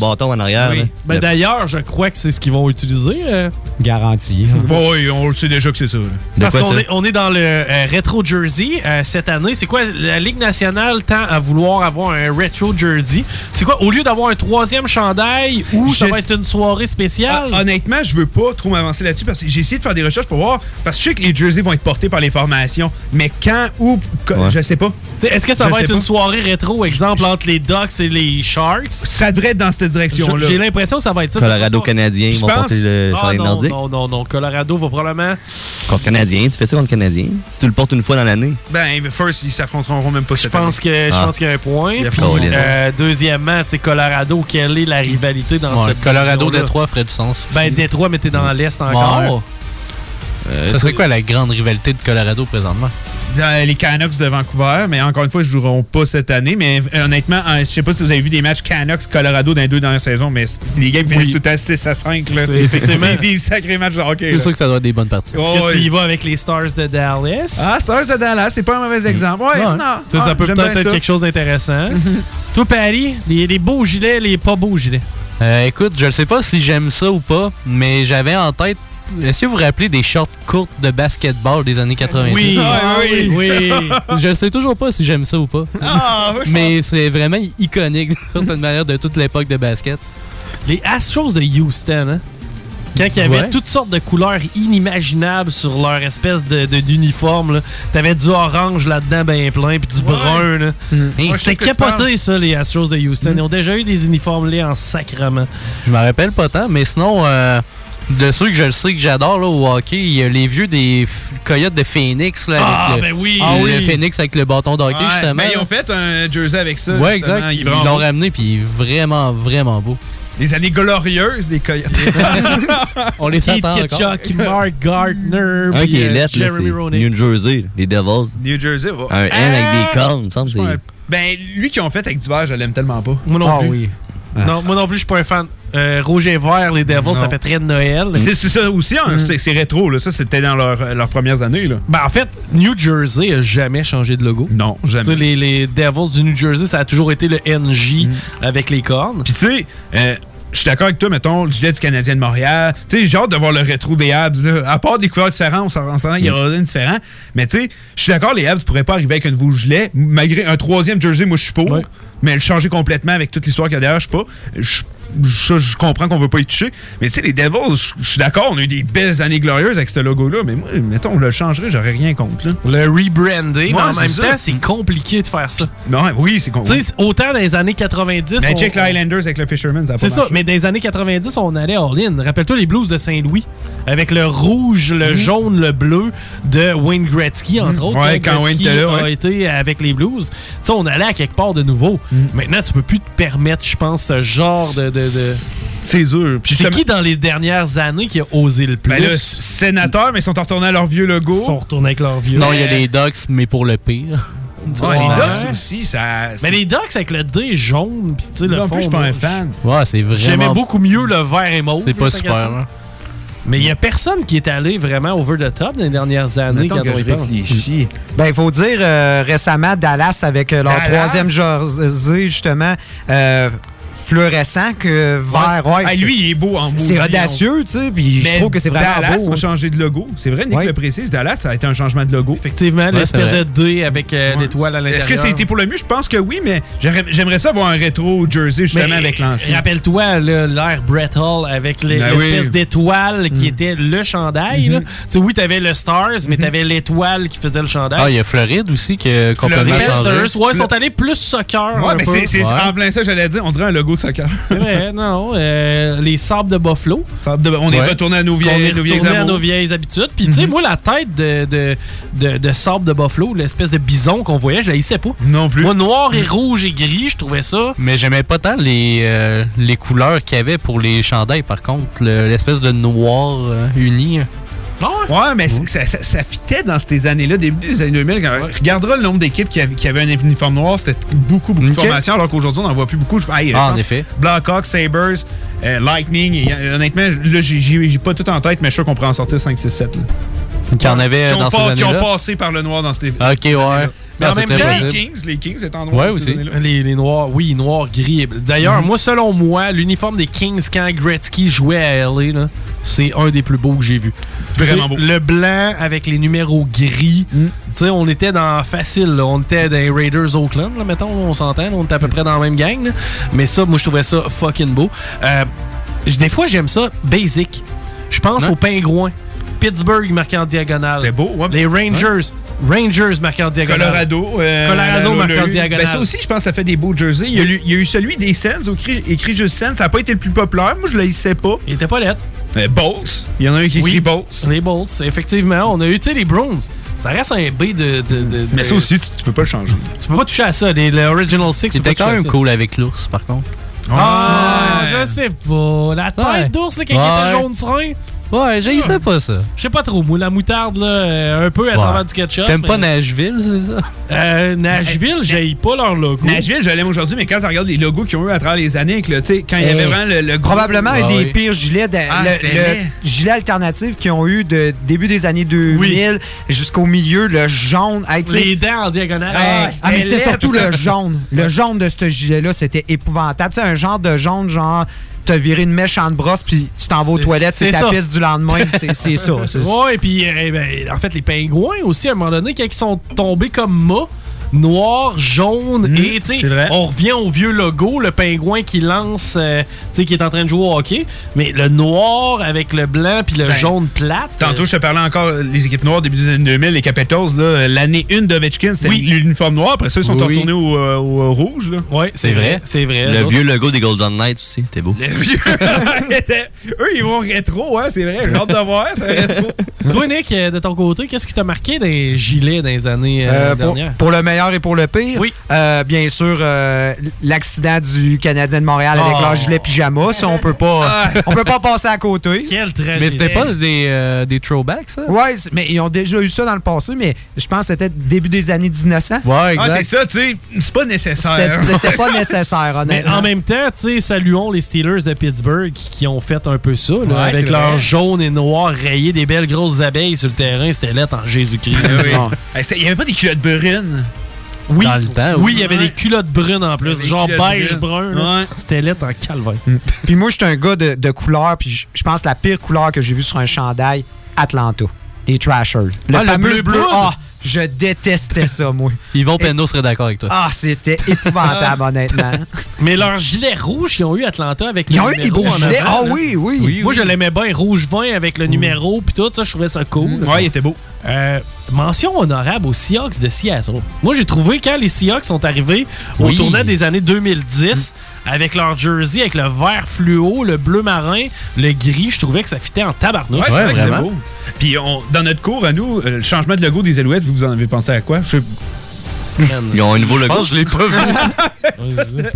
bâton en arrière. là. Ben, Le- D'ailleurs, je crois que c'est ce qu'ils vont utiliser. euh, Garantie. Bon, oui, on le sait déjà que c'est ça. là. Parce quoi, qu'on ça? est, on est dans le euh, Retro Jersey euh, cette année. C'est quoi? La Ligue nationale tend à vouloir avoir un Retro Jersey? C'est quoi? Au lieu d'avoir un troisième chandail ou ça Je- va être une soirée spéciale? Ah, honnêtement, je veux pas trop m'avancer là-dessus parce que j'ai essayé de faire des recherches pour voir. Parce que je sais que les jerseys vont être portés par les formations. Mais quand, où, co- Ouais. je sais pas. T'sais, Est-ce que ça Je va sais être pas. une soirée rétro, exemple, entre les Ducks et les Sharks? Ça devrait être dans cette direction-là. J'ai l'impression que ça va être ça. Colorado canadien, ils vont pense- porter le Ah non, nordique. non, non, non. Colorado va probablement... Contre canadien, tu fais ça contre canadien? Si tu le portes une fois dans l'année. Ben, first, ils s'affronteront même pas Je cette pense que je Ah. pense qu'il y a un point. Euh, deuxièmement, tu sais, Colorado, quelle est la rivalité dans Ouais, cette Colorado, division-là? Détroit ferait du sens. Ben, Détroit, mais t'es dans l'Est encore. Ouais. Ça serait quoi la grande rivalité de Colorado présentement? Dans les Canucks de Vancouver, mais encore une fois, ils joueront pas cette année. Mais euh, honnêtement, je sais pas si vous avez vu des matchs Canucks-Colorado dans les deux dernières saisons, mais les games finissent Oui. tout à 6 à 5. là. C'est effectivement- c'est des sacrés matchs de hockey. C'est sûr que ça doit être des bonnes parties. Est-ce que tu y vas avec les Stars de Dallas? Ah, Stars de Dallas, c'est pas un mauvais exemple. Ouais, Ouais. non. ça, Ah, ça peut peut-être être quelque chose d'intéressant. Toi, Paris, les, les beaux gilets, les pas beaux gilets. Euh, écoute, je ne sais pas si j'aime ça ou pas, mais j'avais en tête. Est-ce que vous vous rappelez des shorts courtes de basketball des années 90? Oui, Ah, oui. oui. Je sais toujours pas si j'aime ça ou pas. Ah, Mais c'est vraiment iconique d'une certaine manière de toute l'époque de basket. Les Astros de Houston, hein? Quand il y avait Ouais. toutes sortes de couleurs inimaginables sur leur espèce de, de- d'uniforme, là. t'avais du orange là-dedans ben plein, puis du brun. Là. Hey, sais C'était capoté, ça, les Astros de Houston. Ils ont déjà eu des uniformes là en sacrement. Je me rappelle pas tant, mais sinon, euh, de ceux que je le sais que j'adore là, au hockey, il y a les vieux des Coyotes de Phoenix. Là, Ah, avec le, ben oui! le Phoenix avec le bâton de hockey, Ouais, justement. ben, ils ont fait un jersey avec ça. Ouais, exact. Ils l'ont ramené, puis vraiment, vraiment beau. Les années glorieuses des Coyotes. On les Keith attend encore. Ketchuk, Mark Gardner, Un qui est euh, lettre. New Jersey, les Devils. New Jersey. va. Un N avec des cornes, il me semble. Ouais. c'est- Ben, lui qui ont fait avec du verre, je l'aime tellement pas. Moi non Ah plus. oui. Non, moi non plus, je suis pas un fan. Euh, Rouge et vert, les Devils, ça fait très de Noël. C'est ça aussi, hein, c'est- c'est rétro. Là. Ça, c'était dans leur- leurs premières années. Là. Ben, en fait, New Jersey a jamais changé de logo. Non, Tu sais, jamais. les, les Devils du New Jersey, ça a toujours été le NJ avec les cornes. Puis tu sais, euh, je suis d'accord avec toi, mettons, le gilet du Canadien de Montréal. Tu sais, j'ai hâte de voir le rétro des Habs. là. À part des couleurs différentes, on s'en- qu'il y aura rien de différent. Mais tu sais, je suis d'accord, les Habs pourraient pas arriver avec un nouveau gilet. Malgré un troisième jersey, moi, je suis pour. Ouais. Mais le changer complètement avec toute l'histoire qu'il y a derrière, je sais pas. Je- je, je comprends qu'on veut pas y toucher. Mais tu sais, les Devils, je je suis d'accord, on a eu des belles années glorieuses avec ce logo-là. Mais moi, mettons, on le changerait, j'aurais rien contre. Là. Le rebranding, mais Ouais, en c'est même ça. temps, c'est compliqué de faire ça. Non, oui, c'est. Tu sais, autant dans les années 90. Mais on- check les Highlanders avec le Fisherman, ça C'est ça, mais dans les années 90, on allait all-in. Rappelle-toi les Blues de Saint-Louis, avec le rouge, le jaune, le bleu de Wayne Gretzky, entre autres. Mhm. Ouais, quand Wayne était là, a ouais. été avec les Blues. Tu sais, on allait à quelque part de nouveau. Mhm. Maintenant, tu peux plus te permettre, je pense, ce genre de... de, de- C'est dur. Puis C'est qui dans les dernières années qui a osé le plus? Ben là, sénateur, mais ils sont retournés à leur vieux logo. Ils sont retournés avec leur vieux. Sinon, il y a les Ducks, mais pour le pire. Ouais, Ouais. les Ducks aussi, ça. Mais les Ducks avec le D jaune, puis tu sais, le non fond... plus, je suis pas un fan. Ouais, c'est vraiment. J'aimais beaucoup mieux le vert et mauve. C'est pas super. hein. Mais il y a personne qui est allé vraiment over the top dans les dernières années Mettons quand que on y réfléchis. Ben, il faut dire, euh, récemment, Dallas, avec euh, leur Dallas? troisième jersey, justement, euh, fluorescent que vert. Ouais, Ah, c'est- lui, il est beau en c'est- audacieux, tu sais, puis je trouve que c'est vraiment Dallas beau. ont hein. changé de logo. C'est vrai, Nick Ouais. le précise. Dallas, ça a été un changement de logo. Effectivement, Ouais, l'espèce de D avec euh, Ouais. l'étoile à l'intérieur. Est-ce que c'était pour le mieux? Je pense que oui, mais j'aimerais ça avoir un rétro jersey justement Mais, avec l'ancien. Rappelle-toi l'ère Brett Hall avec les- Ben l'espèce oui. d'étoile qui Mm. était le chandail. sais, oui, t'avais le Stars, mais t'avais l'étoile qui faisait le chandail. Ah, il y a Floride aussi qui a complètement les changé. Ouais, ils sont allés plus soccer. Ouais, mais c'est en plein ça, j'allais dire. On dirait un logo de soccer. C'est vrai, non. euh, les sables de Buffalo. De- On est Ouais. retourné à nos vieilles, est nos vieilles retourné à nos vieilles habitudes. Puis, tu sais, moi, la tête de, de, de, de sable de Buffalo, l'espèce de bison qu'on voyait, je la hissais pas. Non plus. Moi, noir et rouge et gris, je trouvais ça. Mais j'aimais pas tant les, euh, les couleurs qu'il y avait pour les chandails, par contre. Le- L'espèce de noir euh, uni. Ouais, mais ça, ça, ça fitait dans ces années-là, début des années 2000. Quand regardera le nombre d'équipes qui, avaient- qui avaient un uniforme noir, c'était beaucoup, beaucoup Ok. de formations, alors qu'aujourd'hui, on n'en voit plus beaucoup. Hey, Ah, en effet. Blackhawks, Sabres, euh, Lightning. et, euh, honnêtement, là, j'ai- pas tout en tête, mais je suis sûr qu'on pourrait en sortir 5, 6, 7. là. Qu'il y en avait Qui ont, dans ces pas- qui ont années-là. passé par le noir dans ces. Ok, ouais. Mais en même temps, Les. Kings, les Kings étaient en noir. Ouais, aussi. Les, les noirs, oui, noirs, gris. D'ailleurs, moi, selon moi, l'uniforme des Kings quand Gretzky jouait à LA, c'est un des plus beaux que j'ai vu. Vraiment beau. Le blanc avec les numéros gris. Tu sais, on était dans facile. là. On était dans les Raiders Oakland, là, mettons. là, on s'entend. On était à peu près dans la même gang. là. Mais ça, moi, je trouvais ça fucking beau. Euh, des fois, j'aime ça basic. Je pense aux pingouins. Pittsburgh marqué en diagonale. C'était beau, ouais. Les Rangers. Rangers marqué en diagonale. Colorado. euh, Colorado on l'a marqué en eu. diagonale. Ben, ça aussi, je pense que ça fait des beaux jerseys. Il y a, eu- il y a eu celui des Sens, écrit, écrit juste Sens. Ça n'a pas été le plus populaire. Moi, je le haïssais pas. Il était pas lettre. Euh, Bolts. Il y en a un qui Oui. écrit Bolts. Les Bolts, effectivement. On a eu, tu sais, les Browns. Ça reste un B de. de- de- Mais ça aussi, tu, tu peux pas le changer. Tu peux pas toucher à ça. Les, les Original Six. Il tu peux était pas quand même cool avec l'ours, par contre? Ah, Ouais. je sais pas. La tête Ouais. d'ours, là, quand Ouais. était jaune serein. Ouais, j'haïssais pas ça. Je sais pas trop. Moi, la moutarde, là, euh, un peu à Ouais. travers du ketchup. T'aimes mais- pas Nashville, c'est ça? Euh, Nashville, j'aille pas leur logo. Nashville, je l'aime aujourd'hui, mais quand tu regardes les logos qu'ils ont eu à travers les années, tu sais, quand il y avait vraiment le, Probablement un Ah des oui. pires gilets, de- Ah, le, gilet alternatif qu'ils ont eu de début des années 2000 jusqu'au milieu, le jaune. Les dents en diagonale. Ah, ah, mais c'était surtout le jaune. Le jaune de ce gilet-là, c'était épouvantable. Tu sais, un genre de jaune, genre, t'as viré une mèche en brosse, puis tu t'en vas aux toilettes, c'est ta ça. piste du lendemain. C'est ça. Ouais, et puis, euh, ben, en fait, les pingouins aussi, à un moment donné, quand ils sont tombés comme mâts, noir, jaune, et tu sais, on revient au vieux logo, le pingouin qui lance, euh, tu sais, qui est en train de jouer au hockey, mais le noir avec le blanc puis le Ben, jaune plate. Tantôt, euh, je te parlais encore les équipes noires début des années 2000, les Capitals. là, L'année 1 d'Ovechkin, c'était Oui. l'uniforme noir. Après ça, ils sont Oui. retournés au, euh, au, rouge. Là. ouais, c'est vrai, c'est vrai. Le autres. vieux logo des Golden Knights aussi, t'es beau. Le vieux. Eux, ils vont rétro, hein, c'est vrai. J'ai hâte de voir. c'est rétro. Toi, Nick, de ton côté, qu'est-ce qui t'a marqué des gilets dans les années euh, Euh, pour, dernières? pour le meilleur et pour le pire, Oui. euh, bien sûr, euh, l'accident du Canadien de Montréal avec Oh. leur gilet pyjama, ça, on peut pas, Ah. on peut pas passer à côté. Quelle tragédie. Mais c'était pas des, euh, des throwbacks, ça? Ouais, mais ils ont déjà eu ça dans le passé, mais je pense que c'était début des années 1900. Ouais, Ah, exact. c'est ça, tu sais. C'est pas nécessaire. c'était pas nécessaire, Mais honnêtement. en même temps, tu sais, saluons les Steelers de Pittsburgh qui ont fait un peu ça, là, Ouais, avec leur vrai. jaune et noir rayé, des belles grosses abeilles sur le terrain. C'était lettre en Jésus-Christ. Ah Il y avait pas des culottes brunes? Oui, Dans le temps, oui, il y avait des culottes brunes en plus, genre beige brun. Ouais. C'était lettre en calvaire. Puis moi, je suis un gars de, de couleur, puis je- pense que la pire couleur que j'ai vue sur un chandail, Atlanta. Les Trashers. Le Ah, le fameux bleu bleu. poudre? Ah, je détestais ça, moi. Yvon Penneau serait d'accord avec toi. Ah, c'était épouvantable, honnêtement. Mais leurs gilets rouges qu'ils ont eu Atlanta avec Ils le ont eu des numéro beaux en gilets. avant, Ah oui, oui. Oui, Moi, je l'aimais bien, rouge vin avec le numéro, puis tout ça, je trouvais ça cool. Ouais, il était beau. Euh, mention honorable aux Seahawks de Seattle. Moi, j'ai trouvé quand les Seahawks sont arrivés au Oui. tournant des années 2010, avec leur jersey, avec le vert fluo, le bleu marin, le gris, je trouvais que ça fitait en tabarnouche. Ouais, c'est Ouais, beau. Puis on- dans notre cours, à nous, euh, le changement de logo des Alouettes, vous, vous en avez pensé à quoi? Je sais- Ils ont un nouveau Je logo. pense que je l'ai pas vu.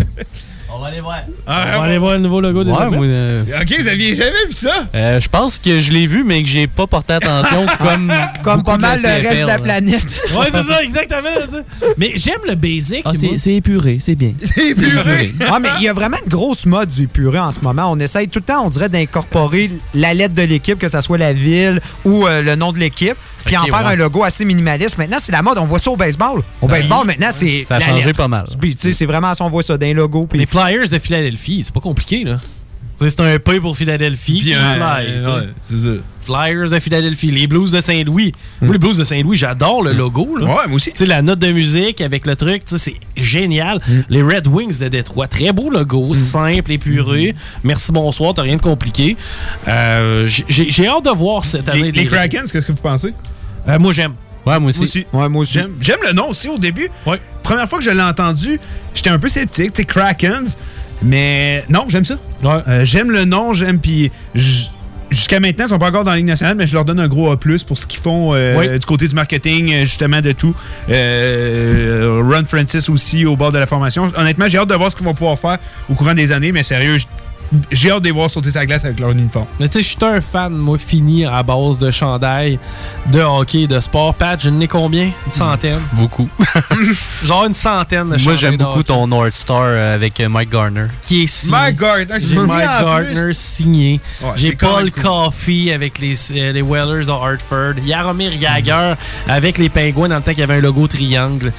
On va aller voir. On va aller voir le nouveau logo des ouais, moi, euh, Ok, vous aviez jamais vu ça? euh, je pense que je l'ai vu, mais que j'ai pas porté attention comme. Comme pas mal le CFL, reste de la planète. Ouais, c'est ça, exactement. ça. Mais j'aime le basic. Ah, c'est épuré, c'est bien. C'est épuré. Ah, mais il y a vraiment une grosse mode du purée en ce moment. On essaye tout le temps, on dirait, d'incorporer la lettre de l'équipe, que ce soit la ville ou euh, le nom de l'équipe, puis en faire ouais. un logo assez minimaliste. Maintenant, c'est la mode. On voit ça au baseball. Au baseball, maintenant, c'est. Ça a la changé lettre. pas mal. Puis, tu sais, c'est vraiment ça, on voit ça d'un logo. Les Flyers de Philadelphie, c'est pas compliqué, là. C'est un P pour Philadelphie, Puis un- fly. ouais, c'est ça. Flyers de Philadelphie, les Blues de Saint-Louis. Moi, les Blues de Saint-Louis, j'adore le logo. Là. Ouais, moi aussi. Tu sais, la note de musique avec le truc, tu sais, c'est génial. Mm. Les Red Wings de Détroit, très beau logo, simple, épuré. Merci, bonsoir, t'as rien de compliqué. Euh, j'ai hâte de voir cette année. Les, les Krakens, qu'est-ce que vous pensez? Euh, moi, j'aime. Ouais, moi aussi. Moi aussi. Ouais, moi aussi. J'aime le nom aussi au début. Ouais. Première fois que je l'ai entendu, j'étais un peu sceptique, tu sais, Krakens. Mais non, j'aime ça. Ouais. Euh, j'aime le nom, j'aime. Puis jusqu'à maintenant, ils sont pas encore dans la Ligue nationale, mais je leur donne un gros A pour ce qu'ils font euh, Oui. du côté du marketing, euh, justement, de tout. Euh, Ron Francis aussi au bord de la formation. Honnêtement, j'ai hâte de voir ce qu'ils vont pouvoir faire au courant des années, mais sérieux, j'ai hâte de les voir sauter sa glace avec leur uniforme. Mais tu sais, je suis un fan, moi, fini à base de chandail, de hockey, de sport. Pat, je n'ai combien? Une centaine? Beaucoup. Genre une centaine de Moi, j'aime beaucoup ton North Star euh, avec euh, Mike Garner. Qui est signé. Mike Gardner, J'ai signé en Mike plus. Gardner signé. Ouais, J'ai c'est Paul cool. Coffey avec les, euh, les Whalers de Hartford. Jaromir Jagr avec les Pingouins dans le temps qu'il y avait un logo triangle.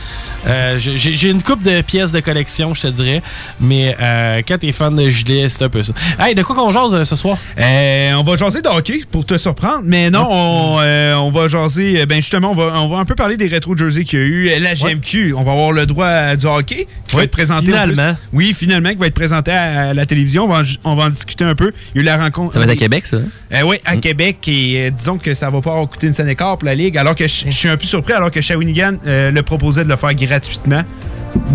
Euh, j'ai- une coupe de pièces de collection, je te dirais. Mais euh, quand t'es fan de gilet, c'est un peu ça. Hey, de quoi qu'on jase euh, ce soir? Euh, on va jaser de hockey pour te surprendre, mais non, on, euh, on va jaser, ben justement, on va, on va un peu parler des rétro jerseys qu'il y a eu. La GMQ, on va avoir le droit à du hockey qui va être présenté. finalement. Oui, finalement, qui va être présenté à, à la télévision. On va, en, on va en discuter un peu. Il y a eu la rencontre. Ça va être à Québec, ça? hein? Euh, oui, à Québec. Et euh, disons que ça va pas avoir coûté une scène écart pour la Ligue, alors que je je suis un peu surpris, alors que Shawinigan euh, le proposait de le faire gratuitement.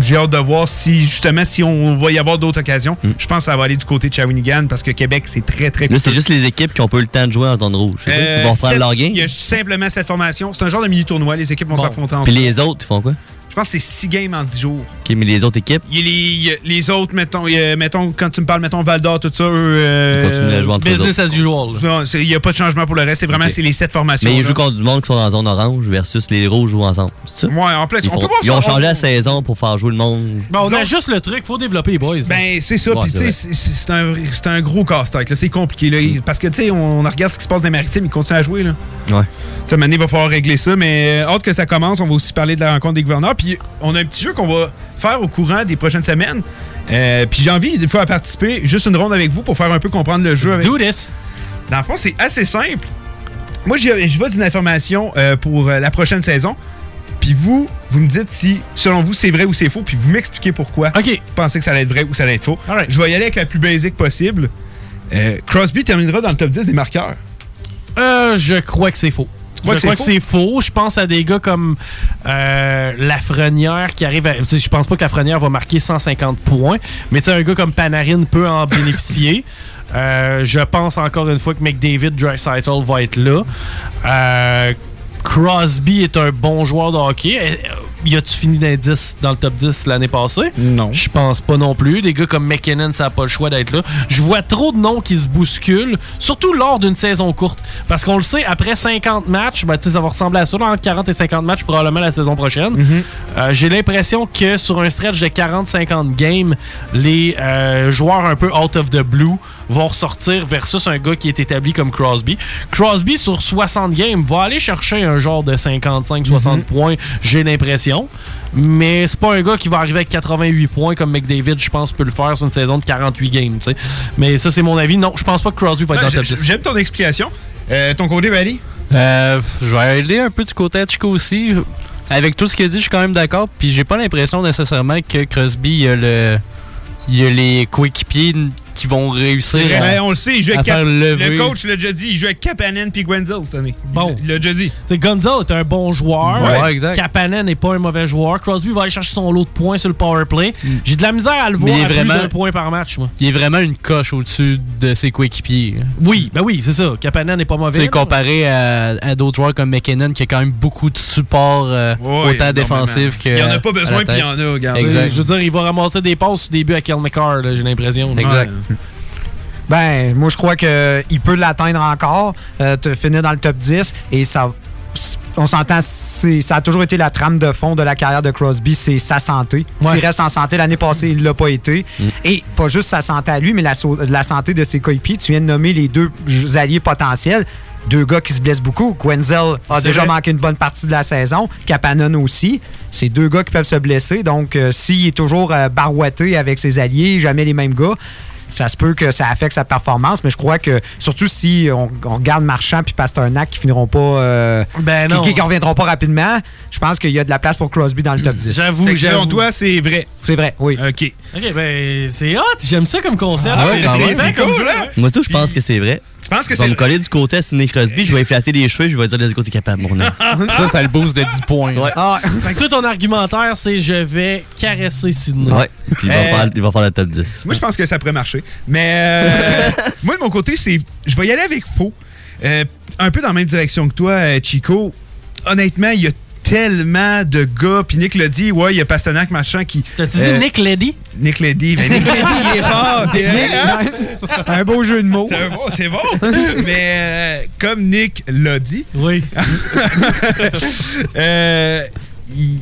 J'ai hâte de voir si, justement, si on va y avoir d'autres occasions. Je pense que ça va aller du côté de Shawinigan parce que Québec, c'est très, très Là, c'est juste les équipes qui ont pas eu le temps de jouer en zone rouge. Euh, Ils vont reprendre leur game. Il y a simplement cette formation. C'est un genre de mini-tournoi. Les équipes vont Bon. s'affronter entre Puis les autres, ils font quoi? Je pense que c'est six games en 10 jours. Ok, mais les autres équipes, Il y a les, autres, mettons, il y a- mettons, quand tu me parles, mettons, Val d'Or, tout ça, euh, ils continuent à Business as usual. Il n'y a pas de changement pour le reste. C'est vraiment c'est les sept formations. Mais ils là. jouent contre du monde qui sont en zone orange versus les rouges jouent ensemble. C'est ça? Ouais, en plus, Ils, on font- peut voir ils ça. ont on- changé la saison pour faire jouer le monde. Bon, on a juste le truc, faut développer les boys. Ben, c'est ça. Puis, tu sais, c'est un, c'est un gros casse-tête. là. C'est compliqué. Là. Parce que, tu sais, on, on regarde ce qui se passe dans les maritimes. Ils continuent à jouer. Là. Ouais. Tu sais, maintenant, il va falloir régler ça. Mais, euh, hâte que ça commence. On va aussi parler de la rencontre des gouverneurs. Puis, on a un petit jeu qu'on va faire au courant des prochaines semaines. Euh, puis, j'ai envie, des fois, à participer. Juste une ronde avec vous pour faire un peu comprendre le jeu. avec- Do this. Dans le fond, c'est assez simple. Moi, je vais d'une information euh, pour euh, la prochaine saison. Puis vous, vous me dites si, selon vous, c'est vrai ou c'est faux. Puis vous m'expliquez pourquoi OK. vous pensez que ça allait être vrai ou ça allait être faux. Alright. Je vais y aller avec la plus basique possible. Euh, Crosby terminera dans le top 10 des marqueurs. Je crois que c'est faux. Crois je que crois c'est que c'est faux. Je pense à des gars comme euh, Lafrenière qui arrive à. Je pense pas que Lafrenière va marquer 150 points, mais tu sais, un gars comme Panarin peut en bénéficier. Euh, je pense encore une fois que McDavid Dreisaitl va être là. Euh, Crosby est un bon joueur de hockey. Y a-tu fini dans, les 10 dans le top 10 l'année passée? Non. Je pense pas non plus. Des gars comme McKinnon, ça n'a pas le choix d'être là. Je vois trop de noms qui se bousculent, surtout lors d'une saison courte. Parce qu'on le sait, après 50 matchs, ben, ça va ressembler à ça, entre 40 et 50 matchs probablement la saison prochaine. Euh, J'ai l'impression que sur un stretch de 40-50 games, les euh, joueurs un peu out of the blue vont ressortir versus un gars qui est établi comme Crosby. Crosby, sur 60 games, va aller chercher un genre de 55-60 points, j'ai l'impression. Mais c'est pas un gars qui va arriver avec 88 points comme McDavid, je pense, peut le faire sur une saison de 48 games. Mais ça, c'est mon avis. Non, je pense pas que Crosby va être dans le Ouais, top j'ai- 10. J'aime ton explication. Euh, ton côté, Bali? Euh, je vais aller un peu du côté de Chico aussi. Avec tout ce qu'il a dit, je suis quand même d'accord. Puis j'ai pas l'impression nécessairement que Crosby il a le, il a les coéquipiers qui vont réussir à, Ouais, on le sait, il joue à avec Cap- faire lever. Le coach l'a déjà dit, il joue avec Kapanen puis Gwenzel cette année. Bon. Il l'a déjà dit. C'est Gonzalo est un bon joueur. Ouais, Ouais, exact. Kapanen n'est pas un mauvais joueur. Crosby va aller chercher son lot de points sur le power play. J'ai de la misère à le Mm. Voir il est à plus vraiment- d'un point par match, moi. Il est vraiment une coche au-dessus de ses coéquipiers. Oui, ben oui, c'est ça. Kapanen n'est pas mauvais. là. comparé à, à d'autres joueurs comme McKinnon qui a quand même beaucoup de support euh, Ouais, autant défensif que. Il en a pas besoin, puis il y en a, regarde. Exact. Je veux dire, il va ramasser des passes au début à Kel McCarr, j'ai l'impression. Exact. Ouais. Ben, moi, je crois qu'il peut l'atteindre encore, euh, te finir dans le top 10. Et ça, on s'entend, ça a toujours été la trame de fond de la carrière de Crosby, c'est sa santé. Ouais. S'il reste en santé, l'année passée, il l'a pas été. Et pas juste sa santé à lui, mais la, santé de ses coéquipiers. Tu viens de nommer les deux alliés potentiels. Deux gars qui se blessent beaucoup. Gwenzel a déjà vrai. manqué une bonne partie de la saison. Kapanen aussi. C'est deux gars qui peuvent se blesser. Donc, euh, s'il est toujours euh, barouetté avec ses alliés, jamais les mêmes gars, ça se peut que ça affecte sa performance. Mais je crois que, surtout si on, on regarde Marchand puis Pasternak qui finiront pas. euh, Ben qui- non. qui, qui reviendront pas rapidement, je pense qu'il y a de la place pour Crosby dans le top 10. J'avoue, selon toi, c'est vrai. C'est vrai, oui. OK. Ok, ben c'est hot. J'aime ça comme concept. Ah ouais, C'est- c'est C'est cool, jeu, hein? Moi, tout, je pense que c'est vrai. Tu penses que Je vais c'est me coller du côté à Sidney Crosby, je vais flatter les cheveux, je vais dire, let's go, t'es capable, mon homme. Ça, ça le booste de 10 points. Ouais. Ah, Fait que toi, ton argumentaire, c'est je vais caresser Sidney. Ouais. Puis il va, Euh, faire, il va faire le top 10. Moi, je pense que ça pourrait marcher. Mais euh, moi, de mon côté, c'est. Je vais y aller avec faux. Euh, un peu dans la même direction que toi, euh, Chico. Honnêtement, il y a tellement de gars. Puis Nick l'a dit, ouais, il y a Pasternak, machin, qui. T'as-tu dit Nick Lady? Nick l'a dit. Mais Nick l'a dit, il est fort. C'est vrai, hein? Un beau jeu de mots. C'est bon, c'est bon. Mais euh, comme Nick l'a dit, Oui. euh, il-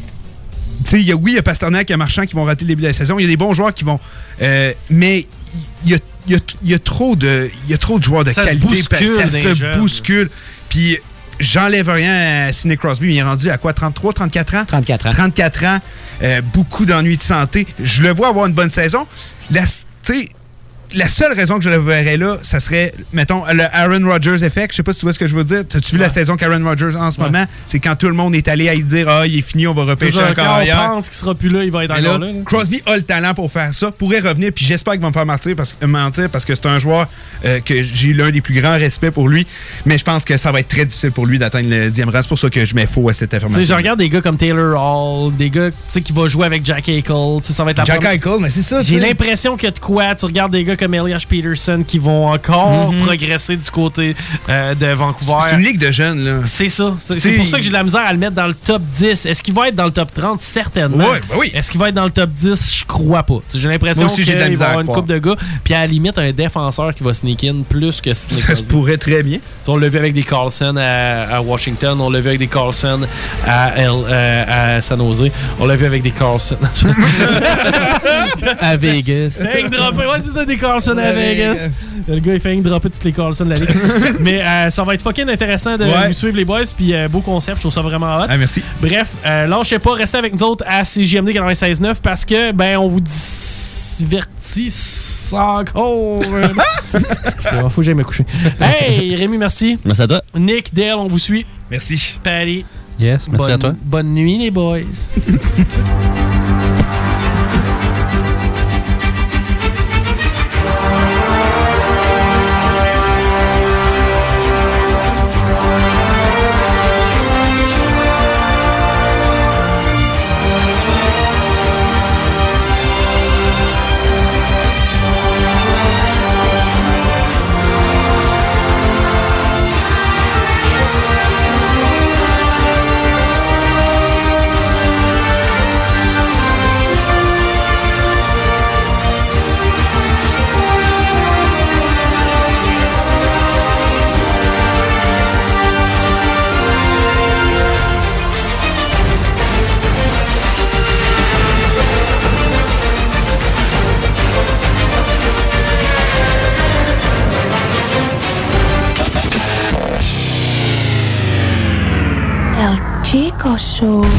tu sais, il y a- oui, il y a Pasternak, il y a Marchand qui vont rater le début de la saison. Il y a des bons joueurs qui vont. euh, mais il y a, il y a- il y a trop de, il y a trop de joueurs de Ça se qualité. bouscule ça se jeunes. bouscule. Puis j'enlève rien à Sidney Crosby, mais il est rendu à quoi 33, 34 ans? 34 ans. 34 ans, euh, beaucoup d'ennuis de santé. Je le vois avoir une bonne saison. La, tu sais, la seule raison que je le verrais là, ça serait, mettons, le Aaron Rodgers effect. Je sais pas si tu vois ce que je veux dire. As-tu vu la saison qu'Aaron Rodgers a en ce moment? C'est quand tout le monde est allé à y dire Ah, il est fini, on va repêcher encore quand on ailleurs. pense qu'il sera plus là, il va être encore là. là. Crosby a le talent pour faire ça, pourrait revenir, puis j'espère qu'il va me faire mentir parce, euh, mentir parce que c'est un joueur euh, que j'ai l'un des plus grands respects pour lui, mais je pense que ça va être très difficile pour lui d'atteindre le 10e rang. C'est pour ça que je mets faux à cette affirmation. je regarde des gars comme Taylor Hall, des gars qui vont jouer avec Jack Eichel. Ça va être la Jack Eichel, mais c'est ça. J'ai l'impression que de quoi, tu regardes des gars comme Elias Peterson qui vont encore Mhm. progresser du côté euh, de Vancouver. C'est une ligue de jeunes, là. C'est ça. C'est pour ça que j'ai de la misère à le mettre dans le top 10. Est-ce qu'il va être dans le top 30? Certainement. Ouais, ben oui. Est-ce qu'il va être dans le top 10? Je crois pas. J'ai l'impression qu'il j'ai de va la y misère à avoir une croire. coupe de gars. Puis à la limite, un défenseur qui va sneak in plus que Sidney Ça se pourrait très bien. On l'a vu avec des Carlson à, à Washington, on l'a vu avec des Carlson à, L- euh, à San Jose, on l'a vu avec des Carlson. À Vegas. Ouais, c'est ça, des Carlson à À Vegas. Vegas. Le gars, il fait que dropper toutes les Carlson de la ligue. Mais euh, ça va être fucking intéressant de Ouais. vous suivre, les boys. Puis euh, beau concept, je trouve ça vraiment hot. Ah, merci. Bref, euh, lâchez pas, restez avec nous autres à CJMD 96.9 parce que, ben, on vous divertit encore. Faut que j'aille me coucher. Hey, Rémi, merci. Merci à toi. Nick, Dale, on vous suit. Merci. Patty. Yes, merci bonne, à toi. Bonne nuit, les boys. Show.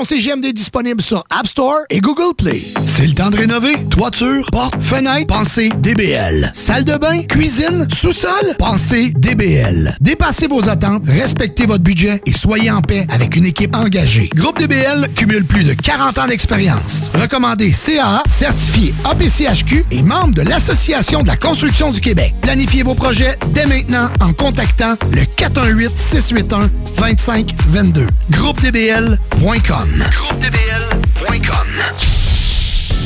CGMD disponible sur App Store et Google Play. C'est le temps de rénover. Toiture, porte, fenêtre, pensez DBL. Salle de bain, cuisine, sous-sol, pensez DBL. Dépassez vos attentes, respectez votre budget et soyez en paix avec une équipe engagée. Groupe DBL cumule plus de 40 ans d'expérience. Recommandé CAA, certifié APCHQ et membre de l'Association de la construction du Québec. Planifiez vos projets dès maintenant en contactant le 418-681-2522. GroupeDBL.com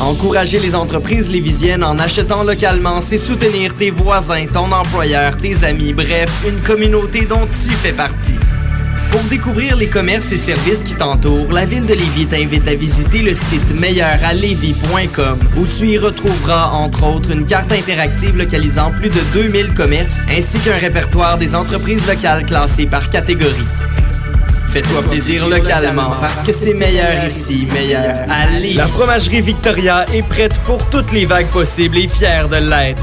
Encourager les entreprises lévisiennes en achetant localement, c'est soutenir tes voisins, ton employeur, tes amis, bref, une communauté dont tu fais partie. Pour découvrir les commerces et services qui t'entourent, la ville de Lévis t'invite à visiter le site meilleuralevis.com où tu y retrouveras entre autres une carte interactive localisant plus de 2000 commerces ainsi qu'un répertoire des entreprises locales classées par catégorie. Fais-toi plaisir localement parce que c'est meilleur ici, meilleur à Lévis. La fromagerie Victoria est prête pour toutes les vagues possibles et fière de l'être.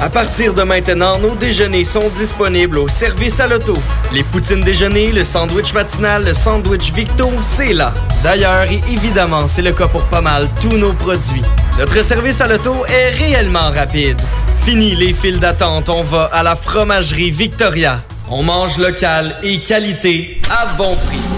À partir de maintenant, nos déjeuners sont disponibles au service à l'auto. Les poutines déjeuner, le sandwich matinal, le sandwich Victo, c'est là. D'ailleurs, et évidemment, c'est le cas pour pas mal tous nos produits. Notre service à l'auto est réellement rapide. Fini les files d'attente, on va à la fromagerie Victoria. On mange local et qualité à bon prix.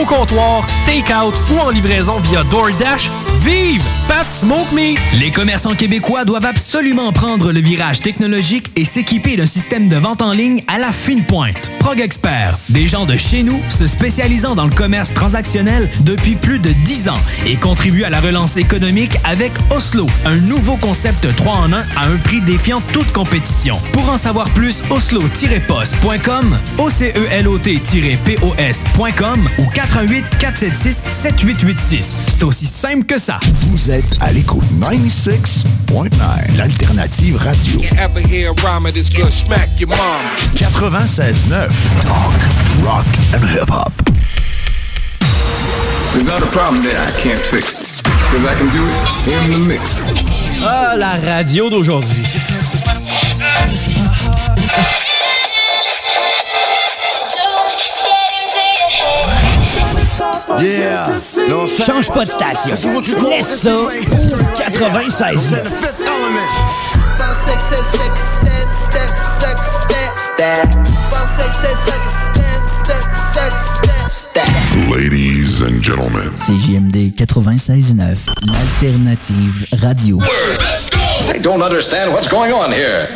au comptoir, take-out ou en livraison via DoorDash. Vive Pat Smoke Meat! Les commerçants québécois doivent absolument prendre le virage technologique et s'équiper d'un système de vente en ligne à la fine pointe. Prog Expert, des gens de chez nous se spécialisant dans le commerce transactionnel depuis plus de 10 ans et contribuent à la relance économique avec Oslo, un nouveau concept 3 en 1 à un prix défiant toute compétition. Pour en savoir plus, oslo-post.com, ocelot-pos.com ou 418 476 7886. C'est aussi simple que ça. Vous êtes à l'écoute 96.9, l'alternative radio. You ever hear a rhyme this good smack your mom? 96.9, talk, rock and hip-hop. There's not a problem that I can't fix. Because I can do it in the mix. Ah, la radio d'aujourd'hui. Yeah. Change pas de station. Laisse ça au 96 Ladies and gentlemen. CJMD 96.9, l'alternative radio. I don't understand what's going on here.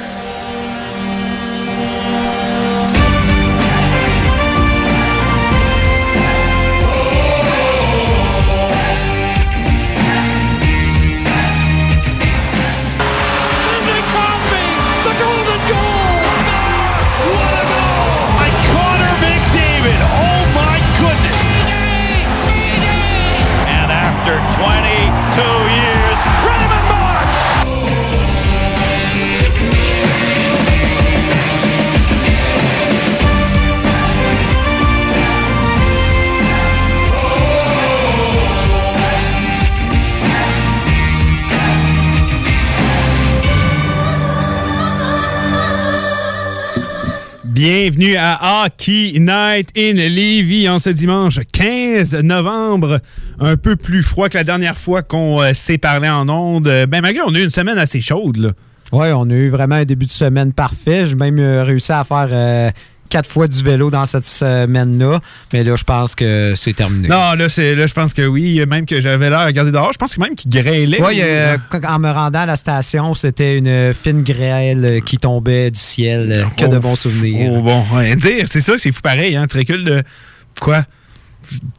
Bienvenue à Hockey Night in Levy en ce dimanche 15 novembre. Un peu plus froid que la dernière fois qu'on euh, s'est parlé en ondes. Euh, Ben, malgré, on a eu une semaine assez chaude, là. Oui, on a eu vraiment un début de semaine parfait. J'ai même euh, réussi à faire quatre fois du vélo dans cette semaine-là. Mais là, je pense que c'est terminé. Non, là, c'est, là, je pense que oui. Même que j'avais l'air à regarder dehors. Je pense que même qu'il grêlait. Oui, euh, en me rendant à la station, c'était une fine grêle qui tombait du ciel. euh, Que de Oh. bons souvenirs. Oh, bon, ouais, dire, c'est ça, c'est fou pareil, hein. Tu recules de quoi?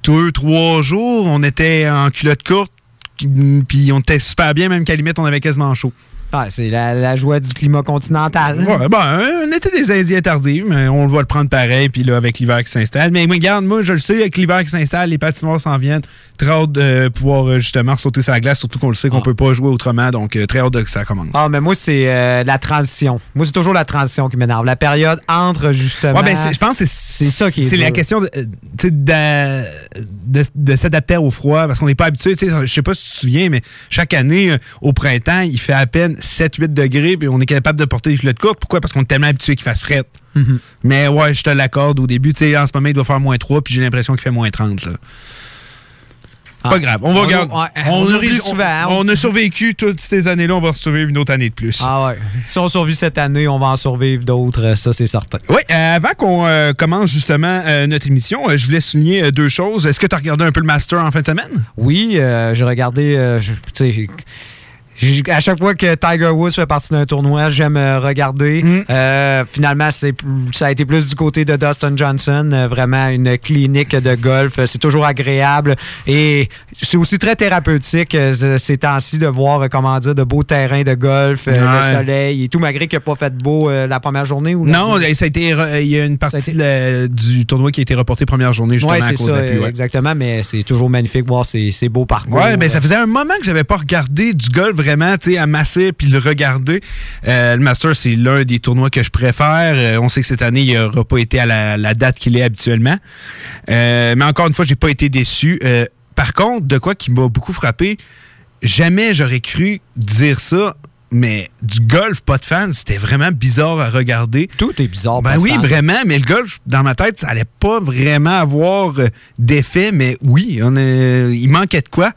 Deux, trois jours, on était en culotte courte, puis on était super bien, même qu'à la limite, on avait quasiment chaud. Ah, c'est la, la joie du climat continental. Ouais, ben, on était des Indiens tardifs, mais on va le prendre pareil, puis là, avec l'hiver qui s'installe. Mais regarde, moi, je le sais, avec l'hiver qui s'installe, les patinoires s'en viennent. Très hâte de pouvoir, euh, justement, sauter sur la glace, surtout qu'on le sait qu'on peut pas jouer autrement, donc euh, très hâte de que ça commence. Ah, mais moi, c'est euh, la transition. Moi, c'est toujours la transition qui m'énerve. La période entre, justement. Ouais, ben, je pense que c'est ça qui est C'est la question de, de, de s'adapter au froid parce qu'on n'est pas habitué. Je sais pas si tu te souviens, mais chaque année, au printemps, il fait à peine 7-8 degrés puis on est capable de porter des culottes courtes. Pourquoi? Parce qu'on est tellement habitué qu'il fasse fret. Mhm. Mais ouais, je te l'accorde au début. tu sais, En ce moment, il doit faire moins 3 puis j'ai l'impression qu'il fait moins 30. Là. Pas grave. On va regarder. on hein. on a survécu toutes ces années-là. On va survivre une autre année de plus. Ah ouais. Si on survit cette année, on va en survivre d'autres, euh, ça c'est certain. Oui, euh, avant qu'on euh, commence justement euh, notre émission, je voulais souligner deux choses. Est-ce que tu as regardé un peu le Master en fin de semaine? Oui, j'ai regardé, je- à chaque fois que Tiger Woods fait partie d'un tournoi, j'aime euh, regarder. Mm. Euh, finalement, c'est ça a été plus du côté de Dustin Johnson, euh, vraiment une clinique de golf. C'est toujours agréable et c'est aussi très thérapeutique ce- ces temps-ci de voir, comment dire, de beaux terrains de golf, Ouais. le soleil et tout, malgré qu'il n'a pas fait beau la première journée. Ou Non, ça a été, il y a une partie du tournoi qui a été reportée première journée justement Oui, à cause ça, de la pluie. ouais. exactement, mais c'est toujours magnifique de voir ces, ces beaux parcours. Ouais, ben ça faisait un moment que j'avais pas regardé du golf vraiment, tu sais, à puis le regarder. Euh, le Master, c'est l'un des tournois que je préfère. Euh, on sait que cette année, il n'aura pas été à la, date qu'il est habituellement. Euh, mais encore une fois, j'ai pas été déçu. Par contre, de quoi qui m'a beaucoup frappé, jamais j'aurais cru dire ça. Mais du golf, pas de fans, c'était vraiment bizarre à regarder. Tout est bizarre. Ben pas de oui, fans. vraiment, mais le golf, dans ma tête, ça allait pas vraiment avoir euh, d'effet, mais oui, on est- il manquait de quoi.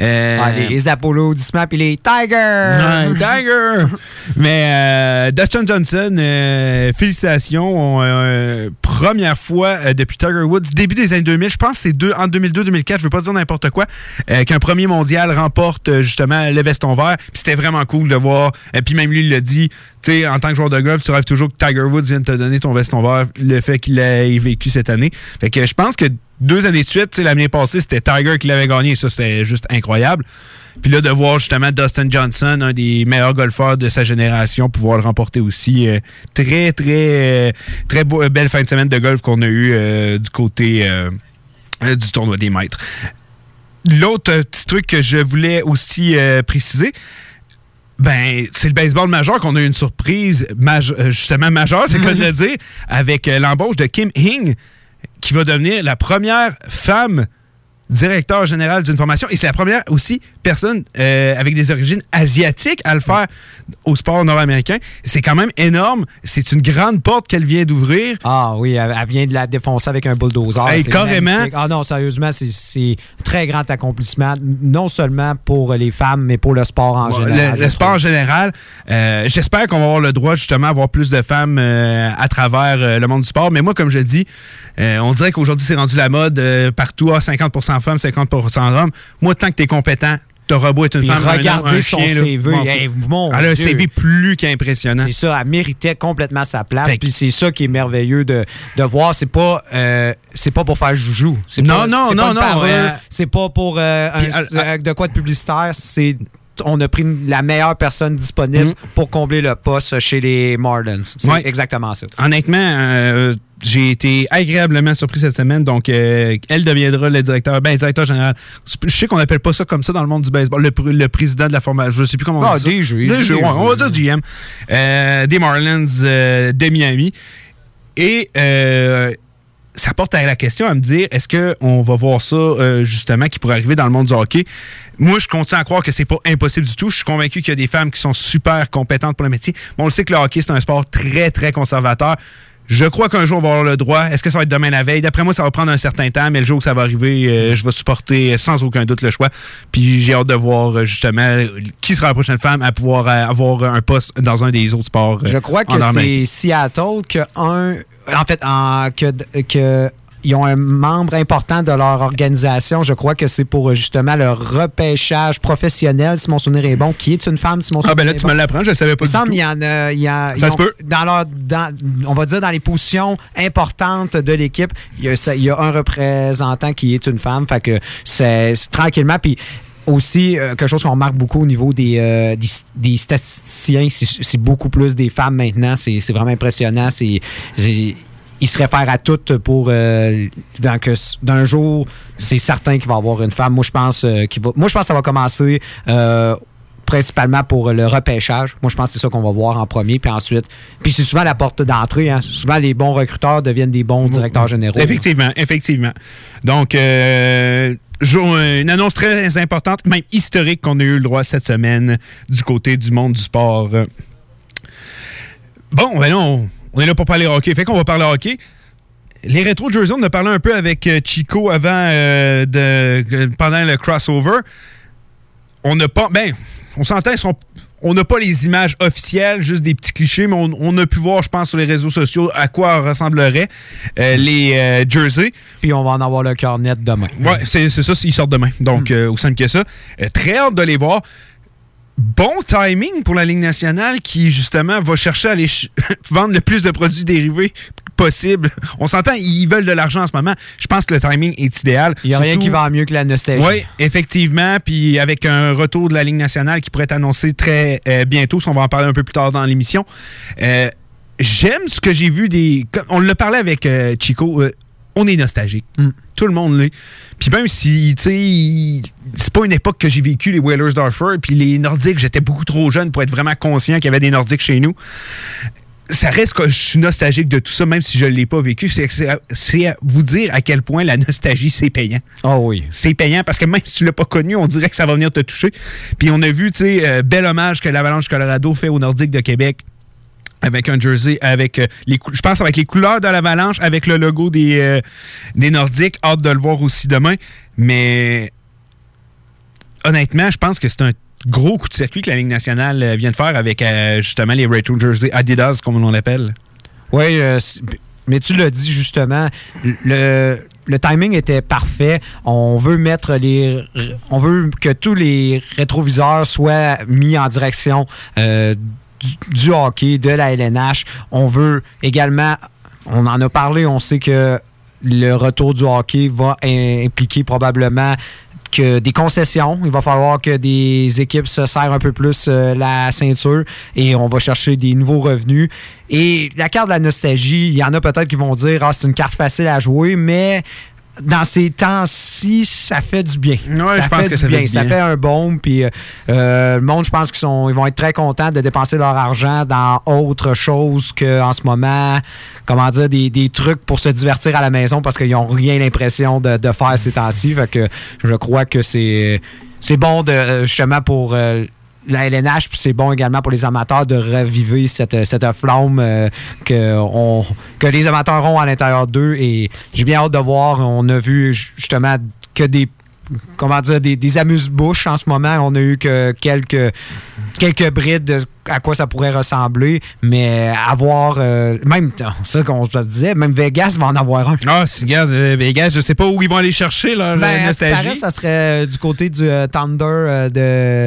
Euh, Ah, les, les applaudissements puis les Tiger! Ouais, Tiger! Mais euh, Dustin Johnson, euh, félicitations. On, euh, première fois depuis Tiger Woods, début des années 2000, je pense que c'est deux, en 2002-2004, je veux pas dire n'importe quoi, qu'un premier mondial remporte justement le veston vert. C'était vraiment cool de voir. Et puis même lui, il l'a dit, tu sais, en tant que joueur de golf, tu rêves toujours que Tiger Woods vienne te donner ton veston vert, le fait qu'il l'ait vécu cette année. Fait que je pense que deux années de suite, l'année passée, c'était Tiger qui l'avait gagné. Ça, c'était juste incroyable. Puis là, de voir justement Dustin Johnson, un des meilleurs golfeurs de sa génération, pouvoir le remporter aussi. euh, très, très, euh, très euh, belle fin de semaine de golf qu'on a eu du côté du tournoi des maîtres. L'autre petit truc que je voulais aussi préciser, ben, c'est le baseball majeur qu'on a eu une surprise maje- euh, justement majeure, c'est de le dire, avec euh, l'embauche de Kim Hing, qui va devenir la première femme directeur général d'une formation. Et c'est la première aussi personne euh, avec des origines asiatiques à le faire au sport nord-américain. C'est quand même énorme. C'est une grande porte qu'elle vient d'ouvrir. Ah oui, elle, elle vient de la défoncer avec un bulldozer. Carrément. Ah non, sérieusement, c'est- très grand accomplissement, non seulement pour les femmes, mais pour le sport en Ouais, général. Le, le sport en général. Euh, J'espère qu'on va avoir le droit justement d'avoir plus de femmes euh, à travers le monde du sport. Mais moi, comme je dis, on dirait qu'aujourd'hui, c'est rendu la mode partout. Ah, 50% femmes, 50% hommes. Moi, tant que tu es compétent, t'auras beau être une Puis femme, regardez un son chien, là, CV. Hey, mon Elle a un. CV plus qu'impressionnant. C'est ça, elle méritait complètement sa place. Fait Puis c'est ça qui est merveilleux de, de voir. C'est pas, euh, c'est pas pour faire joujou. C'est Non, pas- non, non, pas non, euh, c'est pas pour euh, un- de quoi de publicitaire. C'est on a pris la meilleure personne disponible pour combler le poste chez les Marlins. C'est Mm. Ouais. exactement ça. Honnêtement, euh, j'ai été agréablement surpris cette semaine. Donc, euh, elle deviendra le directeur, ben, directeur général. Je sais qu'on appelle pas ça comme ça dans le monde du baseball. Le, pr- le président de la formation. Je sais plus comment on Ah, dit ça. DG, DG, DG. ouais, on va dire GM. Euh, des Marlins euh, de Miami. Et euh, ça porte à la question à me dire est-ce qu'on va voir ça euh, justement qui pourrait arriver dans le monde du hockey? Moi, je continue à croire que c'est pas impossible du tout. Je suis convaincu qu'il y a des femmes qui sont super compétentes pour le métier. Mais on le sait que le hockey, c'est un sport très, très conservateur. Je crois qu'un jour, on va avoir le droit. Est-ce que ça va être demain la veille? D'après moi, ça va prendre un certain temps, mais le jour où ça va arriver, euh, je vais supporter sans aucun doute le choix. Puis j'ai hâte de voir euh, justement qui sera la prochaine femme à pouvoir euh, avoir un poste dans un des autres sports. Je crois que c'est. Seattle que un. En fait, en- que, que ils ont un membre important de leur organisation. Je crois que c'est pour euh, justement le repêchage professionnel, si mon souvenir est bon, qui est une femme, si mon Ah, souvenir ben là, est tu bon? me l'apprends, je ne savais pas Il du semble tout. qu'il y en a. il y a- Ça ils se ont- peut. Dans leur, dans- on va dire dans les positions importantes de l'équipe, il y, a, ça- il y a un représentant qui est une femme. Fait que c'est tranquillement. Puis aussi, euh, quelque chose qu'on remarque beaucoup au niveau des, euh, des, des statisticiens, c'est beaucoup plus des femmes maintenant. C'est c'est vraiment impressionnant. C'est ils se réfèrent à toutes pour euh, s- d'un jour, c'est certain qu'il va y avoir une femme. Moi, je pense euh, qu'il va. Moi, je pense que ça va commencer. euh, principalement pour le repêchage. Moi, je pense que c'est ça qu'on va voir en premier, puis ensuite. Puis c'est souvent la porte d'entrée. hein. Souvent, les bons recruteurs deviennent des bons directeurs généraux. Effectivement, effectivement. Donc, euh, une annonce très importante, même historique, qu'on a eu le droit cette semaine du côté du monde du sport. Bon, ben là, on, est là pour parler hockey. Fait qu'on va parler hockey. Les rétro Jersey, on a parlé un peu avec euh, Chico avant, euh, de, euh, pendant le crossover. On n'a pas. Ben, on s'entend, on n'a pas les images officielles, juste des petits clichés, mais on, on a pu voir, je pense, sur les réseaux sociaux à quoi ressembleraient euh, les euh, jerseys. Puis on va en avoir le cœur net demain. Ouais, c'est ça, ils sortent demain. Donc, euh, aussi simple que ça. Très hâte de les voir. Bon timing pour la Ligue nationale qui, justement, va chercher à aller ch- vendre le plus de produits dérivés possible. On s'entend, ils veulent de l'argent en ce moment. Je pense que le timing est idéal. Il n'y a rien qui va mieux que la nostalgie. Oui, effectivement. Puis avec un retour de la Ligue nationale qui pourrait être annoncé très euh, bientôt, ça, on va en parler un peu plus tard dans l'émission. Euh, J'aime ce que j'ai vu des. On l'a parlé avec euh, Chico. On est nostalgique. Tout le monde l'est. Puis même si, tu sais, c'est pas une époque que j'ai vécu les Whalers d'Arthur, puis les Nordiques, j'étais beaucoup trop jeune pour être vraiment conscient qu'il y avait des Nordiques chez nous ça reste que je suis nostalgique de tout ça, même si je ne l'ai pas vécu. C'est- vous dire à quel point la nostalgie, c'est payant. Oh oui. C'est payant parce que même si tu l'as pas connu, on dirait que ça va venir te toucher. Puis on a vu, tu sais, euh, bel hommage que l'Avalanche Colorado fait aux Nordiques de Québec avec un jersey, avec euh, les je pense avec les couleurs de l'Avalanche, avec le logo des, euh, des Nordiques. Hâte de le voir aussi demain. Mais honnêtement, je pense que c'est un gros coup de circuit que la Ligue nationale euh, vient de faire avec justement les retro jerseys Adidas, comme on l'appelle. Oui, mais tu l'as dit justement, le, le timing était parfait. On veut mettre les. On veut que tous les rétroviseurs soient mis en direction du, hockey, de la LNH. On veut également. On en a parlé, on sait que le retour du hockey va im- impliquer probablement des concessions. Il va falloir que des équipes se serrent un peu plus euh, la ceinture et on va chercher des nouveaux revenus. Et la carte de la nostalgie, il y en a peut-être qui vont dire ah, c'est une carte facile à jouer, mais dans ces temps-ci, ça fait du bien. Ouais, je pense fait que du ça fait bien. du Ça bien. fait un bon. Puis euh, euh, le monde, je pense qu'ils sont, ils vont être très contents de dépenser leur argent dans autre chose qu'en ce moment, comment dire, des, des trucs pour se divertir à la maison parce qu'ils n'ont rien l'impression de, de faire ces temps-ci. Fait que je crois que c'est c'est bon de justement pour euh, la LNH, puis c'est bon également pour les amateurs de reviver cette, cette flamme euh, que, on- que les amateurs ont à l'intérieur d'eux. Et j'ai bien hâte de voir. On a vu ju- justement que des comment dire des, des amuse-bouches en ce moment. On a eu que quelques quelques brides de à quoi ça pourrait ressembler, mais avoir euh, même ça qu'on se disait, même Vegas va en avoir un. Ah, si, regarde, euh, Vegas, je sais pas où ils vont aller chercher leur Ben, à ce qui nostalgie. paraît, ça serait du côté du euh, Thunder euh,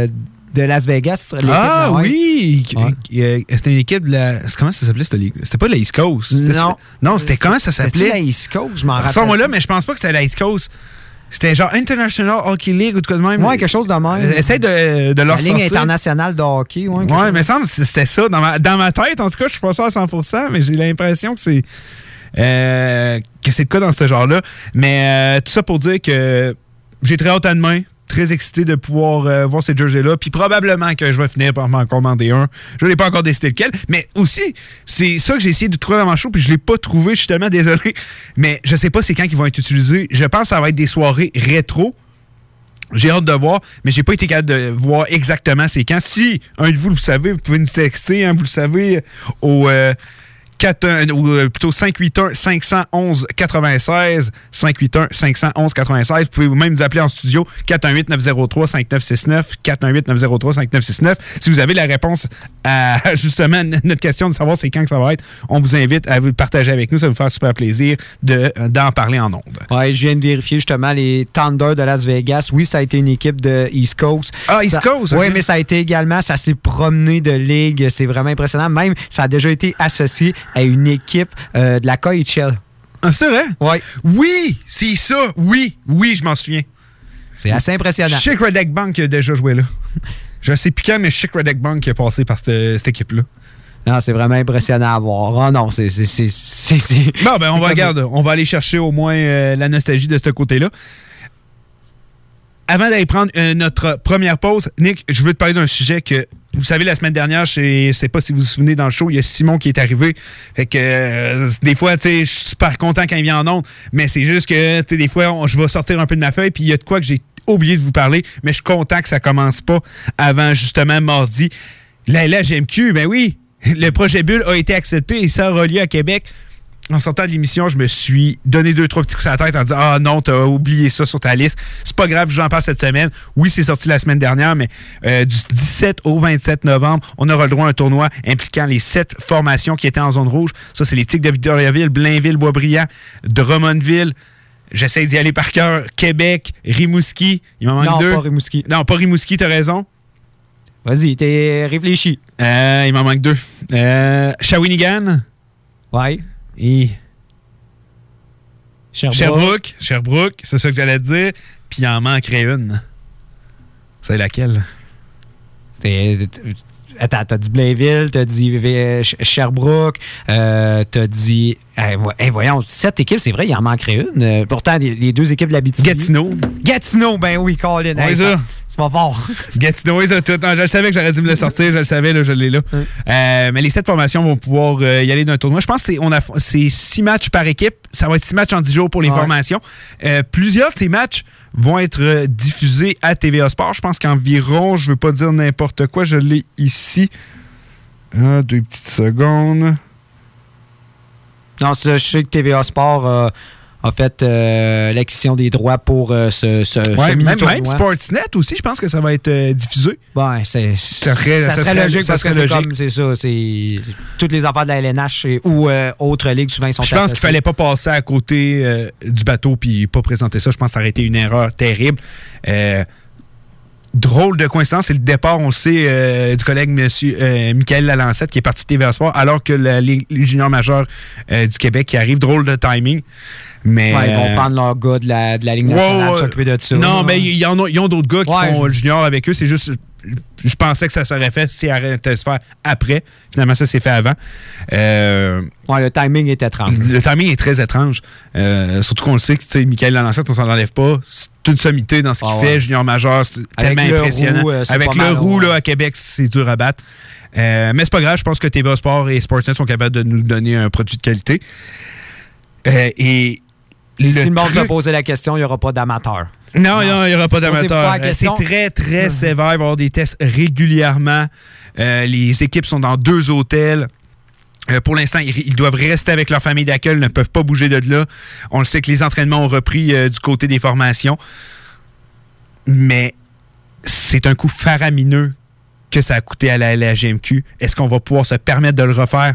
de, de Las Vegas. Ah oui! Euh, C'était une équipe de la. Comment ça s'appelait cette ligue? C'était pas la East Coast. C'était- Non. Non, c'était comment ça s'appelait? la East Coast, je m'en rappelle. Sors-moi là, mais je pense pas que c'était la East Coast. C'était genre International Hockey League ou de quoi de même. Ouais, quelque chose de même. Euh, Essaye de, de leur La ligne sortir. internationale de hockey. Ouais, Ouais, chose. mais semble que c'était ça. Dans ma, dans ma tête, en tout cas, je suis pas sûr à 100%, mais j'ai l'impression que c'est. euh, que c'est de quoi dans ce genre-là. Mais euh, tout ça pour dire que j'ai très hâte à demain. Très excité de pouvoir euh, voir ces jerseys-là. Puis probablement que je vais finir par m'en commander un. Je n'ai pas encore décidé lequel. Mais aussi, c'est ça que j'ai essayé de trouver dans mon show, puis je ne l'ai pas trouvé. Je suis tellement désolé. Mais je sais pas c'est quand ils vont être utilisés. Je pense que ça va être des soirées rétro. J'ai hâte de voir, mais j'ai pas été capable de voir exactement c'est quand. Si un de vous le savez, vous pouvez nous texter, hein, vous le savez, au euh, 41 ou euh, plutôt 581 511 96 581 511 96 vous pouvez vous-même nous appeler en studio 418 903 5969 418 903 5969 si vous avez la réponse à justement notre question de savoir c'est quand que ça va être on vous invite à vous le partager avec nous ça va nous faire super plaisir de- d'en parler en ondes Ouais, je viens de vérifier justement les Thunder de Las Vegas. Oui, ça a été une équipe de East Coast. Ah, East Ça- Coast, Oui, mais ça a été également, ça s'est promené de ligue. C'est vraiment impressionnant. Même, ça a déjà été associé à une équipe euh, de la KHL. Ah, c'est vrai? Oui. Oui, c'est ça. Oui, oui, je m'en souviens. C'est assez impressionnant. Chic Redneck Bank a déjà joué là. Je sais plus quand, mais Chic Redneck Bank est passé par cette, cette équipe-là. Non, c'est vraiment impressionnant à voir. Oh non, c'est. c'est- c'est- c'est- c'est- Bon, ben, on va regarder. On va aller chercher au moins euh, la nostalgie de ce côté-là. Avant d'aller prendre euh, notre première pause, Nick, je veux te parler d'un sujet que, vous savez, la semaine dernière, je sais pas si vous vous souvenez dans le show, il y a Simon qui est arrivé. Fait que euh, des fois, tu sais, je suis super content quand il vient en ondes, mais c'est juste que, tu des fois, je vais sortir un peu de ma feuille, puis il y a de quoi que j'ai oublié de vous parler, mais je suis content que ça commence pas avant, justement, mardi. La LHMQ, ben oui, le projet Bulle a été accepté et ça aura lieu à Québec. En sortant de l'émission, je me suis donné deux, trois petits coups à la tête en disant Ah non, t'as oublié ça sur ta liste. C'est pas grave, j'en parle cette semaine. Oui, c'est sorti la semaine dernière, mais euh, du 17 au 27 novembre, on aura le droit à un tournoi impliquant les sept formations qui étaient en zone rouge. Ça, c'est les Tigres de Victoriaville, Blainville, Boisbriand, Drummondville. J'essaie d'y aller par cœur. Québec, Rimouski. Il m'en manque Non, deux. pas Rimouski. Non, pas Rimouski, t'as raison. Vas-y, t'es réfléchi. Euh, il m'en manque deux. Euh, Shawinigan. Ouais. Et. Sherbrooke. Sherbrooke. Sherbrooke, c'est ça que j'allais te dire. Puis il en manquerait une. C'est laquelle? Attends, t'as dit Blainville, t'as dit euh, Sh- Sherbrooke, euh, t'as dit. Eh, voyons, cette équipe, c'est vrai, il en manquerait une. Euh, pourtant, les, deux équipes de la Gatineau. Gatineau, ben oui, Colin. Hey, ça. C'est pas fort. Gatineau, oui, ça, tout. Non, je le savais que j'aurais dû me le sortir, je le savais, là, je l'ai là. Euh, mais les sept formations vont pouvoir euh, y aller d'un tournoi. Je pense que c'est six matchs par équipe. Ça va être six matchs en dix jours pour les Ouais. formations. Euh, plusieurs de ces matchs vont être diffusés à TVA Sport. Je pense qu'environ, je veux pas dire n'importe quoi, je l'ai ici. Ah, deux petites secondes. Non, je sais que TVA Sport euh, a fait euh, l'acquisition des droits pour euh, ce, ce, même, même Sportsnet aussi, je pense que ça va être diffusé. Ouais, c'est, Ça serait- ça ça serait serait- logique ça parce que c'est logique. comme, c'est ça, c'est toutes les affaires de la LNH et- ou autres ligues, souvent, ils sont Je pense qu'il fallait pas passer à côté du bateau puis pas présenter ça. Je pense que ça aurait été une erreur terrible. Drôle de coïncidence, c'est le départ, on le sait, euh, du collègue monsieur euh, Michael Lalancette qui est parti TVA Sport, alors que la Ligue les juniors majeure euh, du Québec qui arrive. Drôle de timing. Mais, Ouais, ils vont euh, prendre leur gars de la, de la Ligue nationale s'occuper de ça. Non, mais ils ont, ils ont d'autres gars qui Ouais, font je- le junior avec eux. C'est juste, je pensais que ça serait fait si arrêtait de se faire après. Finalement, ça s'est fait avant. Euh, Ouais, le timing est étrange. le timing est très étrange. Euh, surtout qu'on le sait que, Michael Lalancette, on s'en enlève pas. C'est une sommité dans ce qu'il Ah fait. Junior majeur, c'est tellement le impressionnant. roux, euh, Avec le roux, là, à Québec, c'est dur à battre. Mais c'est pas grave. Je pense que TVA Sport et Sportsnet sont capables de nous donner un produit de qualité. Et si le monde se truc- posait la question, il n'y aura pas d'amateurs. Non, non, il n'y aura pas Euh, C'est question. très, très Mhm. sévère. Il va y avoir des tests régulièrement. Euh, les équipes sont dans deux hôtels. Euh, pour l'instant, ils, ils doivent rester avec leur famille d'accueil, ne peuvent pas bouger de là. On le sait que les entraînements ont repris euh, du côté des formations. Mais c'est un coût faramineux que ça a coûté à la LHGMQ. Est-ce qu'on va pouvoir se permettre de le refaire?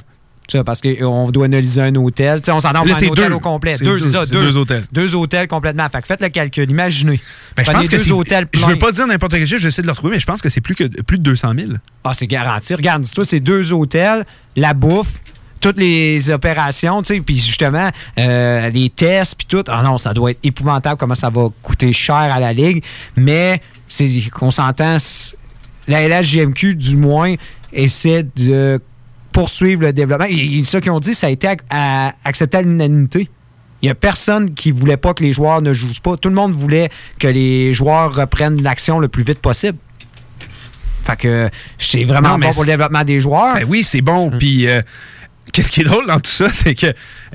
Parce qu'on doit analyser un hôtel. Tu sais, on s'entend pour un hôtel deux. au complet. Deux, deux, c'est ça. c'est deux hôtels. Deux hôtels complètement. Fait que faites le calcul. Imaginez. Ben, je pense que deux Je veux pas dire n'importe quel chose, j'essaie de le retrouver, mais je pense que c'est plus que plus de 200 000. Ah, c'est garanti. Regarde, dis-toi, c'est deux hôtels, la bouffe, toutes les opérations, tu sais, puis justement, euh, les tests, puis tout. Ah non, ça doit être épouvantable comment ça va coûter cher à la Ligue. Mais c'est qu'on s'entend, la LHJMQ, du moins, essaie de poursuivre le développement. Et, et ça qu'ils ont dit, ça a été ac- à- accepté à l'unanimité. Il n'y a personne qui voulait pas que les joueurs ne jouent pas. Tout le monde voulait que les joueurs reprennent l'action le plus vite possible. Fait que c'est vraiment Non, bon pour le développement des joueurs. Ben oui, c'est bon. Puis, euh, qu'est-ce qui est drôle dans tout ça, c'est que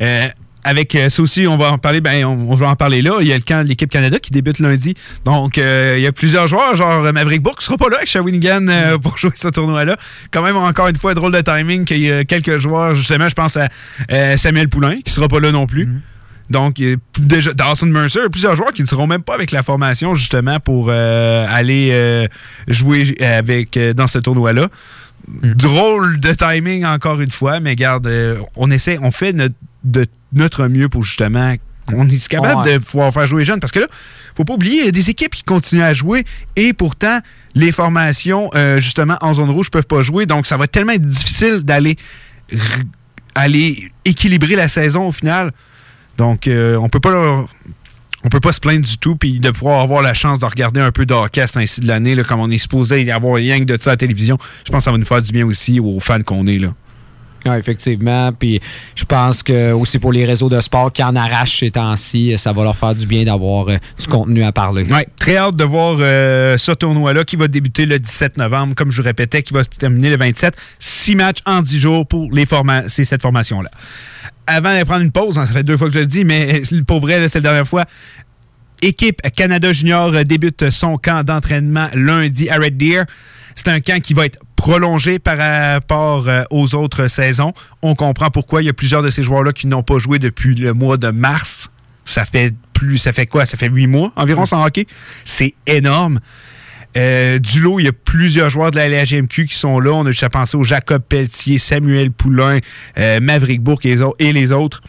euh, avec euh, ça aussi, on va en parler, ben, on, on va en parler là. Il y a le camp de l'équipe Canada qui débute lundi. Donc, euh, il y a plusieurs joueurs, genre euh, Maverick Bourque sera pas là avec Shawinigan euh, pour jouer ce tournoi-là. Quand même, encore une fois, drôle de timing qu'il y a quelques joueurs, justement, je pense à euh, Samuel Poulain, qui sera pas là non plus. Donc, il y a déjà, Dawson Mercer, plusieurs joueurs qui ne seront même pas avec la formation, justement, pour aller jouer avec, dans ce tournoi-là. Drôle de timing, encore une fois, mais garde, on essaie, on fait notre, de notre mieux pour justement qu'on est capable Ouais. de pouvoir faire jouer les jeunes. Parce que là, faut pas oublier, il y a des équipes qui continuent à jouer et pourtant, les formations, euh, justement, en zone rouge, peuvent pas jouer. Donc, ça va tellement être difficile d'aller aller équilibrer la saison au final. Donc, euh, on peut pas leur- on peut pas se plaindre du tout puis de pouvoir avoir la chance de regarder un peu de hockey à ce temps-ci de l'année, comme on est supposé y avoir rien que de ça à la télévision. Je pense que ça va nous faire du bien aussi aux fans qu'on est. là. Ouais, effectivement. Puis je pense que aussi pour les réseaux de sport qui en arrachent ces temps-ci, ça va leur faire du bien d'avoir euh, du contenu à parler. Ouais, très hâte de voir euh, ce tournoi-là qui va débuter le 17 novembre, comme je vous répétais, qui va se terminer le 27. Six matchs en 10 jours pour les forma c'est cette formation-là. Avant de prendre une pause, hein, ça fait deux fois que je le dis, mais pour vrai, c'est la dernière fois. Équipe Canada Junior euh, débute son camp d'entraînement lundi à Red Deer. C'est un camp qui va être prolongé par rapport euh, aux autres saisons. On comprend pourquoi il y a plusieurs de ces joueurs-là qui n'ont pas joué depuis le mois de mars. Ça fait plus, ça fait quoi? Ça fait huit mois environ sans hockey? C'est énorme. Euh, du lot, il y a plusieurs joueurs de la LHMQ qui sont là. On a juste à penser au Jacob Pelletier, Samuel Poulain, euh, Maverick Bourque et les, autres.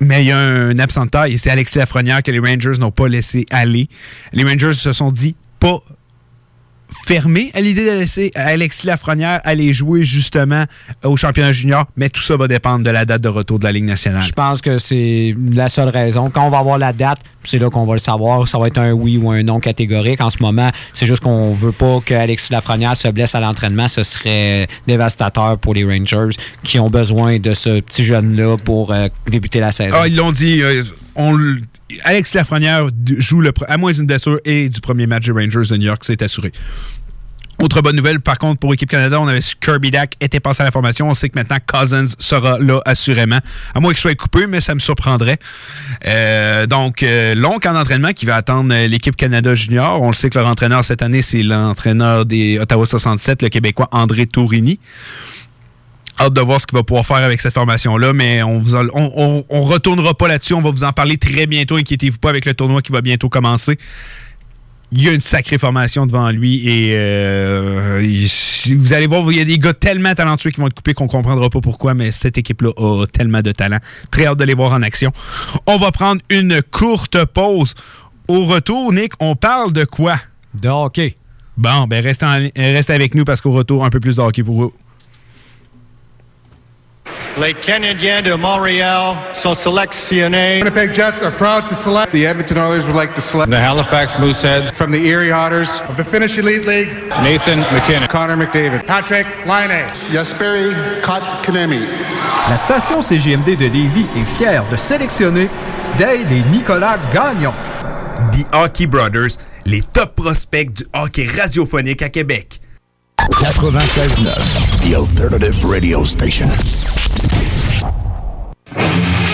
Mais il y a un absent et c'est Alexis Lafrenière que les Rangers n'ont pas laissé aller. Les Rangers se sont dit pas fermés à l'idée de laisser Alexis Lafrenière aller jouer justement au championnat junior, mais tout ça va dépendre de la date de retour de la Ligue nationale. Je pense que c'est la seule raison. Quand on va avoir la date, c'est là qu'on va le savoir. Ça va être un oui ou un non catégorique. En ce moment, c'est juste qu'on veut pas que Alexis Lafrenière se blesse à l'entraînement. Ce serait dévastateur pour les Rangers qui ont besoin de ce petit jeune-là pour euh, débuter la saison. Ah, ils l'ont dit. euh, on Alex Lafrenière joue le, à moins d'une blessure et du premier match des Rangers de New York, c'est assuré. Autre bonne nouvelle, par contre, pour Équipe Canada, on avait Kirby Dack était passé à la formation. On sait que maintenant Cousins sera là assurément. À moins qu'il soit coupé, mais ça me surprendrait. Euh, donc, euh, long camp d'entraînement qui va attendre euh, l'équipe Canada Junior. On le sait que leur entraîneur cette année, c'est l'entraîneur des Ottawa 67, le Québécois André Tourini hâte de voir ce qu'il va pouvoir faire avec cette formation-là, mais on vous en- on, on- on retournera pas là-dessus. On va vous en parler très bientôt. Inquiétez-vous pas avec le tournoi qui va bientôt commencer. Il y a une sacrée formation devant lui et euh, il- vous allez voir, il y a des gars tellement talentueux qui vont être coupés qu'on comprendra pas pourquoi, mais cette équipe-là a tellement de talent. Très hâte de les voir en action. On va prendre une courte pause. Au retour, Nick, on parle de quoi? De hockey. Bon, ben restez, en- restez avec nous parce qu'au retour, un peu plus de hockey pour vous. Les Canadiens de Montréal sont sélectionnés. Winnipeg Jets are proud to select. The Edmonton Oilers would like to select. The Halifax Mooseheads. From the Erie Otters. Of the Finnish Elite League. Nathan McKinnon. Connor McDavid. Patrick Laine. Jesperi Kotkaniemi. La station CGMD de Lévis est fière de sélectionner Dale et Nicolas Gagnon. The Hockey Brothers, les top prospects du hockey radiophonique à Québec. 96.9, The Alternative Radio Station. Thank you.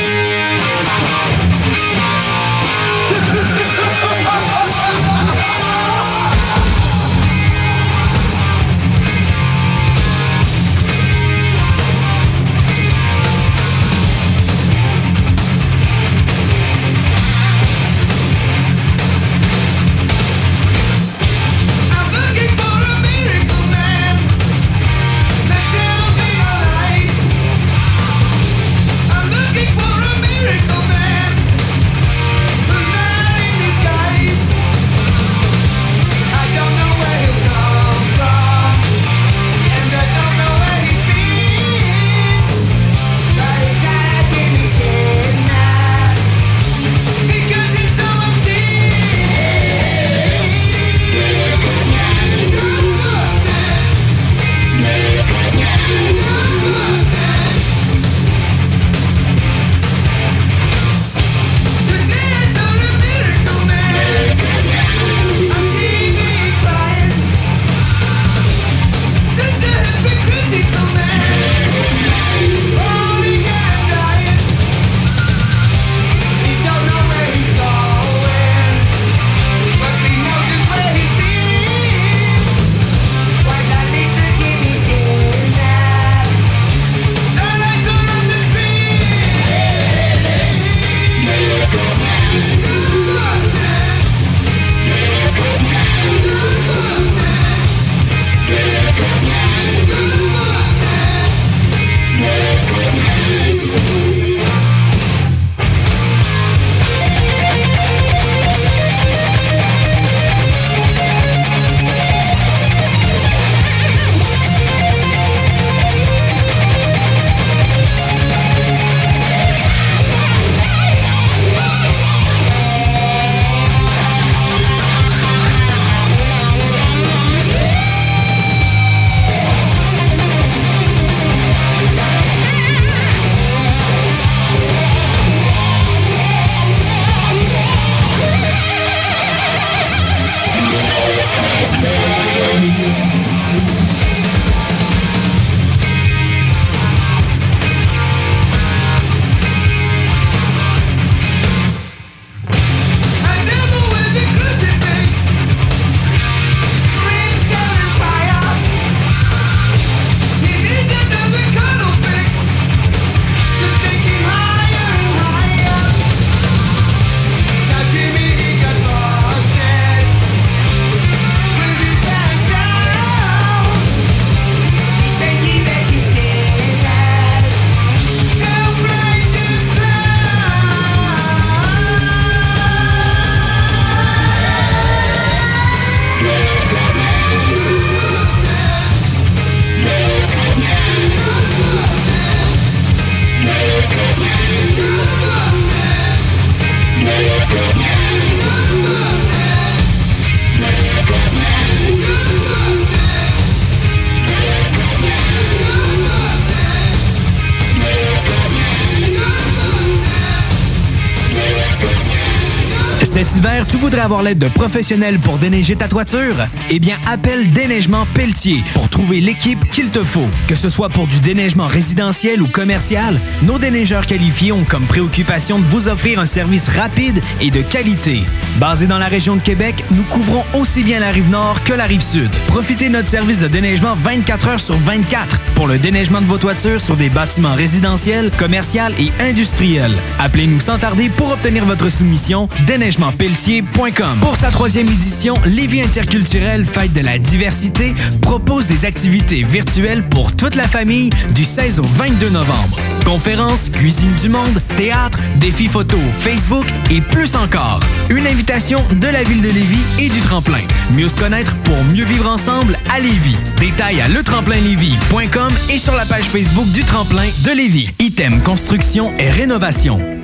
L'aide de professionnels pour déneiger ta toiture? Eh bien, appelle Déneigement Pelletier pour trouver l'équipe qu'il te faut. Que ce soit pour du déneigement résidentiel ou commercial, nos déneigeurs qualifiés ont comme préoccupation de vous offrir un service rapide et de qualité. Basé dans la région de Québec, nous couvrons aussi bien la rive nord que la rive sud. Profitez de notre service de déneigement 24 heures sur 24 pour le déneigement de vos toitures sur des bâtiments résidentiels, commerciaux et industriels. Appelez-nous sans tarder pour obtenir votre soumission déneigementpelletier.com. Pour sa troisième édition, Lévis interculturel Fête de la diversité propose des activités virtuelles pour toute la famille du 16 au 22 novembre. Conférences, cuisine du monde, théâtre, défis photo, Facebook et plus encore. Une invitation de la ville de Lévis et du tremplin. Mieux se connaître pour mieux vivre ensemble à Lévis. Détails à letremplinlévis.com et sur la page Facebook du tremplin de Lévis. Item construction et rénovation.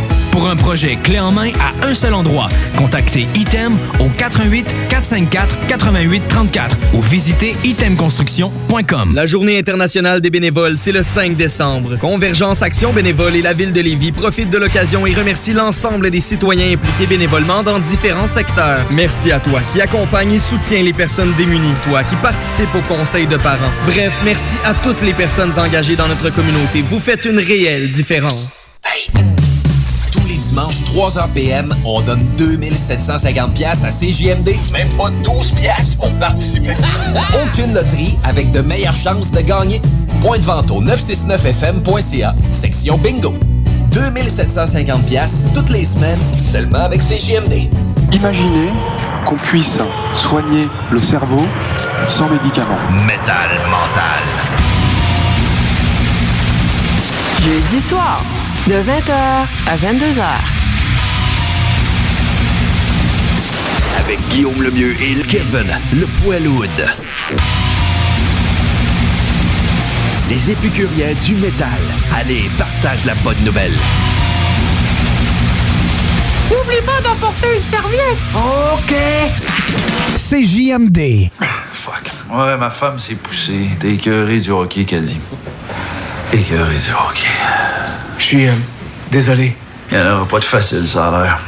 Pour un projet clé en main à un seul endroit, contactez Item au 88 454 88 34 ou visitez itemconstruction.com. La journée internationale des bénévoles, c'est le 5 décembre. Convergence Action Bénévole et la ville de Lévis profitent de l'occasion et remercient l'ensemble des citoyens impliqués bénévolement dans différents secteurs. Merci à toi qui accompagne et soutient les personnes démunies, toi qui participe au conseil de parents. Bref, merci à toutes les personnes engagées dans notre communauté. Vous faites une réelle différence. Les dimanches, 3h PM, on donne 2750 pièces à CJMD. Même pas 12 pièces pour participer. Aucune loterie avec de meilleures chances de gagner. Point de vente au 969fm.ca, section bingo. 2750 pièces toutes les semaines, seulement avec CJMD. Imaginez qu'on puisse soigner le cerveau sans médicaments. Métal mental. Jeudi soir, de 20h à 22h. Avec Guillaume Lemieux et Kevin, le poilwood. Les épicuriens du métal. Allez, partage la bonne nouvelle. N'oublie pas d'emporter une serviette. OK. C'est JMD. Fuck. Ouais, ma femme s'est poussée. T'es écœuré du hockey, dit. Écœuré du hockey. Je suis euh, désolé. Il n'y en aura pas de facile, ça a l'air.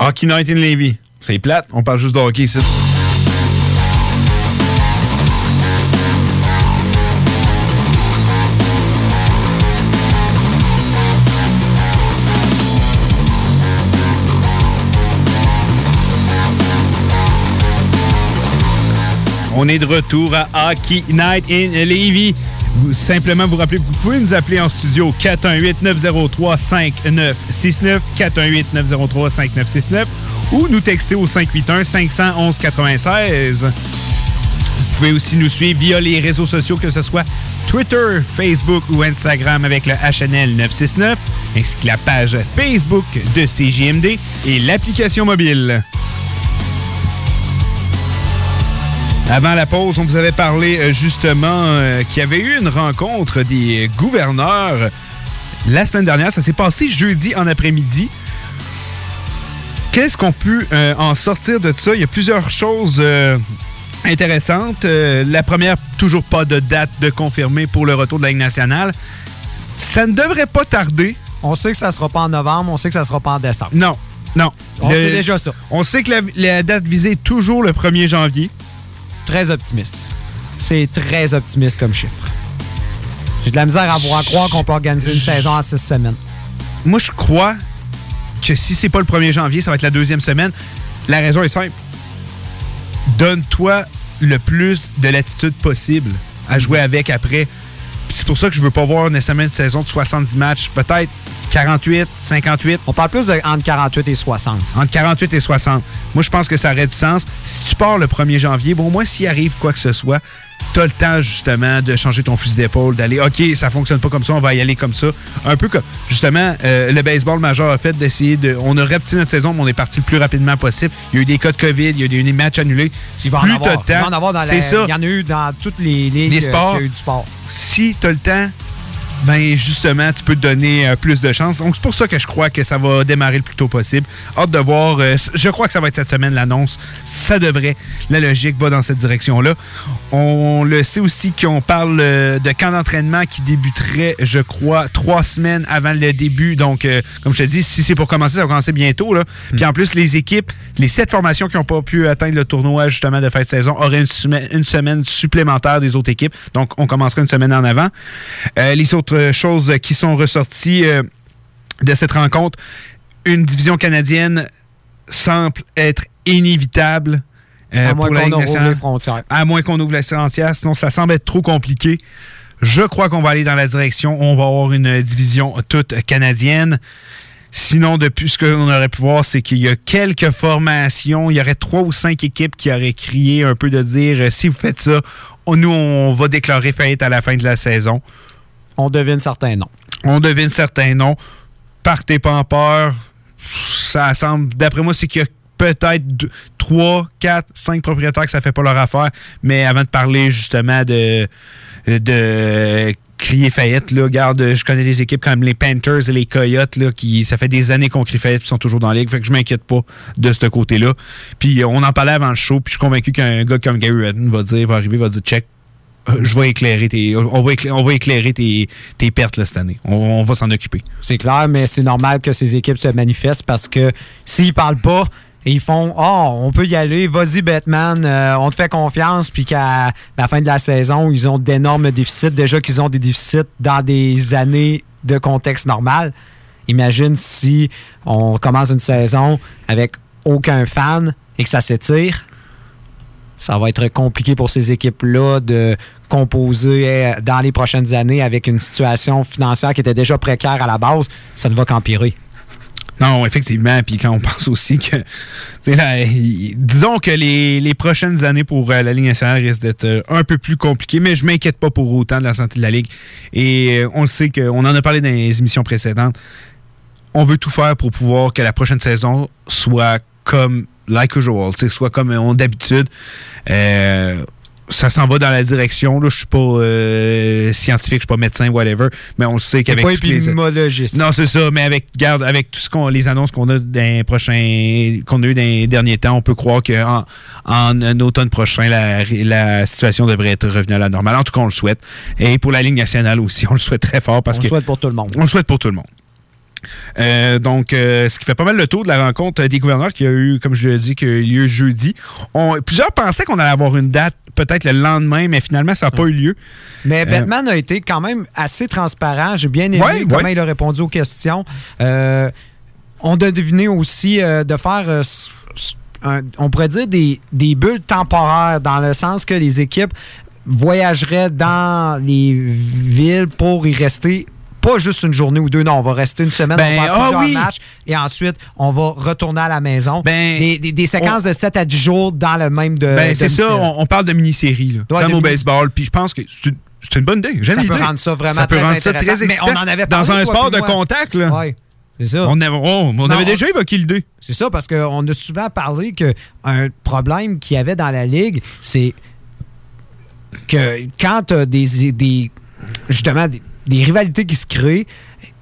Hockey Night in Levy. C'est plate, on parle juste de hockey ici. On est de retour à Hockey Night in Levy. Vous, simplement vous rappelez que vous pouvez nous appeler en studio 418-903-5969, 418-903-5969 ou nous texter au 581-511-96. Vous pouvez aussi nous suivre via les réseaux sociaux, que ce soit Twitter, Facebook ou Instagram avec le HNL 969, ainsi que la page Facebook de CJMD et l'application mobile. Avant la pause, on vous avait parlé euh, justement euh, qu'il y avait eu une rencontre des gouverneurs la semaine dernière. Ça s'est passé jeudi en après-midi. Qu'est-ce qu'on peut euh, en sortir de ça? Il y a plusieurs choses euh, intéressantes. La première, toujours pas de date de confirmer pour le retour de la Ligue nationale. Ça ne devrait pas tarder. On sait que ça sera pas en novembre, on sait que ça sera pas en décembre. Non, non. On Le- sait déjà ça. On sait que la, la date visée est toujours le 1er janvier. Très optimiste. C'est très optimiste comme chiffre. J'ai de la misère à voir croire qu'on peut organiser une saison en six semaines. Moi, je crois que si c'est pas le 1er janvier, ça va être la deuxième semaine. La raison est simple. Donne-toi le plus de latitude possible à jouer avec après. C'est pour ça que je veux pas voir nécessairement une saison de 70 matchs. Peut-être 48, 58. On parle plus de entre 48 et 60. Entre 48 et 60. Moi, je pense que ça aurait du sens. Si tu pars le 1er janvier, bon, moi, s'il arrive quoi que ce soit, tu as le temps, justement, de changer ton fusil d'épaule, d'aller, OK, ça fonctionne pas comme ça, on va y aller comme ça. Un peu comme, justement, euh, le baseball majeur a fait d'essayer de. On a repti notre saison, mais on est parti le plus rapidement possible. Il y a eu des cas de COVID, il y a eu des matchs annulés. Il va en plus avoir. t'as Il le va en avoir temps, dans la- ça. Il y en a eu dans toutes les ligues Les euh, sports. qu'il y a eu du sport. si tu as le temps, ben justement, tu peux te donner euh, plus de chance. Donc, c'est pour ça que je crois que ça va démarrer le plus tôt possible. Hâte de voir. euh, je crois que ça va être cette semaine, l'annonce. Ça devrait. La logique va dans cette direction-là. On le sait aussi qu'on parle euh, de camp d'entraînement qui débuterait, je crois, trois semaines avant le début. Donc, comme je te dis, si c'est pour commencer, ça va commencer bientôt. Là. Puis en plus, les équipes, les sept formations qui n'ont pas pu atteindre le tournoi justement de fin de saison auraient une, semaine- une semaine supplémentaire des autres équipes. Donc, on commencerait une semaine en avant. Les autres choses qui sont ressorties euh, de cette rencontre, une division canadienne semble être inévitable. euh, À moins qu'on ouvre les frontières. À moins qu'on ouvre les frontières, sinon ça semble être trop compliqué. Je crois qu'on va aller dans la direction. On va avoir une division toute canadienne. Sinon, depuis ce qu'on aurait pu voir, c'est qu'il y a quelques formations. Il y aurait trois ou cinq équipes qui auraient crié un peu de dire euh, si vous faites ça, on- nous, on va déclarer faillite à la fin de la saison. On devine certains noms. On devine certains noms. Partez pas en peur. Ça semble, d'après moi, c'est qu'il y a peut-être 3, 4, 5 propriétaires que ça fait pas leur affaire. Mais avant de parler justement de, de crier faillite, là, regarde, je connais des équipes comme les Panthers et les Coyotes, là, qui, ça fait des années qu'on crie faillite et sont toujours dans la ligue. Fait que je m'inquiète pas de ce côté-là. Puis on en parlait avant le show, puis je suis convaincu qu'un gars comme Gary Redden va dire, va arriver, va dire check. Euh, Je vais éclairer tes, on va éclairer, tes, tes pertes cette année. On, va s'en occuper. C'est clair, mais c'est normal que ces équipes se manifestent parce que s'ils parlent pas ils font Oh, on peut y aller, vas-y, Batman, euh, on te fait confiance, puis qu'à la fin de la saison, ils ont d'énormes déficits. Déjà qu'ils ont des déficits dans des années de contexte normal. Imagine si on commence une saison avec aucun fan et que ça s'étire. Ça va être compliqué pour ces équipes-là de composer euh, dans les prochaines années avec une situation financière qui était déjà précaire à la base. Ça ne va qu'empirer. Non, effectivement. Puis quand on pense aussi que. disons que les, les prochaines années pour euh, la Ligue nationale risquent d'être euh, un peu plus compliquées, mais je m'inquiète pas pour autant de la santé de la Ligue. Et euh, on le sait qu'on en a parlé dans les émissions précédentes. On veut tout faire pour pouvoir que la prochaine saison soit comme like usual, soit comme on d'habitude. Euh, ça s'en va dans la direction. Là. Je suis pas euh, scientifique, je suis pas médecin, whatever, mais on le sait qu'avec pas les- épidémiologiste. non, c'est ça, mais avec garde, avec tout ce qu'on les annonces qu'on a dans les prochains qu'on a eu dans les derniers temps, on peut croire qu'en en, en automne prochain, la, la situation devrait être revenue à la normale. En tout cas, on le souhaite. Et pour la Ligue nationale aussi, on le souhaite très fort parce On que le souhaite pour tout le monde. on le souhaite pour tout le monde. Euh, donc, euh, ce qui fait pas mal le tour de la rencontre des gouverneurs qui a eu, comme je l'ai dit, qui a eu lieu jeudi. On- plusieurs pensaient qu'on allait avoir une date peut-être le lendemain, mais finalement, ça n'a pas eu lieu. Mais Euh, Batman a été quand même assez transparent. J'ai bien aimé Ouais, comment ouais. il a répondu aux questions. On a deviné aussi de faire, un- on pourrait dire, des, des bulles temporaires, dans le sens que les équipes voyageraient dans les villes pour y rester. Pas juste une journée ou deux, non, on va rester une semaine, Ben, on va faire ah plusieurs oui! matchs et ensuite on va retourner à la maison. Ben, des, des- des séquences de 7 à 10 jours dans le même de. Ben, c'est ça, on, on parle de mini-série, là, Ouais, comme au mini- baseball. Puis je pense que c'est une, bonne idée. J'aime Ça peut l'idée. rendre ça vraiment Ça peut très rendre ça très Mais on en avait Dans un sport de contact, là. Ouais, ça. On, avait, on- on Non, avait on- déjà évoqué l'idée. C'est ça, parce qu'on a souvent parlé qu'un problème qu'il y avait dans la Ligue, c'est que quand tu as des, des, justement, des, des rivalités qui se créent,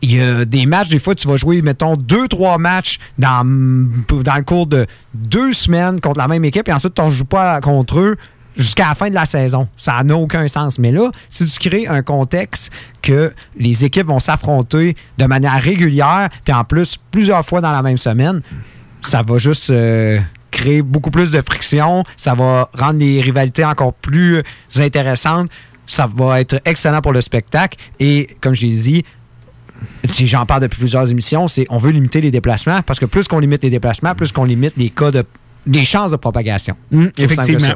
il y a des matchs, des fois, tu vas jouer, mettons, deux, trois matchs dans, dans le cours de deux semaines contre la même équipe, et ensuite, tu ne joues pas contre eux jusqu'à la fin de la saison. Ça n'a aucun sens. Mais là, si tu crées un contexte que les équipes vont s'affronter de manière régulière, puis en plus, plusieurs fois dans la même semaine, ça va juste euh, créer beaucoup plus de friction. Ça va rendre les rivalités encore plus intéressantes. Ça va être excellent pour le spectacle. Et comme j'ai dit, si j'en parle depuis plusieurs émissions, c'est on veut limiter les déplacements parce que plus qu'on limite les déplacements, plus qu'on limite les cas de les chances de propagation. Mm, que effectivement.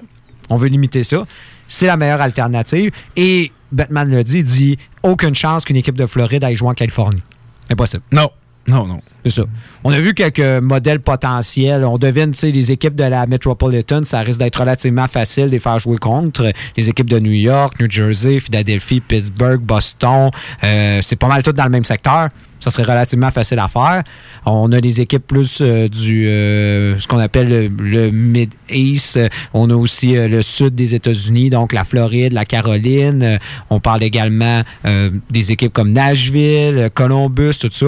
On veut limiter ça. C'est la meilleure alternative. Et Batman l'a dit, dit aucune chance qu'une équipe de Floride aille jouer en Californie. Impossible. Non. Non, non. On a vu quelques modèles potentiels. On devine, tu sais, les équipes de la Metropolitan, ça risque d'être relativement facile de les faire jouer contre. Les équipes de New York, New Jersey, Philadelphie, Pittsburgh, Boston, euh, c'est pas mal tout dans le même secteur. Ça serait relativement facile à faire. On a des équipes plus euh, du euh, ce qu'on appelle le, Mid-East. On a aussi le sud des États-Unis, donc la Floride, la Caroline. On parle également des équipes comme Nashville, Columbus, tout ça.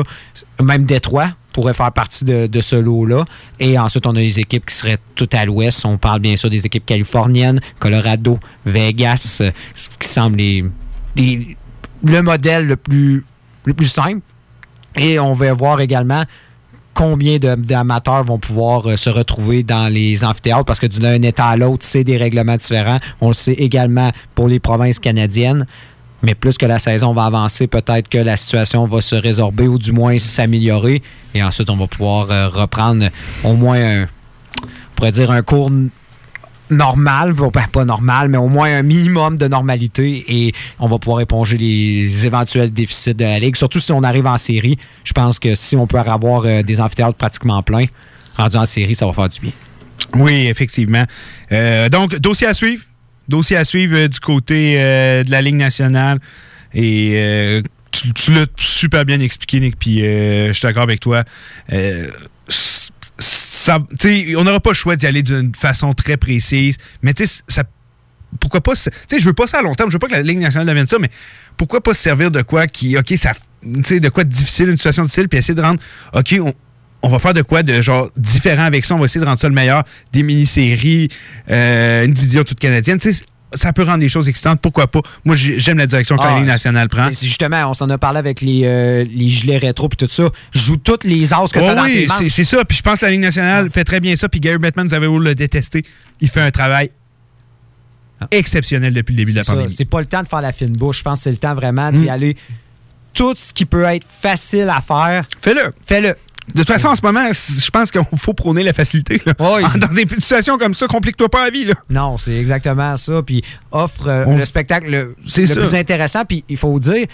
Même Détroit pourrait faire partie de, ce lot-là. Et ensuite, on a les équipes qui seraient tout à l'ouest. On parle bien sûr des équipes californiennes, Colorado, Vegas, euh, ce qui semble le modèle le plus, le plus simple. Et on va voir également combien d'amateurs vont pouvoir euh, se retrouver dans les amphithéâtres parce que d'un État à l'autre, c'est des règlements différents. On le sait également pour les provinces canadiennes. Mais plus que la saison va avancer, peut-être que la situation va se résorber ou du moins s'améliorer. Et ensuite, on va pouvoir euh, reprendre au moins, un, on pourrait dire, un cours normal, ben, pas normal, mais au moins un minimum de normalité et on va pouvoir éponger les éventuels déficits de la Ligue. Surtout si on arrive en série. Je pense que si on peut avoir euh, des amphithéâtres pratiquement pleins, rendu en série, ça va faire du bien. Oui, effectivement. Euh, donc, dossier à suivre? Dossier à suivre euh, du côté euh, de la Ligue nationale. Et euh, tu, l'as super bien expliqué, Nick, puis je suis d'accord avec toi. On n'aura pas le choix d'y aller d'une façon très précise, mais ça pourquoi pas. je veux pas ça à long terme, je veux pas que la Ligue nationale devienne ça, mais pourquoi pas se servir de quoi qui, OK, ça. De quoi difficile, une situation difficile, puis essayer de rendre. OK, on, on va faire de quoi de genre différent avec ça, on va essayer de rendre ça le meilleur. Des mini-séries, euh, une division toute canadienne. Tu sais, ça peut rendre les choses excitantes, pourquoi pas? Moi, j'ai- j'aime la direction que la Ah, Ligue nationale prend. Justement, on s'en a parlé avec les, euh, les gilets rétro et tout ça. Joue toutes les as que tu Oh as dans oui, tes manches. c'est- ça. Puis je pense que la Ligue nationale fait très bien ça. Puis Gary Bettman, vous avez beau le détester, il fait un travail exceptionnel depuis le début de la ça. pandémie. C'est pas le temps de faire la fine bouche. Je pense que c'est le temps vraiment d'y Mm. aller. Tout ce qui peut être facile à faire, fais-le. Fais-le. De toute façon, en ce moment, je pense qu'il faut prôner la facilité. là. Dans des situations comme ça, complique-toi pas la vie. Là. Non, c'est exactement ça. Puis offre euh, On- le spectacle le, plus intéressant. Puis il faut dire,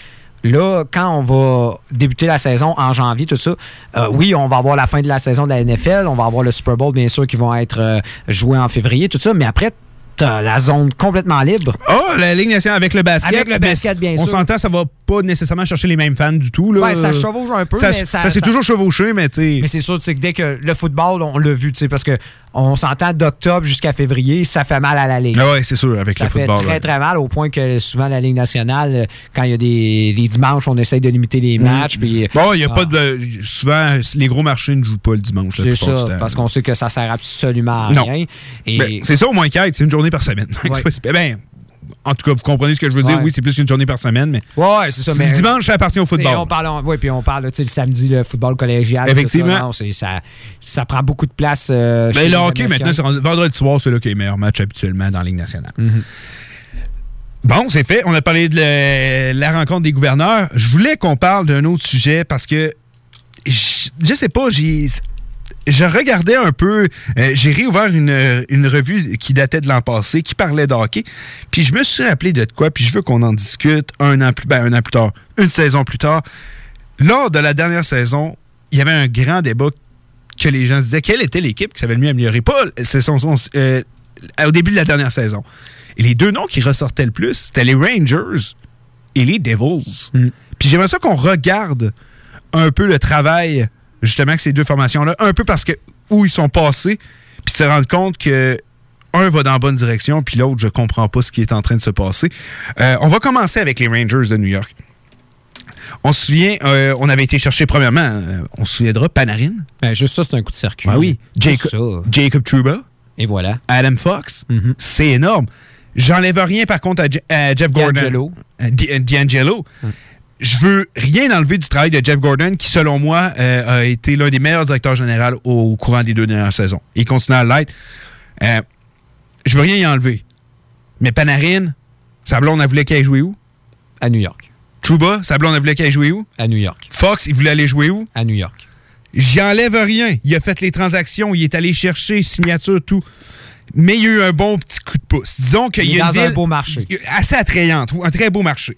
là, quand on va débuter la saison en janvier, tout ça, euh, oui, on va avoir la fin de la saison de la NFL, on va avoir le Super Bowl, bien sûr, qui vont être euh, joués en février, tout ça. Mais après, t'as la zone complètement libre. Oh, la Ligue nationale avec le basket. Avec le basket, bien On sûr. s'entend, ça va pas nécessairement chercher les mêmes fans du tout. Là. Ouais, ça chevauche un peu, Ça, mais ça- ça s'est toujours chevauché, mais tu. Mais c'est sûr tu sais, que dès que le football, on l'a vu, tu sais, parce que on s'entend d'octobre jusqu'à février, ça fait mal à la Ligue. Ah ouais, c'est sûr, avec ça le fait football. très, ouais. très mal au point que souvent la Ligue nationale, quand il y a des les dimanches, on essaye de limiter les matchs. puis- Bon, il y a Ah. pas de. Souvent, les gros marchés ne jouent pas le dimanche. C'est ça, parce qu'on sait que ça sert absolument à Non. rien. Et Ben, c'est ça au moins qu'il y ait, c'est une journée par semaine. Ouais. C'est pas si- ben, en tout cas, vous comprenez ce que je veux dire? Ouais. Oui, c'est plus qu'une journée par semaine, mais. Ouais, c'est ça. Mais le dimanche, ça appartient au football. On parle, ouais, puis on parle, tu sais, le samedi, le football collégial. Effectivement. Ça, non, ça, ça prend beaucoup de place. euh, Ben, chez le hockey, maintenant, vendredi soir, c'est là qu'il y a les meilleurs matchs habituellement dans la Ligue nationale. Mhm. Bon, c'est fait. On a parlé de le- la rencontre des gouverneurs. Je voulais qu'on parle d'un autre sujet parce que je, je sais pas, j'ai. Je regardais un peu, euh, j'ai réouvert une, une revue qui datait de l'an passé, qui parlait de hockey, puis je me suis rappelé de quoi, puis je veux qu'on en discute un an plus, ben, un an plus tard, une saison plus tard. Lors de la dernière saison, il y avait un grand débat que les gens se disaient quelle était l'équipe qui savait le mieux améliorer. Pas c'est son- son- euh, au début de la dernière saison. Et les deux noms qui ressortaient le plus, c'était les Rangers et les Devils. Puis j'aimerais ça qu'on regarde un peu le travail, justement, que ces deux formations-là, un peu parce que où ils sont passés, puis se rendre compte que un va dans la bonne direction, puis l'autre, je comprends pas ce qui est en train de se passer. Euh, on va commencer avec les Rangers de New York. On se souvient, euh, on avait été chercher premièrement, euh, on se souviendra, Panarin. Ben, juste ça, c'est un coup de circuit. Ah oui. Jacob, Jacob Trouba. Et voilà. Adam Fox. C'est énorme. J'enlève rien, par contre, à, Je- à Jeff Gordon. D'Angelo. D'Angelo. Je veux rien enlever du travail de Jeff Gordon, qui, selon moi, euh, a été l'un des meilleurs directeurs généraux au courant des deux dernières saisons. Il continue à l'être. Euh, je veux rien y enlever. Mais Panarin, sa blonde, elle voulait qu'il aille jouer où? À New York. Trouba, sa blonde, elle voulait qu'il aille jouer où? À New York. Fox, il voulait aller jouer où? À New York. J'y enlève rien. Il a fait les transactions, il est allé chercher signature, tout. Mais il y a eu un bon petit coup de pouce. Disons qu'il Il y a une dans un ville beau marché. assez attrayante, un très beau marché.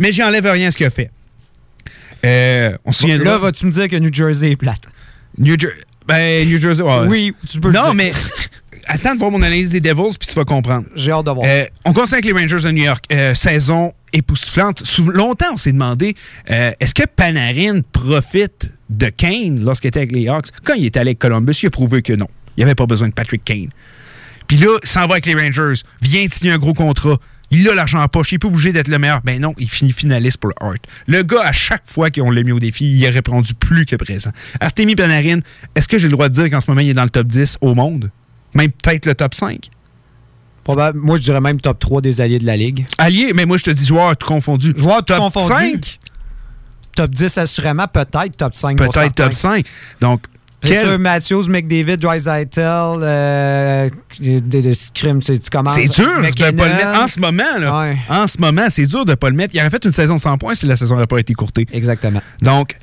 Mais j'y enlève rien à ce qu'il a fait. Euh, on se souvient Là, vas-tu me dire que New Jersey est plate? New, Jer- ben, New Jersey, ouais. Oui, tu peux le Non, dire. mais attends de voir mon analyse des Devils, puis tu vas comprendre. J'ai hâte de voir. Euh, on continue avec les Rangers de New York. Euh, saison époustouflante. Longtemps, on s'est demandé euh, est-ce que Panarin profite de Kane lorsqu'il était avec les Hawks? Quand il était allé avec Columbus, il a prouvé que non. Il n'y avait pas besoin de Patrick Kane. Puis là, il s'en va avec les Rangers, vient de signer un gros contrat. Il a l'argent en poche, il n'est pas obligé d'être le meilleur. Ben non, il finit finaliste pour le Hart. Le gars, à chaque fois qu'on l'a mis au défi, il a répondu plus que présent. Artemi Panarin, est-ce que j'ai le droit de dire qu'en ce moment, il est dans le top 10 au monde? Même peut-être le top 5? Probable- moi, je dirais même top 3 des alliés de la Ligue. Allié, mais moi, je te dis joueur tout confondu. Joueur tout top confondu. 5? Top 10 assurément, peut-être top 5. Peut-être top 5. Donc, Quel... Matthews, McDavid, Dreisaitl, euh, des, des scrims, tu commences. C'est dur de McKinnon. pas le mettre en ce moment. Là. En ce moment, c'est dur de pas le mettre. Il aurait fait une saison de 100 points si la saison n'aurait pas été courtée. Exactement. Donc,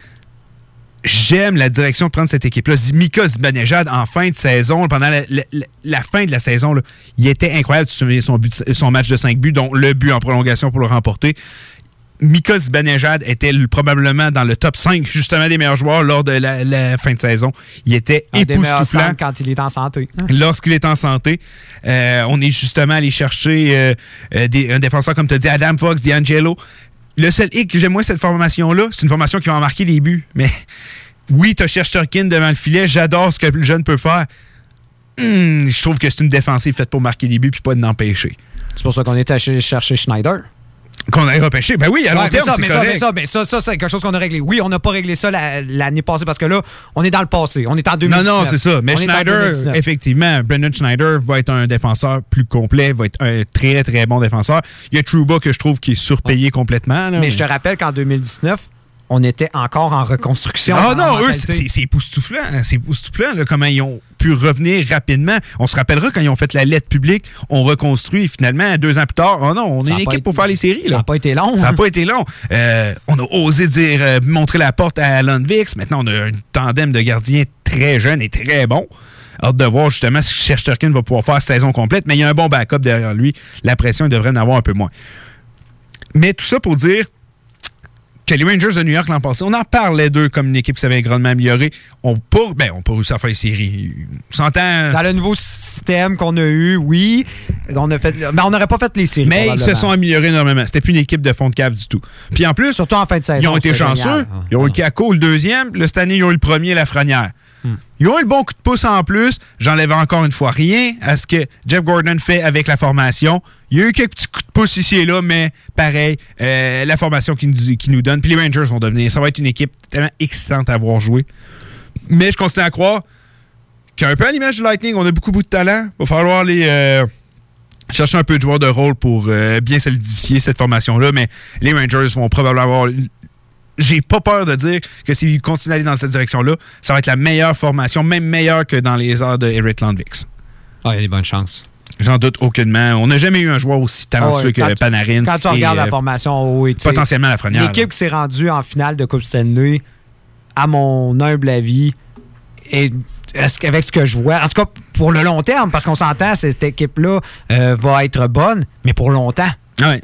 j'aime la direction de prendre cette équipe-là. Mika Zibanejad, en fin de saison, pendant la, la- la- la fin de la saison, là, il était incroyable. Tu te souviens son, but de- son match de 5 buts, dont le but en prolongation pour le remporter. Mika Zibanejad était le- probablement dans le top 5 justement des meilleurs joueurs lors de la, la fin de saison. Il était Un époustouflant quand il est en santé. hein. lorsqu'il est en santé. Euh, on est justement allé chercher euh, euh, des- un défenseur, comme tu as dit, Adam Fox, D'Angelo. Le seul hic que j'aime moins cette formation-là, c'est une formation qui va en marquer des buts. Mais oui, tu as Shesterkin devant le filet. J'adore ce que le jeune peut faire. Hum, je trouve que c'est une défensive faite pour marquer des buts puis pas de l'empêcher. C'est pour ça qu'on est allé chercher Schneider. Qu'on a repêché. Ben oui, à long Ouais, mais terme, ça, c'est mais ça, mais ça, mais ça, ça, c'est quelque chose qu'on a réglé. Oui, on n'a pas réglé ça la- l'année passée parce que là, on est dans le passé. On est en 2019. Non, non, c'est ça. Mais On Schneider, 2019. effectivement, Brendan Schneider va être un défenseur plus complet, va être un très, très bon défenseur. Il y a Trouba que je trouve qui est surpayé complètement. là. Mais je te rappelle qu'en 2019, on était encore en reconstruction. Ah non, eux, c'est époustouflant. hein. C'est époustouflant là, comment ils ont pu revenir rapidement. On se rappellera quand ils ont fait la lettre publique, on reconstruit et finalement, deux ans plus tard, oh non, on est Ça une équipe été- pour faire les séries. Ça n'a pas été long. Ça n'a hein. pas été long. Euh, on a osé dire, euh, montrer la porte à Lundvix. Maintenant, on a un tandem de gardiens très jeune et très bon. Hâte de voir justement si Shesterkin va pouvoir faire saison complète, mais il y a un bon backup derrière lui. La pression, il devrait en avoir un peu moins. Mais tout ça pour dire que les Rangers de New York l'an passé, on en parlait d'eux comme une équipe qui s'avait grandement améliorée. On peut, ben, on peut réussir à faire les séries. On s'entend. Dans le nouveau système qu'on a eu, oui, on a fait, mais on n'aurait pas fait les séries. Mais ils se sont améliorés énormément. C'était plus une équipe de fond de cave du tout. Puis en plus, Surtout en fin de saison. ils ont été chanceux. génial. Ils ont eu Kako le deuxième. Là, cette année, ils ont eu le premier, la Frenière. Ils ont eu le bon coup de pouce en plus. J'enlève encore une fois rien à ce que Jeff Gordon fait avec la formation. Il y a eu quelques petits coups de pouce ici et là, mais pareil, euh, la formation qu'il nous, qu'il nous donne. Puis les Rangers vont devenir. Ça va être une équipe tellement excitante à voir jouer. Mais je continue à croire qu'un peu à l'image du Lightning, on a beaucoup, beaucoup de talent. Il va falloir les. euh, chercher un peu de joueurs de rôle pour euh, bien solidifier cette formation-là, mais les Rangers vont probablement avoir. J'ai pas peur de dire que s'ils continuent d'aller dans cette direction-là, ça va être la meilleure formation, même meilleure que dans les heures de Eric Landvix. Ah, il y a des bonnes chances. J'en doute aucunement. On n'a jamais eu un joueur aussi talentueux Ah ouais, que Panarin. Quand tu et, regardes euh, la formation, oui, tu sais, potentiellement la Frenière, L'équipe qui s'est rendue en finale de Coupe Stanley, à mon humble avis, qu'avec ce que je vois, en tout cas pour le long terme, parce qu'on s'entend, cette équipe-là euh, va être bonne, mais pour longtemps. Ouais.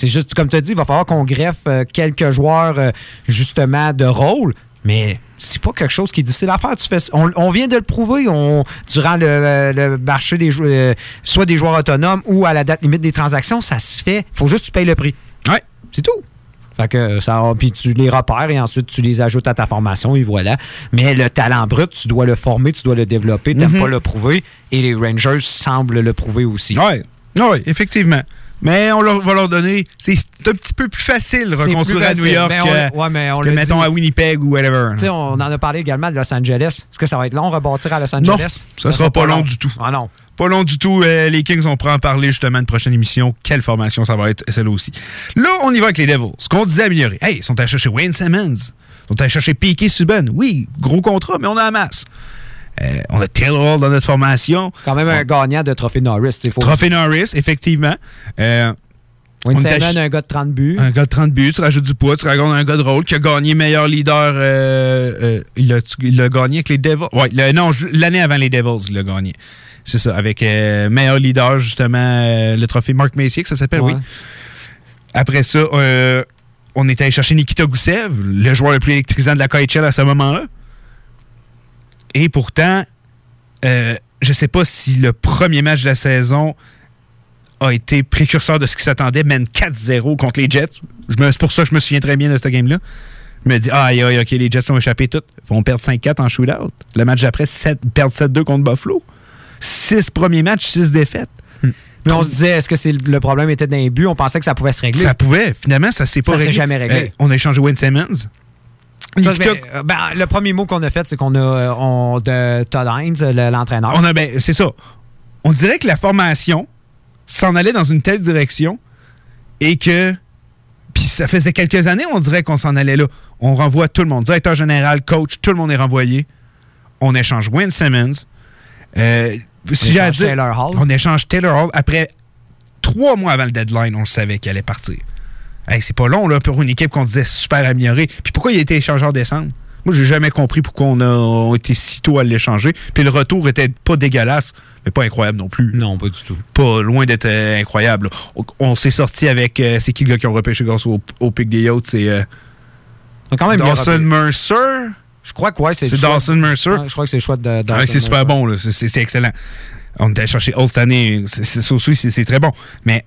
C'est juste, comme tu as dit, il va falloir qu'on greffe euh, quelques joueurs, euh, justement, de rôle, mais c'est pas quelque chose qui est difficile à faire. Tu fais, on, on vient de le prouver on, durant le, euh, le marché des euh, soit des joueurs autonomes ou à la date limite des transactions, ça se fait. faut juste que tu payes le prix. Ouais. C'est tout. Fait que ça, puis tu les repères et ensuite tu les ajoutes à ta formation et voilà. Mais le talent brut, tu dois le former, tu dois le développer, tu Mhm. pas le prouver. Et les Rangers semblent le prouver aussi. Oui, ouais, effectivement. Mais on leur, va leur donner. C'est un petit peu plus facile de reconstruire à New. York Mais on- que, ouais, mais on que, mettons, dit. à Winnipeg ou whatever. On en a parlé également de Los Angeles. Est-ce que ça va être long rebâtir à Los Non, Angeles? ça, sera pas long, du tout. Ah non. Pas long du tout. Euh, les Kings, on pourra en parler justement une prochaine émission. Quelle formation ça va être, celle-là aussi. Là, on y va avec les Devils. Ce qu'on disait améliorer. Hey, ils sont allés chercher Wayne Simmons. Ils sont allés chercher Piquet Subban. Oui, gros contrat, mais on a la masse. Euh, on a Taylor Hall dans notre formation. Quand même un gagnant de Trophée Norris. Faut... Trophée Norris, effectivement. Euh, on ch- un gars de 30 buts. un gars de 30 buts, tu rajoutes du poids, tu rajoutes un gars de rôle qui a gagné meilleur leader. euh, euh, il l'a gagné avec les Devils. Ouais, le- non, l'année avant les Devils, il l'a gagné. C'est ça, avec euh, meilleur leader, justement, le trophée Mark Messier, que ça s'appelle, Ouais. oui. Après ça, on est allé chercher Nikita Gusev, le joueur le plus électrisant de la KHL à ce moment-là. Et pourtant, euh, je sais pas si le premier match de la saison a été précurseur de ce qui s'attendait, mène 4-0 contre les Jets. C'est pour ça que je me souviens très bien de ce game-là. Je me dis, ah, aïe, aïe, ok, les Jets ont échappé tout. Ils vont perdre 5-4 en shootout. Le match d'après, perdre 7-2 contre Buffalo. Six premiers matchs, six défaites. Mais on disait, est-ce que c'est le problème était dans les buts? On pensait que ça pouvait se régler. Ça pouvait. Finalement, ça s'est pas Ça s'est réglé. jamais réglé. Euh, on a échangé Wayne Simmons. Ça, ben, euh, ben, le premier mot qu'on a fait, c'est qu'on a euh, on, de Todd Hines, le- l'entraîneur. On a, ben, c'est ça. On dirait que la formation s'en allait dans une telle direction et que. Puis ça faisait quelques années, on dirait qu'on s'en allait là. On renvoie tout le monde. Directeur général, coach, tout le monde est renvoyé. On échange Wayne Simmons. Euh, si On échange dire, Taylor Hall. On échange Taylor Hall. Après trois mois avant le deadline, on le savait qu'il allait partir. Hey, c'est pas long là, pour une équipe qu'on disait super améliorée. Puis pourquoi il a été échangé en décembre? Moi, j'ai jamais compris pourquoi on a, on a été si tôt à l'échanger. Puis le retour était pas dégueulasse, mais pas incroyable non plus. Non, pas du tout. Pas loin d'être euh, incroyable. On, on s'est sorti avec. euh, c'est qui le gars qui ont repêché grâce au, au pic des yachts? C'est. euh, quand même Dawson. Mercer? Je crois que ouais, c'est C'est Dawson Mercer. Ouais, je crois que c'est choix de Dawson Ah, c'est super bon, là. C'est- excellent. On était allé chercher Old cette année. Aussi, c'est très bon. Mais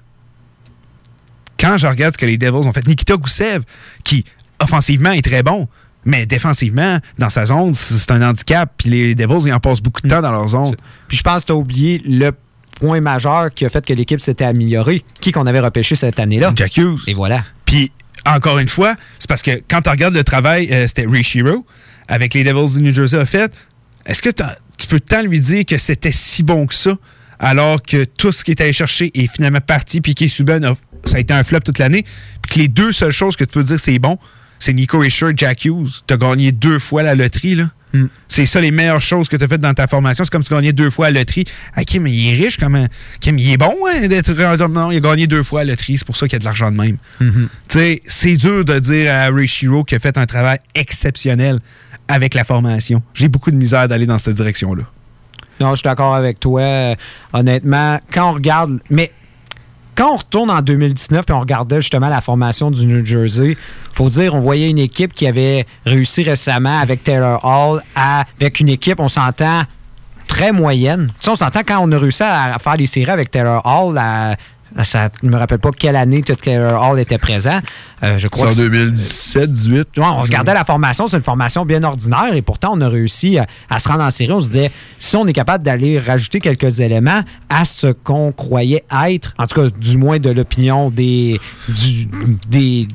quand je regarde ce que les Devils ont fait, Nikita Gusev, qui offensivement est très bon, mais défensivement, dans sa zone, c'est un handicap. Puis les Devils, ils en passent beaucoup de temps dans leur zone. Puis je pense que tu as oublié le point majeur qui a fait que l'équipe s'était améliorée. Qui qu'on avait repêché cette année-là? Jack Hughes. Et voilà. Puis, encore une fois, c'est parce que quand tu regardes le travail, euh, c'était Ray Shiro, avec les Devils du New Jersey, a fait, est-ce que tu peux tant lui dire que c'était si bon que ça, alors que tout ce qu'il est allé chercher est finalement parti, puis qui Subban, a- ça a été un flop toute l'année, puis que les deux seules choses que tu peux dire c'est bon, c'est Nico Risher et Jack Hughes. Tu as gagné deux fois la loterie, là. C'est ça les meilleures choses que tu as faites dans ta formation. C'est comme si tu gagnais deux fois à la loterie. Ah, Kim, il est riche comme un- Kim, il est bon hein, d'être. Non, il a gagné deux fois à la loterie. C'est pour ça qu'il y a de l'argent de même. Tu sais, c'est dur de dire à Ray Shiro qu'il a fait un travail exceptionnel avec la formation. J'ai beaucoup de misère d'aller dans cette direction-là. Non, je suis d'accord avec toi. Euh, Honnêtement, quand on regarde. Mais quand on retourne en 2019 et on regardait justement la formation du New Jersey, faut dire, on voyait une équipe qui avait réussi récemment avec Taylor Hall, à- avec une équipe, on s'entend, très moyenne. Tu sais, on s'entend quand on a réussi à, à faire les séries avec Taylor Hall, à- à- ça ne me rappelle pas quelle année Taylor Hall était présent. Euh, je crois C'est en que 2017, 18. Ouais, on regardait la formation, c'est une formation bien ordinaire et pourtant on a réussi à, à se rendre en série. On se disait, si on est capable d'aller rajouter quelques éléments à ce qu'on croyait être, en tout cas du moins de l'opinion des, du- des,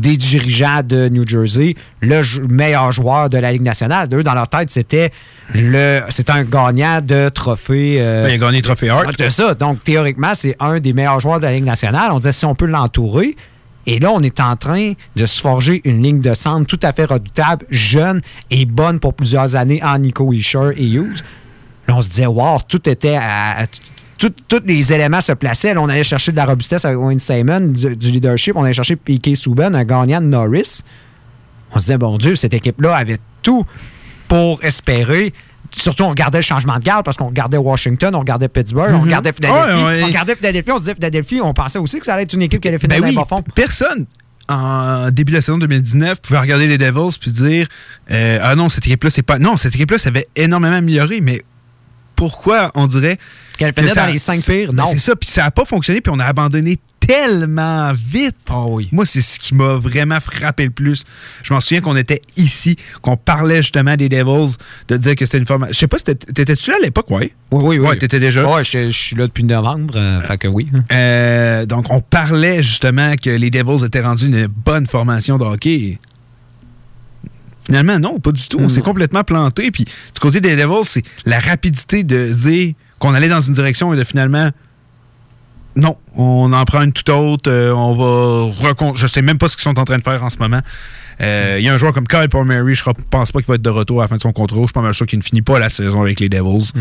des dirigeants de New Jersey, le meilleur joueur de la Ligue nationale. Eux, dans leur tête, c'était le un gagnant de trophée. euh, il a gagné le trophée Hart. C'est ça. Donc, théoriquement, c'est un des meilleurs joueurs de la Ligue nationale. On disait si on peut l'entourer. Et là, on est en train de se forger une ligne de centre tout à fait redoutable, jeune et bonne pour plusieurs années en Nico Isher et Hughes. Là, on se disait, wow, tout était à. à- tous les éléments se plaçaient. Là, on allait chercher de la robustesse avec Wayne Simon, du, du leadership. On allait chercher Piquet Souben, un gagnant de Norris. On se disait, bon Dieu, cette équipe-là avait tout pour espérer. Surtout, on regardait le changement de garde parce qu'on regardait Washington, on regardait Pittsburgh, on Mhm. regardait Philadelphie. Ouais, ouais. On regardait Philadelphie, on se disait Philadelphie, on pensait aussi que ça allait être une équipe qui allait finir Ben oui, bas fonds. personne en début de la saison 2019 pouvait regarder les Devils puis dire euh, ah non cette équipe là c'est pas non cette équipe là ça avait énormément amélioré mais pourquoi on dirait qu'elle ça- dans les cinq pires? ben, Non. c'est ça puis ça a pas fonctionné puis on a abandonné tellement vite moi c'est ce qui m'a vraiment frappé le plus je m'en souviens qu'on était ici qu'on parlait justement des Devils de dire que c'était une formation je sais pas si t'étais- t'étais-tu là à l'époque ouais? Oui, oui, oui. ouais t'étais déjà Ouais, je, je suis là depuis novembre, euh, fait que oui. euh, donc, on parlait justement que les Devils étaient rendus une bonne formation de hockey. Finalement, non, pas du tout. On s'est complètement planté. Puis, du côté des Devils, c'est la rapidité de dire qu'on allait dans une direction et de finalement. Non, on en prend une toute autre. euh, on va recon- Je sais même pas ce qu'ils sont en train de faire en ce moment. Euh, Il y a un joueur comme Kyle Palmieri, je pense pas qu'il va être de retour à la fin de son contrat. Je suis pas mal sûr qu'il ne finit pas la saison avec les Devils.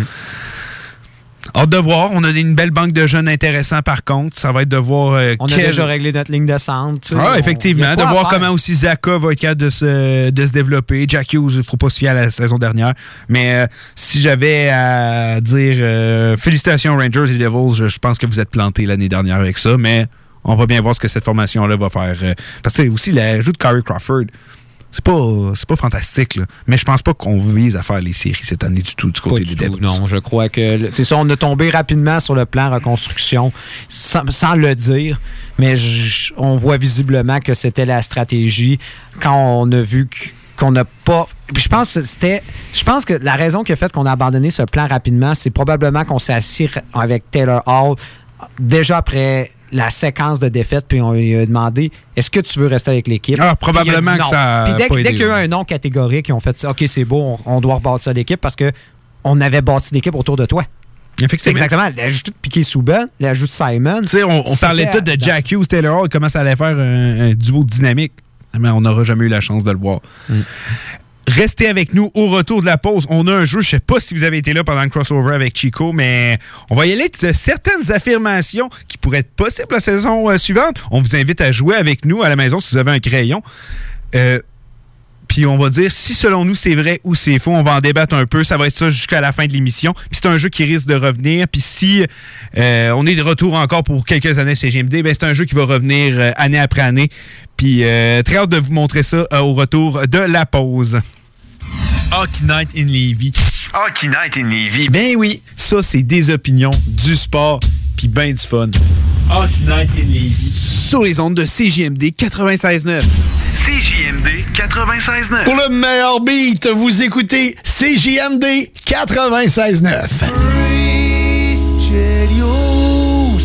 Hâte de voir. On a une belle banque de jeunes intéressants par contre. Ça va être de voir. euh, On a déjà réglé notre ligne de centre. Ah, effectivement. De voir comment aussi Zaka va être capable de se, de se développer. Jack Hughes, il ne faut pas se fier à la saison dernière. Mais euh, si j'avais à dire euh, félicitations Rangers et Devils, je, je pense que vous êtes plantés l'année dernière avec ça. Mais on va bien voir ce que cette formation-là va faire. euh, parce que aussi, l'ajout de Corey Crawford, c'est pas, c'est pas fantastique, là. mais je pense pas qu'on vise à faire les séries cette année du tout du côté des Devils. Non, je crois que c'est ça, on a tombé rapidement sur le plan reconstruction sans, sans le dire, mais je- on voit visiblement que c'était la stratégie quand on a vu qu'on n'a pas. Puis je pense que c'était. Je pense que la raison qui a fait qu'on a abandonné ce plan rapidement, c'est probablement qu'on s'est assis avec Taylor Hall déjà après la séquence de défaites, puis on lui a demandé est-ce que tu veux rester avec l'équipe? Ah, probablement que non. ça a Puis dès, qu'il y a eu un nom catégorique, ils ont fait OK, c'est beau, on, on doit rebâtir l'équipe parce que on avait bâti l'équipe autour de toi. C'est exactement. L'ajout de Piquet Souben, l'ajout de Simon. Tu sais, on, on parlait tout de Jack Hughes, Taylor Hall, comment ça allait faire un, un duo dynamique. Mais on n'aura jamais eu la chance de le voir. Restez avec nous au retour de la pause. On a un jeu, je sais pas si vous avez été là pendant le crossover avec Chico, mais on va y aller de certaines affirmations qui pourraient être possibles la saison euh, suivante. On vous invite à jouer avec nous à la maison si vous avez un crayon. Euh, puis on va dire si selon nous c'est vrai ou c'est faux. On va en débattre un peu. Ça va être ça jusqu'à la fin de l'émission. Puis c'est un jeu qui risque de revenir. Puis si euh, on est de retour encore pour quelques années chez GMD, ben c'est un jeu qui va revenir année après année. Puis très hâte de vous montrer ça au retour de la pause. Hockey Night in Levy. Hockey Night in Levy. Ben oui, ça c'est des opinions, du sport, puis ben du fun. Hockey Night in Levy. Sur les ondes de CJMD 96.9. CJMD 96.9. Pour le meilleur beat, vous écoutez CJMD 96.9. Chris Chelios,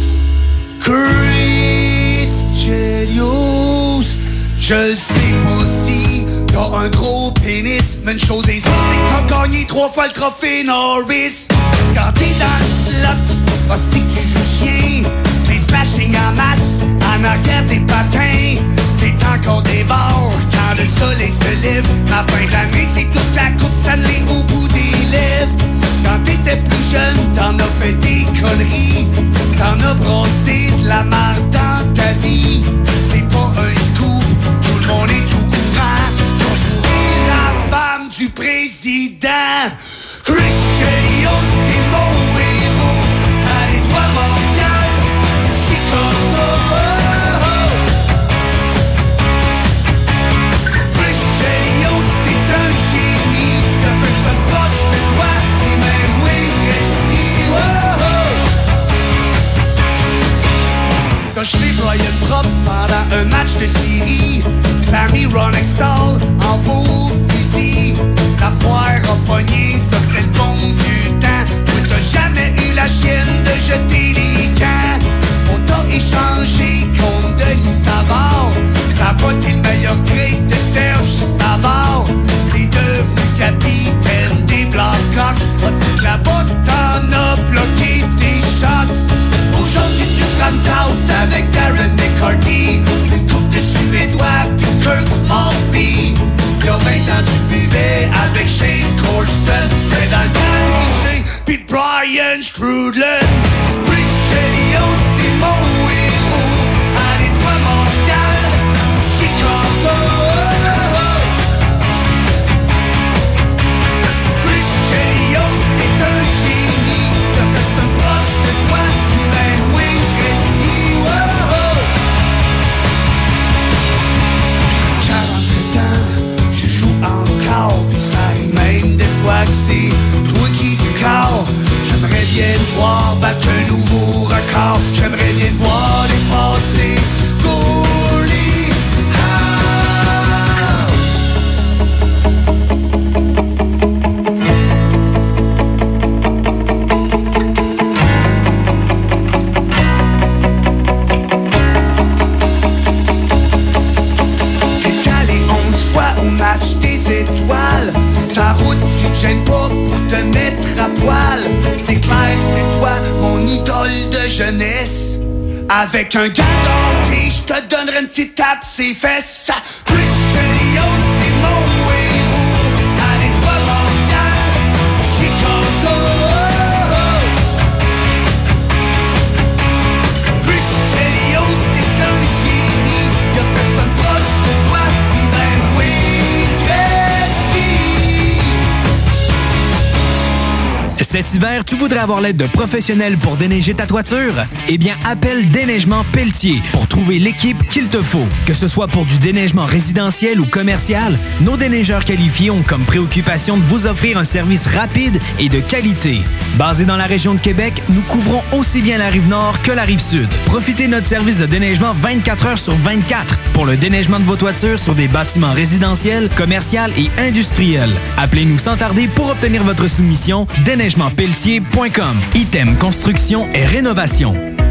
Chris Chelios. Je le sais t'as un gros pénis, mais une chose est sûre, c'est que t'as gagné trois fois le trophée Norris. Quand t'es dans le slot, hostie que tu joues chien, t'es slashing en masse, en arrière des patins, t'es encore des bords quand le soleil se lève. La fin de l'année, c'est toute la coupe Stanley au bout des lèvres. Quand t'étais plus jeune, t'en as fait des conneries. T'en as brossé de la marde dans ta vie. C'est pas un président. Chris Chelios, t'es mon héros. Allez, toi, Chicago. Chris Chelios, t'es un. Y'a personne de toi, même. Oh, oh. T'as jeté Brian Prop pendant un match de série. Sammy Ronextall en beau foire a pogné, ça c'était le bon vieux temps. Toi t'as jamais eu la chienne de jeter les camps. On t'a échangé contre Denis Savard. T'as pas été le meilleur trade de Strudlin Tu voudrais avoir l'aide de professionnels pour déneiger ta toiture? Eh bien, appelle Déneigement Pelletier pour trouver l'équipe qu'il te faut. Que ce soit pour du déneigement résidentiel ou commercial, nos déneigeurs qualifiés ont comme préoccupation de vous offrir un service rapide et de qualité. Basé dans la région de Québec, nous couvrons aussi bien la rive nord que la rive sud. Profitez de notre service de déneigement 24 heures sur 24 pour le déneigement de vos toitures sur des bâtiments résidentiels, commerciaux et industriels. Appelez-nous sans tarder pour obtenir votre soumission déneigementpelletier.com. Item Construction et Rénovation.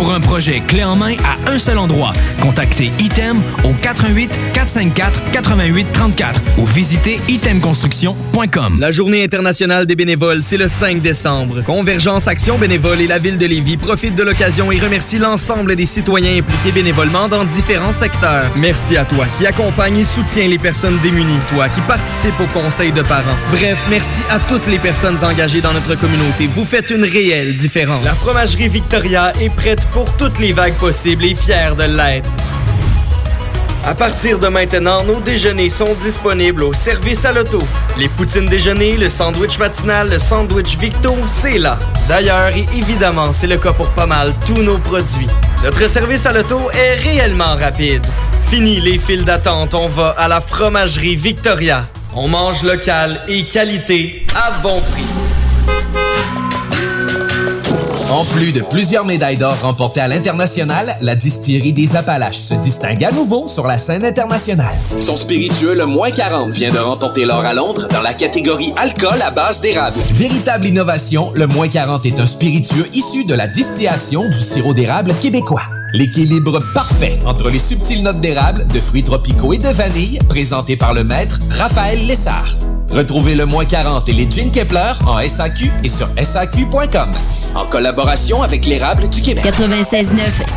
Pour un projet clé en main à un seul endroit, contactez Item au 88 454 88 34 ou visitez itemconstruction.com. La journée internationale des bénévoles, c'est le 5 décembre. Convergence Action Bénévole et la ville de Lévis profitent de l'occasion et remercient l'ensemble des citoyens impliqués bénévolement dans différents secteurs. Merci à toi qui accompagne et soutient les personnes démunies, toi qui participe au conseil de parents. Bref, merci à toutes les personnes engagées dans notre communauté. Vous faites une réelle différence. La fromagerie Victoria est prête pour toutes les vagues possibles et fière de l'être. À partir de maintenant, nos déjeuners sont disponibles au service à l'auto. Les poutines déjeuner, le sandwich matinal, le sandwich Victo, c'est là. D'ailleurs, et évidemment, c'est le cas pour pas mal tous nos produits. Notre service à l'auto est réellement rapide. Fini les files d'attente, on va à la fromagerie Victoria. On mange local et qualité à bon prix. En plus de plusieurs médailles d'or remportées à l'international, la distillerie des Appalaches se distingue à nouveau sur la scène internationale. Son spiritueux, le moins 40, vient de remporter l'or à Londres dans la catégorie alcool à base d'érable. Véritable innovation, le moins 40 est un spiritueux issu de la distillation du sirop d'érable québécois. L'équilibre parfait entre les subtiles notes d'érable, de fruits tropicaux et de vanille, présenté par le maître Raphaël Lessard. Retrouvez le moins 40 et les Gin Kepler en SAQ et sur SAQ.com. En collaboration avec l'érable du Québec. 96.9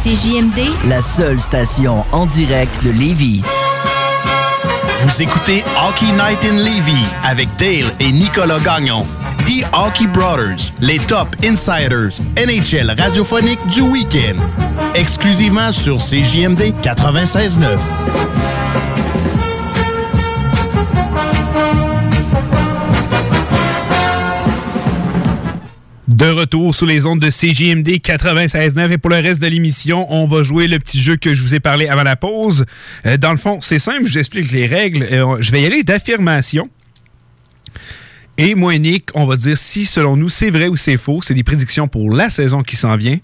CJMD, La seule station en direct de Lévis. Vous écoutez Hockey Night in Levy avec Dale et Nicolas Gagnon. The Hockey Brothers, les top insiders NHL radiophonique du week-end. Exclusivement sur CJMD 96.9. De retour sous les ondes de CJMD 96.9 et pour le reste de l'émission, on va jouer le petit jeu que je vous ai parlé avant la pause. Euh, dans le fond, c'est simple, je vous explique les règles. Euh, je vais y aller d'affirmation. Et moi, Nick, on va dire si selon nous c'est vrai ou c'est faux. C'est des prédictions pour la saison qui s'en vient.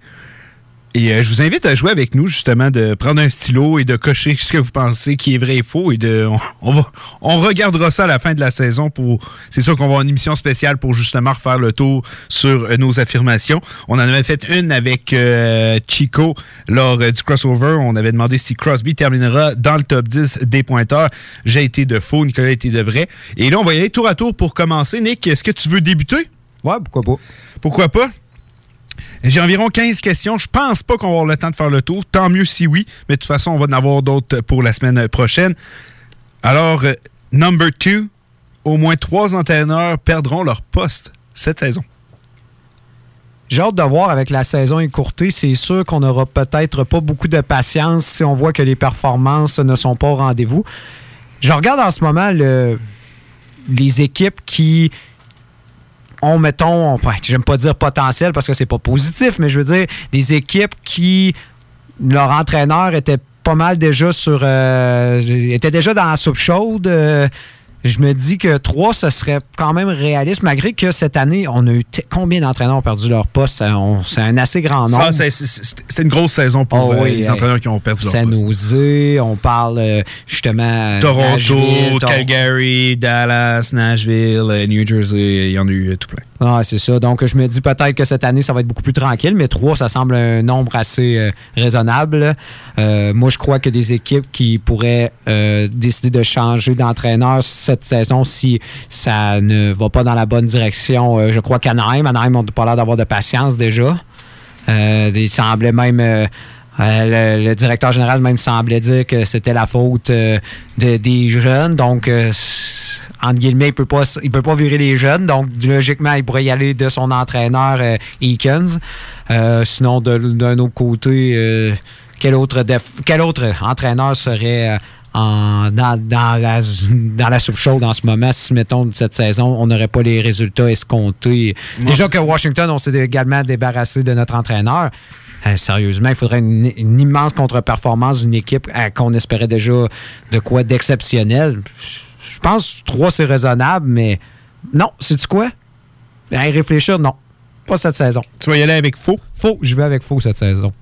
Et euh, je vous invite à jouer avec nous, justement, de prendre un stylo et de cocher ce que vous pensez qui est vrai et faux. Et de, on, on va, on regardera ça à la fin de la saison. pour C'est sûr qu'on va avoir une émission spéciale pour justement refaire le tour sur euh, nos affirmations. On en avait fait une avec euh, Chico lors du crossover. On avait demandé si Crosby terminera dans le top 10 des pointeurs. J'ai été de faux, Nicolas a été de vrai. Et là, on va y aller tour à tour pour commencer. Nick, est-ce que tu veux débuter? Ouais, pourquoi pas. Pourquoi pas? J'ai environ 15 questions. Je pense pas qu'on va avoir le temps de faire le tour. Tant mieux si oui. Mais de toute façon, on va en avoir d'autres pour la semaine prochaine. Alors, euh, number two, au moins trois entraîneurs perdront leur poste cette saison. J'ai hâte de voir avec la saison écourtée. C'est sûr qu'on n'aura peut-être pas beaucoup de patience si on voit que les performances ne sont pas au rendez-vous. Je regarde en ce moment le- les équipes qui ont, mettons, j'aime pas dire potentiel parce que c'est pas positif, mais je veux dire des équipes qui, leur entraîneur était pas mal déjà sur. euh, déjà dans la soupe chaude. euh, je me dis que 3, ce serait quand même réaliste, malgré que cette année, on a eu combien d'entraîneurs ont perdu leur poste? On- C'est un assez grand nombre. C'est une grosse saison pour Oh euh, oui, les hey. entraîneurs qui ont perdu leur San poste. Jose, on parle euh, justement. euh, Toronto, Nashville, Calgary, Dallas, Nashville, euh, New Jersey, il y en a eu euh, tout plein. Ah, c'est ça. Donc, je me dis peut-être que cette année, ça va être beaucoup plus tranquille, mais 3, ça semble un nombre assez euh, raisonnable. Euh, moi, je crois que des équipes qui pourraient euh, décider de changer d'entraîneur cette saison si ça ne va pas dans la bonne direction. Euh, je crois qu'Anaheim, Anaheim n'a pas l'air d'avoir de patience déjà. Euh, il semblait même. euh, le, directeur général même semblait dire que c'était la faute de- des jeunes. Donc, entre guillemets, il peut, pas il peut pas virer les jeunes. Donc, logiquement, il pourrait y aller de son entraîneur Eakins. Sinon, d'un autre côté, quel, autre quel autre entraîneur serait en- dans, dans la, dans la soupe chaude en ce moment si, mettons, cette saison, on n'aurait pas les résultats escomptés? Déjà que Washington, on s'est également débarrassé de notre entraîneur. Euh, sérieusement, il faudrait une, une immense contre-performance d'une équipe euh, qu'on espérait déjà de quoi d'exceptionnel. Je pense que 3, c'est raisonnable, mais non, c'est-tu quoi? À y réfléchir, non. Pas cette saison. Tu vas y aller avec faux? Faux, je vais avec faux cette saison.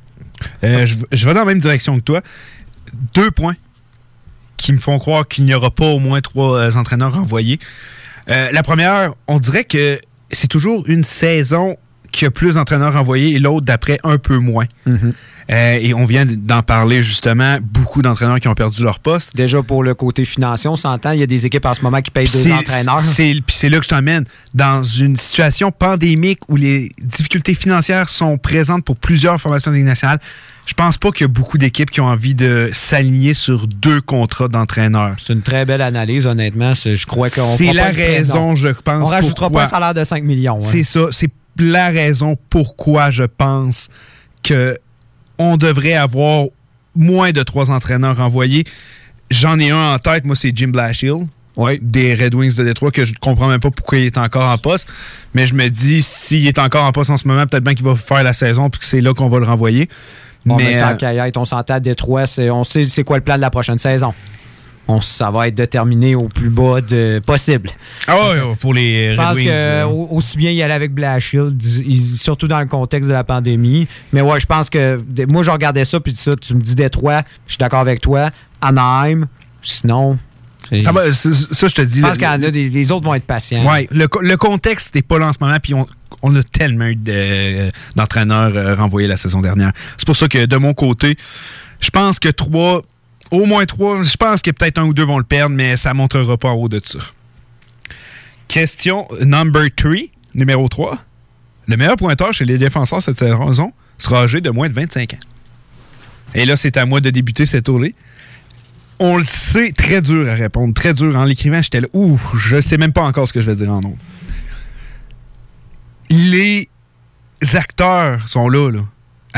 Euh, je, je vais dans la même direction que toi. Deux points qui me font croire qu'il n'y aura pas au moins trois euh, entraîneurs renvoyés. Euh, la première, on dirait que c'est toujours une saison qui a plus d'entraîneurs renvoyés et l'autre d'après un peu moins. Euh, et on vient d'en parler justement, beaucoup d'entraîneurs qui ont perdu leur poste. Déjà pour le côté financier, on s'entend, il y a des équipes en ce moment qui payent deux C'est- entraîneurs. c'est- Puis c'est là que je t'emmène. Dans une situation pandémique où les difficultés financières sont présentes pour plusieurs formations de Ligue nationale, je pense pas qu'il y a beaucoup d'équipes qui ont envie de s'aligner sur deux contrats d'entraîneurs. C'est une très belle analyse, honnêtement. Je crois qu'on C'est la raison, je pense. On rajoutera pourquoi- pas un salaire de 5 millions. hein. C'est ça. C'est la raison pourquoi je pense que on devrait avoir moins de trois entraîneurs envoyés. J'en ai un en tête, moi, c'est Jim Blashill. Des Red Wings de Détroit, que je ne comprends même pas pourquoi il est encore en poste. Mais je me dis, s'il est encore en poste en ce moment, peut-être bien qu'il va faire la saison puis que c'est là qu'on va le renvoyer. Bon, mais mais tant euh, qu'à y être, on s'entend à Détroit, c'est- on sait c'est quoi le plan de la prochaine saison. On, ça va être déterminé au plus bas de, possible. ah ouais, pour les Je Red pense Wings. que euh, au- aussi bien y aller avec Blashill, surtout dans le contexte de la pandémie. Mais ouais, je pense que moi, je regardais ça, puis ça, tu me dis Détroit, je suis d'accord avec toi. Anaheim, sinon. Ça va, ça, je te dis. Je pense qu'il y en a des- les autres vont être patients. Le, co- le contexte n'est pas là en ce moment, puis on, on a tellement eu de- d'entraîneurs euh, renvoyés la saison dernière. C'est pour ça que de mon côté, je pense que trois, au moins trois, je pense que peut-être un ou deux vont le perdre, mais ça ne montrera pas en haut de ça. Question number 3, numéro 3. Le meilleur pointeur chez les défenseurs cette saison sera âgé de moins de 25 ans. Et là, c'est à moi de débuter cette tournée. On le sait, très dur à répondre, très dur. En l'écrivant, j'étais là, ouh, je sais même pas encore ce que je vais dire en autre. Les acteurs sont là, là.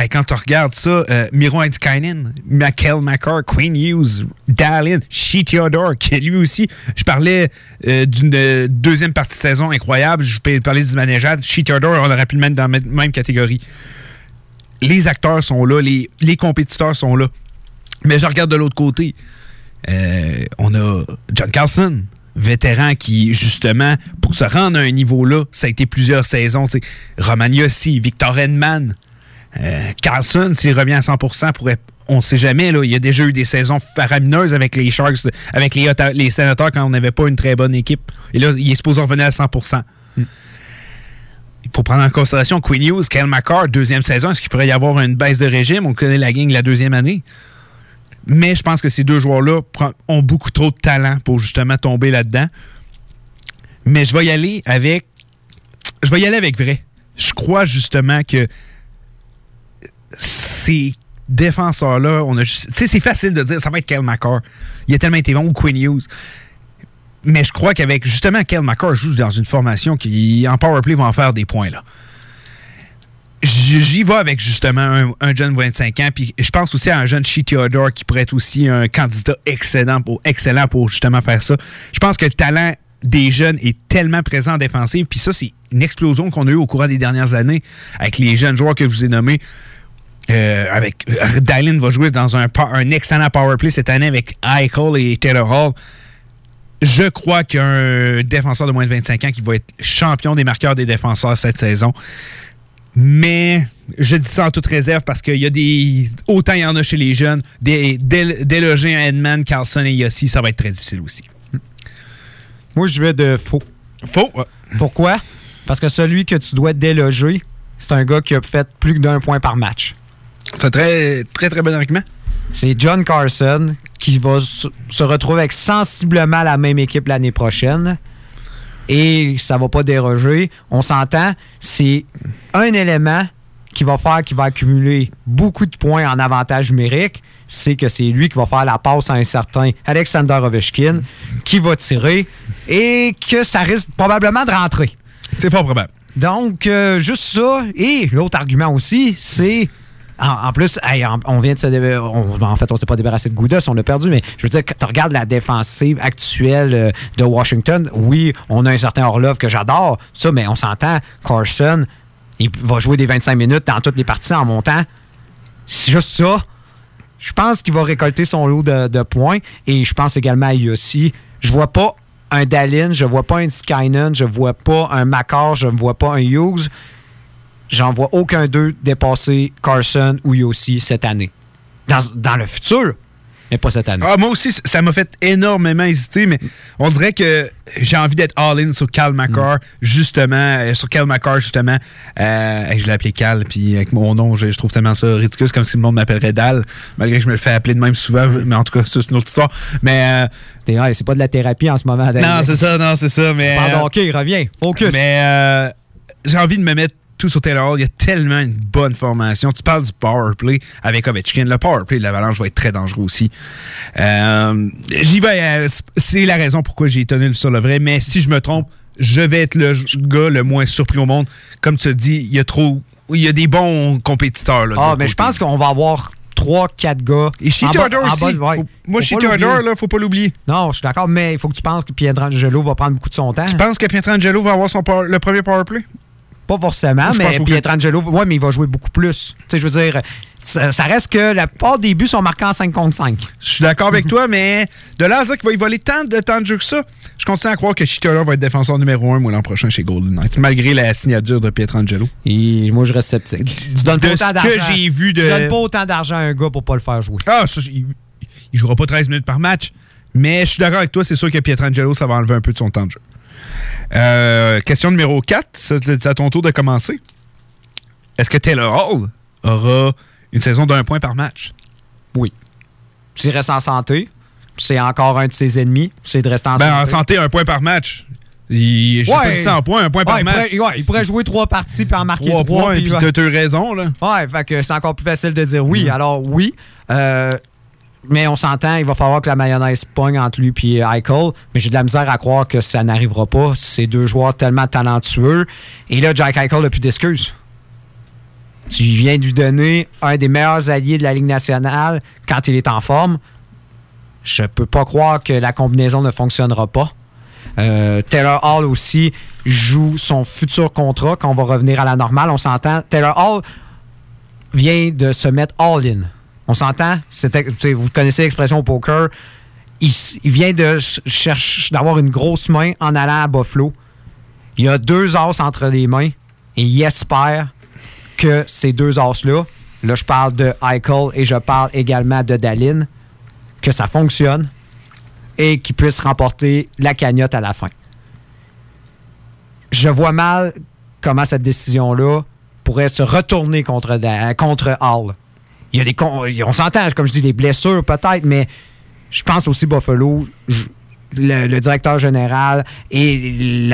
Quand tu regardes ça, euh, Miro Heinzkainen, Michael McCarr, Queen Hughes, Dallin, Shea Theodore, qui lui aussi, je parlais euh, d'une euh, deuxième partie de saison incroyable, je parler du manageable, Shea Theodore, on aurait pu le mettre dans la même- catégorie. Les acteurs sont là, les, les compétiteurs sont là. Mais je regarde de l'autre côté. On a John Carlson, vétéran qui, justement, pour se rendre à un niveau-là, ça a été plusieurs saisons. tu sais. Romagnosi, Victor Edman, euh, Carlson, s'il revient à 100%, pourrait, on ne sait jamais. Là, il y a déjà eu des saisons faramineuses avec les Sharks, avec les, les sénateurs quand on n'avait pas une très bonne équipe. Et là, il est supposé revenir à 100%. Il faut prendre en considération Quinn Hughes, Kyle McCarr, deuxième saison. Est-ce qu'il pourrait y avoir une baisse de régime? On connaît la gang la deuxième année. Mais je pense que ces deux joueurs-là ont beaucoup trop de talent pour justement tomber là-dedans. Mais je vais y aller avec. Je vais y aller avec vrai. Je crois justement que ces défenseurs-là, on a Tu sais, c'est facile de dire ça va être Kyle McCarr. Il a tellement été bon ou Quinn Hughes. Mais je crois qu'avec justement Kyle McCarr joue dans une formation qui en powerplay va en faire des points là. J'y vais avec justement un, un jeune de 25 ans, puis je pense aussi à un jeune Shea Theodore qui pourrait être aussi un candidat excellent pour, excellent pour justement faire ça. Je pense que le talent des jeunes est tellement présent en défensive, puis ça, c'est une explosion qu'on a eue au courant des dernières années avec les jeunes joueurs que je vous ai nommés. Euh, avec euh, Dylan va jouer dans un excellent power play cette année avec Eichel et Taylor Hall. Je crois qu'un défenseur de moins de 25 ans qui va être champion des marqueurs des défenseurs cette saison. Mais je dis ça en toute réserve parce qu'il y a des. Autant il y en a chez les jeunes, des, dél- déloger un Edman, Carlson et Yossi, ça va être très difficile aussi. Moi, je vais de faux. Faux? Pourquoi? Parce que celui que tu dois déloger, c'est un gars qui a fait plus d'un point par match. C'est un très, très, très bon argument. c'est John Carson qui va se se retrouver avec sensiblement la même équipe l'année prochaine. Et ça va pas déroger. On s'entend, c'est un élément qui va faire qu'il va accumuler beaucoup de points en avantage numérique. C'est que c'est lui qui va faire la passe à un certain Alexander Ovechkin qui va tirer et que ça risque probablement de rentrer. C'est pas probable. Donc, euh, juste ça. Et l'autre argument aussi, c'est. En, plus, on vient de se. en fait, on s'est pas débarrassé de Goudas, on a perdu, mais je veux dire, quand tu regardes la défensive actuelle euh, de Washington, oui, on a un certain Orlov que j'adore, ça, mais on s'entend, Carson, il va jouer des 25 minutes dans toutes les parties en montant. C'est juste ça. Je pense qu'il va récolter son lot de, points. Et je pense également à Yossi. Je vois pas un Dallin, je vois pas un Skynon, je vois pas un Makar, je ne vois pas un Hughes. J'en vois aucun d'eux dépasser Carson ou Yossi cette année. Dans, dans le futur, mais pas cette année. Ah, moi aussi, ça m'a fait énormément hésiter, mais on dirait que j'ai envie d'être all-in sur Cal McCarr, justement, euh, sur Cal McCarr, justement. Euh, je l'ai appelé Cal, puis avec mon nom, je, je trouve tellement ça ridicule, comme si le monde m'appellerait Dal, malgré que je me le fais appeler de même souvent, mais en tout cas, c'est une autre histoire. Mais. euh, c'est pas de la thérapie en ce moment. Non, c'est ça, non, c'est ça, mais. Pardon, euh, OK, reviens. Focus. Mais j'ai envie de me mettre tout sur Taylor Hall. Il y a tellement une bonne formation. Tu parles du power play avec Ovechkin. Le power play de l'Avalanche va être très dangereux aussi. Euh, J'y vais. euh, C'est la raison pourquoi j'ai tenu sur le vrai. Mais si je me trompe, je vais être le gars le moins surpris au monde. Comme tu dit, il y a trop. Il y a des bons compétiteurs. Là, Ah, mais je pense qu'on va avoir 3-4 gars. Et chez Theodore aussi. bas de- ouais. Faut- moi, chez Theodore, là, faut pas l'oublier. Non, je suis d'accord, mais il faut que tu penses que Pietrangelo va prendre beaucoup de son temps. Tu penses que Pietrangelo va avoir son power- le premier power play? Pas forcément, mais aucun. Pietrangelo, ouais, mais il va jouer beaucoup plus. Tu sais, je veux dire, ça, ça reste que la plupart des buts sont marqués en 5 contre 5. Je suis d'accord avec toi, mais de là à dire qu'il va y voler tant de temps de jeu que ça, je continue à croire que Shitler va être défenseur numéro 1 moi l'an prochain chez Golden Knights, malgré la signature de Pietrangelo. Et moi, je reste sceptique. Tu donnes pas De autant d'argent. que j'ai vu de- Tu donnes pas autant d'argent à un gars pour pas le faire jouer. Ah, ça, il, il jouera pas 13 minutes par match, mais je suis d'accord avec toi, c'est sûr que Pietrangelo, ça va enlever un peu de son temps de jeu. Euh, question numéro 4, c'est à ton tour de commencer. Est-ce que Taylor Hall aura une saison d'un point par match? Oui. S'il reste en santé, c'est encore un de ses ennemis, c'est de rester en Ben, santé. en santé, un point par match. Il, pas dit 100 points, un point par Ouais, il match. pourrait- ouais, il pourrait jouer trois parties puis en marquer Trois trois. points, puis ouais. t'as eu raison, là. Ouais, fait que c'est encore plus facile de dire oui. Alors, oui. Euh, mais on s'entend, il va falloir que la mayonnaise pogne entre lui et Eichel. Mais j'ai de la misère à croire que ça n'arrivera pas. C'est deux joueurs tellement talentueux. Et là, Jack Eichel n'a plus d'excuses. Tu viens de lui donner un des meilleurs alliés de la Ligue nationale quand il est en forme. Je peux pas croire que la combinaison ne fonctionnera pas. Euh, Taylor Hall aussi joue son futur contrat quand on va revenir à la normale. On s'entend. Taylor Hall vient de se mettre all-in. On s'entend? Vous connaissez l'expression poker. Il, il vient d'avoir une grosse main en allant à Buffalo. Il a deux as entre les mains et il espère que ces deux as-là, là je parle de Eichel et je parle également de Dallin, que ça fonctionne et qu'il puisse remporter la cagnotte à la fin. Je vois mal comment cette décision-là pourrait se retourner contre, contre Hall. Il y a des on s'entend, comme je dis, des blessures peut-être, mais je pense aussi Buffalo, le, directeur général et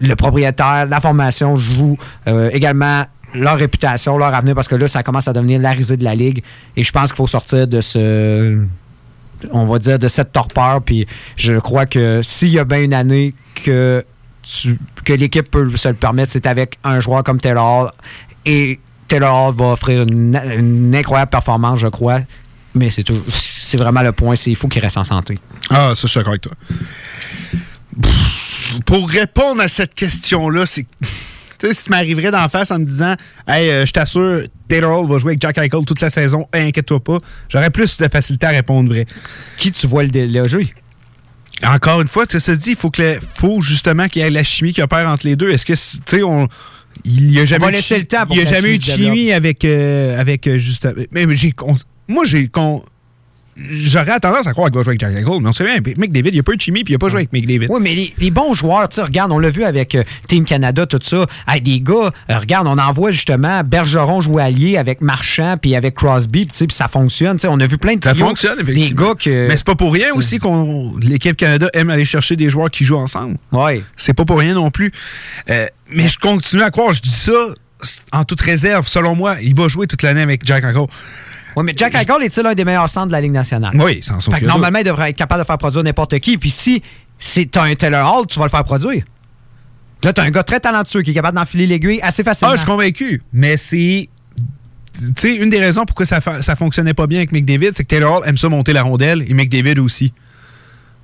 le propriétaire, la formation jouent euh, également leur réputation, leur avenir, parce que là, ça commence à devenir la risée de la Ligue. Et je pense qu'il faut sortir de ce. On va dire de cette torpeur. Puis je crois que s'il y a bien une année que, que l'équipe peut se le permettre, c'est avec un joueur comme Taylor. Et Taylor Hall va offrir une, une incroyable performance, je crois. Mais c'est toujours- c'est vraiment le point, c'est il faut qu'il reste en santé. Ah, ça, je suis d'accord avec toi. Pff, Pour répondre à cette question-là, c'est. Tu sais, si tu m'arriverais d'en face en me disant Hey, euh, je t'assure, Taylor Hall va jouer avec Jack Eichel toute la saison, inquiète-toi pas, j'aurais plus de facilité à répondre vrai. Qui tu vois le déloger? Encore une fois, tu se dit, il faut, que le- faut justement qu'il y ait la chimie qui opère entre les deux. Est-ce que, tu sais, on. Il n'y a jamais eu le temps Il n'y a jamais eu de chimie avec, euh, avec euh, justement. Mais j'ai. Moi, j'ai. con- j'aurais tendance à croire qu'il va jouer avec Jack Eichel, mais on sait bien, McDavid, il a pas eu de chimie, puis il a pas joué avec McDavid. Oui, mais les, les bons joueurs, tu regarde, on l'a vu avec euh, Team Canada, tout ça. Hey, des gars, euh, regarde, on envoie justement Bergeron jouer allié avec Marchand puis avec Crosby, tu sais, puis ça fonctionne. Tu sais, on a vu plein de Ça trios, fonctionne, Des gars que. Mais c'est pas pour rien aussi qu'on l'équipe Canada aime aller chercher des joueurs qui jouent ensemble. Oui. C'est pas pour rien non plus. Euh, mais je continue à croire, je dis ça en toute réserve. Selon moi, il va jouer toute l'année avec Jack Eichel. Oui, mais Jack Eichel est-il un des meilleurs centres de la Ligue nationale? Oui, sans Fait que normalement, il devrait être capable de faire produire n'importe qui. Puis si c'est un Taylor Hall, tu vas le faire produire. Là, tu as un gars très talentueux qui est capable d'enfiler l'aiguille assez facilement. Ah, je suis convaincu. Mais c'est. Tu sais, une des raisons pourquoi ça, ça fonctionnait pas bien avec McDavid, c'est que Taylor Hall aime ça monter la rondelle et McDavid aussi.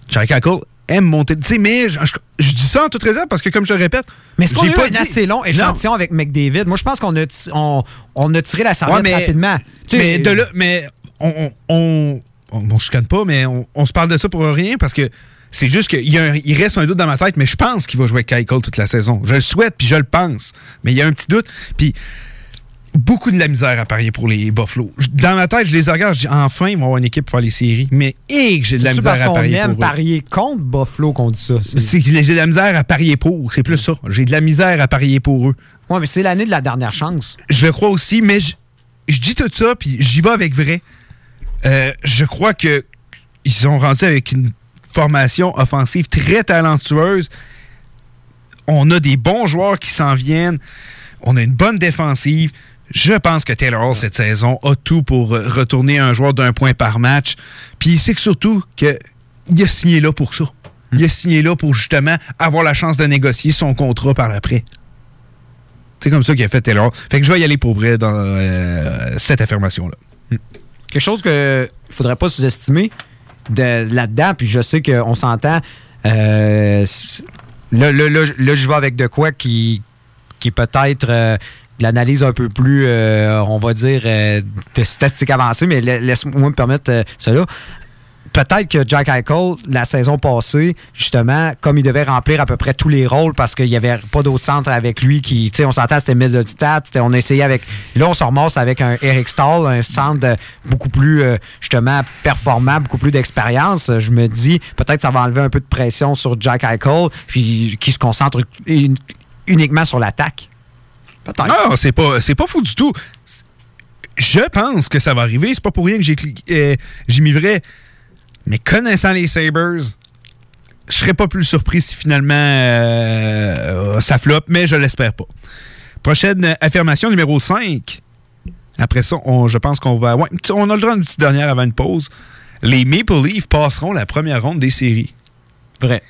Jack Eichel aime monter. Tu sais, mais je, je- je dis ça en toute réserve parce que, comme je le répète, Mais est-ce qu'on a j'ai eu pas un dit- assez long échantillon avec McDavid? Moi, je pense qu'on a, ti- on, on a tiré la Ouais, serviette mais- rapidement. Mais de là, mais on, on, on, on- bon, je chicane pas, mais on, se parle de ça pour rien parce que c'est juste qu'il reste un doute dans ma tête, mais je pense qu'il va jouer avec Kyle toute la saison. Je le souhaite, puis je le pense. Mais il y a un petit doute. Puis beaucoup de la misère à parier pour les Buffalo. Dans ma tête, je les regarde, je dis enfin, ils vont avoir une équipe pour faire les séries. Mais et que j'ai de la misère parce à qu'on parier aime pour eux. parier contre Buffalo qu'on dit ça? C'est- j'ai de la misère à parier pour. C'est plus ça. J'ai de la misère à parier pour eux. Ouais, mais c'est l'année de la dernière chance. Je le crois aussi, mais je, je dis tout ça, puis j'y vais avec vrai. Euh, je crois que ils ont rendu avec une formation offensive très talentueuse. On a des bons joueurs qui s'en viennent. On a une bonne défensive. Je pense que Taylor Hall, cette saison, a tout pour retourner un joueur d'un point par match. Puis c'est que surtout qu'il a signé là pour ça. Il a signé là pour justement avoir la chance de négocier son contrat par après. C'est comme ça qu'il a fait Taylor. Hall. Fait que je vais y aller pour vrai dans euh, cette affirmation-là. Quelque chose que faudrait pas sous-estimer de- là-dedans, puis je sais qu'on s'entend. euh, là, là, là, je- là, je vais avec de quoi qui, peut-être euh, l'analyse un peu plus, euh, on va dire, euh, de statistiques avancées, mais la- laisse-moi me permettre euh, cela. Peut-être que Jack Eichel, la saison passée, justement, comme il devait remplir à peu près tous les rôles parce qu'il n'y avait pas d'autres centres avec lui qui, tu sais, on s'entend, c'était c'était- on a essayé avec. Là, on se ramasse avec un Eric Stahl, un centre beaucoup plus, justement, performant, beaucoup plus d'expérience. Je me dis, peut-être que ça va enlever un peu de pression sur Jack Eichel, puis qui se concentre un- uniquement sur l'attaque. Peut-être. Non, c'est pas, c'est pas fou du tout. Je pense que ça va arriver. C'est pas pour rien que j'ai cliqué- euh, mis vrai. Mais connaissant les Sabres, je serais pas plus surpris si finalement euh, ça floppe, mais je l'espère pas. Prochaine affirmation numéro 5. Après ça, on- je pense qu'on va. ouais, on a le droit d'une petite dernière avant une pause. Les Maple Leafs passeront la première ronde des séries. Vrai.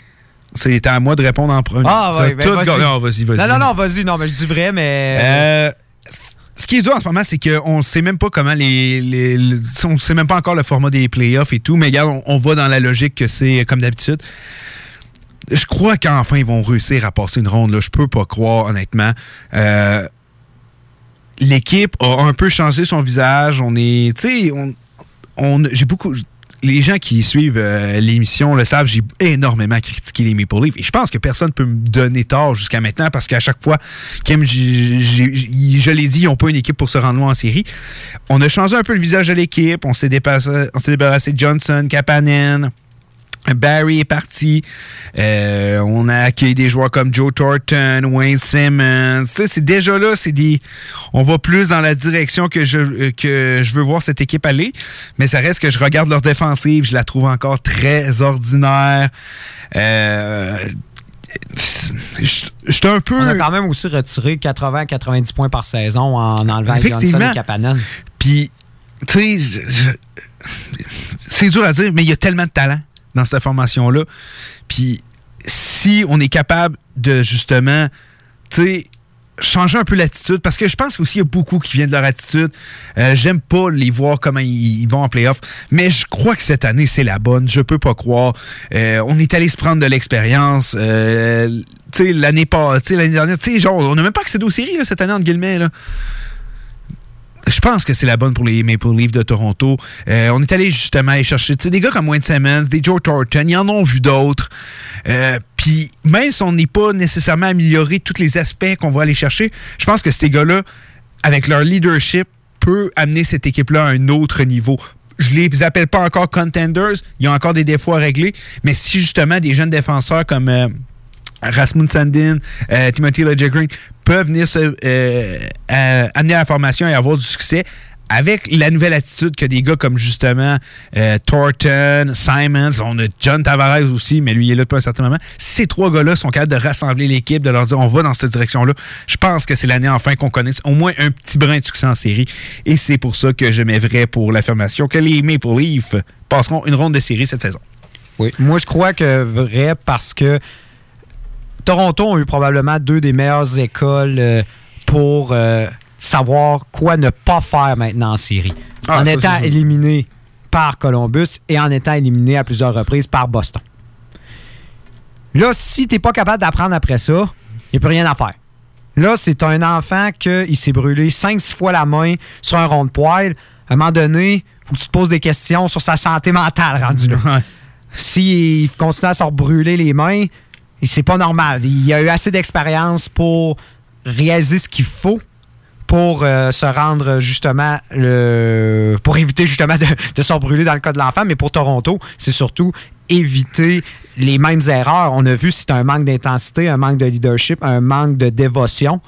C'est à moi de répondre en premier. Ah, ouais, ben, vas-y. Non, vas-y, vas-y. Non, non, non, vas-y. Non, mais je dis vrai, mais. Euh, ce qui est dur en ce moment, c'est qu'on ne sait même pas comment les, les- les- On sait même pas encore le format des playoffs et tout, mais regarde, on, on va dans la logique que c'est comme d'habitude. Je crois qu'enfin, ils vont réussir à passer une ronde. Là. Je peux pas croire, honnêtement. Euh, L'équipe a un peu changé son visage. On est. Tu sais, on, on- j'ai beaucoup. Les gens qui suivent euh, l'émission le savent, j'ai énormément critiqué les Maple Leafs. Et je pense que personne ne peut me donner tort jusqu'à maintenant parce qu'à chaque fois, j'ai- je l'ai dit, ils n'ont pas une équipe pour se rendre loin en série. On a changé un peu le visage de l'équipe. On s'est dépassé- on s'est débarrassé de Johnson, Kapanen. Barry est parti. Euh, on a accueilli des joueurs comme Joe Thornton, Wayne Simmons. Tu sais, c'est déjà là, c'est des. On va plus dans la direction que je que je veux voir cette équipe aller. Mais ça reste que je regarde leur défensive, je la trouve encore très ordinaire. Euh, suis un peu. On a quand même aussi retiré 80-90 points par saison en enlevant Johnson Effectivement. et Kapanen. Puis, tu sais, c'est dur à dire, mais il y a tellement de talent dans cette formation-là. Puis, si on est capable de justement, tu sais, changer un peu l'attitude, parce que je pense qu'aussi il y a beaucoup qui viennent de leur attitude. Euh, J'aime pas les voir comment ils, vont en playoff, mais je crois que cette année, c'est la bonne. Je peux pas croire. Euh, on est allé se prendre de l'expérience. Euh, tu sais, l'année dernière, tu sais, genre, on n'a même pas accédé aux séries cette année, entre guillemets, là. Je pense que c'est la bonne pour les Maple Leafs de Toronto. Euh, on est allé justement aller chercher des gars comme Wayne Simmons, des Joe Thornton, ils en ont vu d'autres. Euh, Puis même si on n'est pas nécessairement amélioré tous les aspects qu'on va aller chercher, je pense que ces gars-là, avec leur leadership, peut amener cette équipe-là à un autre niveau. je les appelle pas encore contenders. Ils ont encore des défauts à régler. Mais si justement des jeunes défenseurs comme euh, Rasmus Sandin, euh, Timothy Green peuvent venir se, euh, euh, amener la formation et avoir du succès, avec la nouvelle attitude que des gars comme justement euh, Thornton, Simons, on a John Tavares aussi, mais lui il est là depuis un certain moment. Ces trois gars-là sont capables de rassembler l'équipe, de leur dire on va dans cette direction-là. Je pense que c'est l'année enfin qu'on connaisse au moins un petit brin de succès en série. Et c'est pour ça que je vrai pour l'affirmation que les Maple Leafs passeront une ronde de série cette saison. Oui. Moi, je crois que vrai parce que Toronto a eu probablement deux des meilleures écoles euh, pour euh, savoir quoi ne pas faire maintenant en série. Ah, en ça, étant éliminé par Columbus et en étant éliminé à plusieurs reprises par Boston. Là, si tu n'es pas capable d'apprendre après ça, il n'y a plus rien à faire. Là, c'est un enfant qui s'est brûlé 5-6 fois la main sur un rond de poêle. À un moment donné, il faut que tu te poses des questions sur sa santé mentale rendu là. S'il continue à se brûler les mains, c'est pas normal. Il a eu assez d'expérience pour réaliser ce qu'il faut pour euh, se rendre justement le pour éviter justement de, de se brûler dans le cas de l'enfant, mais pour Toronto, c'est surtout éviter les mêmes erreurs. On a vu c'est un manque d'intensité, un manque de leadership, un manque de dévotion.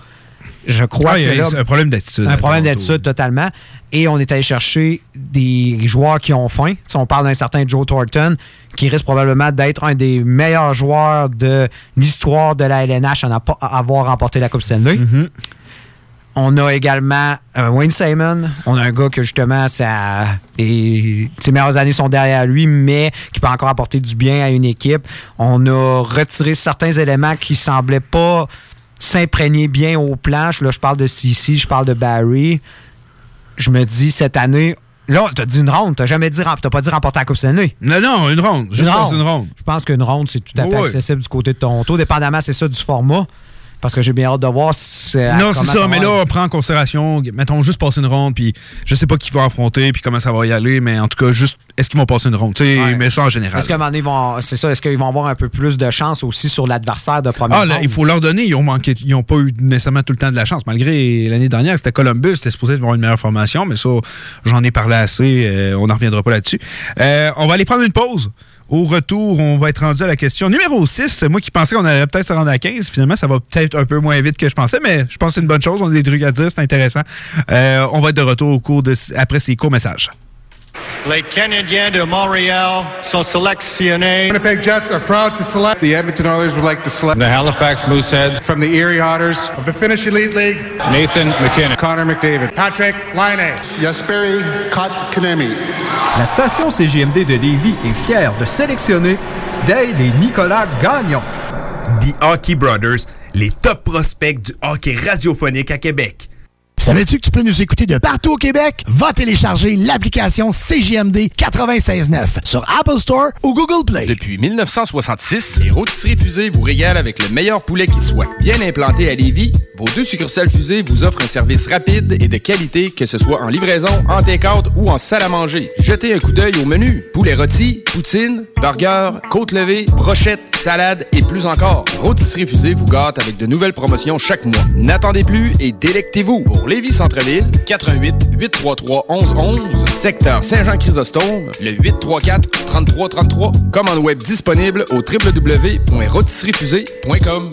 Je crois Ah, que a- là, c'est un problème d'attitude. un problème d'attitude totalement. Et on est allé chercher des joueurs qui ont faim. Tu sais, on parle d'un certain Joe Thornton, qui risque probablement d'être un des meilleurs joueurs de l'histoire de la LNH à avoir remporté la Coupe Stanley. Mm-hmm. On a également euh, Wayne Simon. On a un gars que justement, ça, et ses meilleures années sont derrière lui, mais qui peut encore apporter du bien à une équipe. On a retiré certains éléments qui semblaient pas s'imprégner bien aux planches. Là, je parle de CC, je parle de Barry. Je me dis, cette année, là, t'as dit une ronde, t'as jamais dit, t'as pas dit remporter la Coupe Stanley. Non, non, une ronde. Juste une ronde. Je pense qu'une ronde, c'est tout à fait Oui. accessible du côté de Toronto. Dépendamment, c'est ça, du format. Parce que j'ai bien hâte de voir si Non, c'est ça, mais là, on prend en considération, mettons, juste passer une ronde, puis je sais pas qui va affronter, puis comment ça va y aller, mais en tout cas, juste, est-ce qu'ils vont passer une ronde? Tu sais, mais ça en général. Est-ce qu'à un moment donné, ils vont, c'est ça, est-ce qu'ils vont avoir un peu plus de chance aussi sur l'adversaire de première Ah, là, il faut leur donner. Ils ont manqué, ils ont pas eu nécessairement tout le temps de la chance. Malgré l'année dernière, c'était Columbus, c'était supposé avoir une meilleure formation, mais ça, j'en ai parlé assez. euh, on n'en reviendra pas là-dessus. Euh, on va aller prendre une pause. Au retour, on va être rendu à la question numéro 6. Moi qui pensais qu'on allait peut-être se rendre à 15, finalement, ça va peut-être un peu moins vite que je pensais, mais je pense que c'est une bonne chose. On a des trucs à dire, c'est intéressant. Euh, on va être de retour au cours de, après ces courts messages. Les Canadiens de Montréal sont sélectionnés. Winnipeg Jets are proud to select. The Edmonton Oilers would like to select. The Halifax Mooseheads. From the Erie Otters. Of the Finnish Elite League. Nathan McKinnon. Connor McDavid. Patrick Laine. Jesperi Kotkaniemi. La station CGMD de Lévis est fière de sélectionner Dale et Nicolas Gagnon. The Hockey Brothers, les top prospects du hockey radiophonique à Québec. Savais-tu que tu peux nous écouter de partout au Québec? Va télécharger l'application CJMD 96.9 sur Apple Store ou Google Play. Depuis 1966, les rôtisseries fusées vous régalent avec le meilleur poulet qui soit. Bien implanté à Lévis, vos deux succursales fusées vous offrent un service rapide et de qualité, que ce soit en livraison, en take-out ou en salle à manger. Jetez un coup d'œil au menu. Poulet rôti, poutine, burger, côte levée, brochette, salade et plus encore. Rôtisserie fusée vous gâte avec de nouvelles promotions chaque mois. N'attendez plus et délectez-vous. Pour Lévis Centre-Ville, 88 833 1111, secteur Saint-Jean-Chrysostome, le 834 3333. Commande web disponible au www.rôtisseriefusée.com.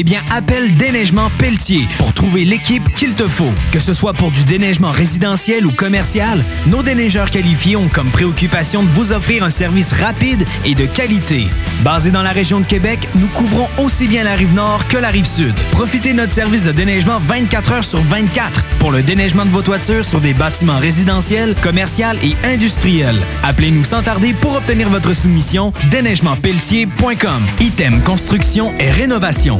Eh bien, appelle Déneigement Pelletier pour trouver l'équipe qu'il te faut. Que ce soit pour du déneigement résidentiel ou commercial, nos déneigeurs qualifiés ont comme préoccupation de vous offrir un service rapide et de qualité. Basé dans la région de Québec, nous couvrons aussi bien la rive nord que la rive sud. Profitez de notre service de déneigement 24 heures sur 24 pour le déneigement de vos toitures sur des bâtiments résidentiels, commerciaux et industriels. Appelez-nous sans tarder pour obtenir votre soumission déneigementpelletier.com. Item construction et rénovation.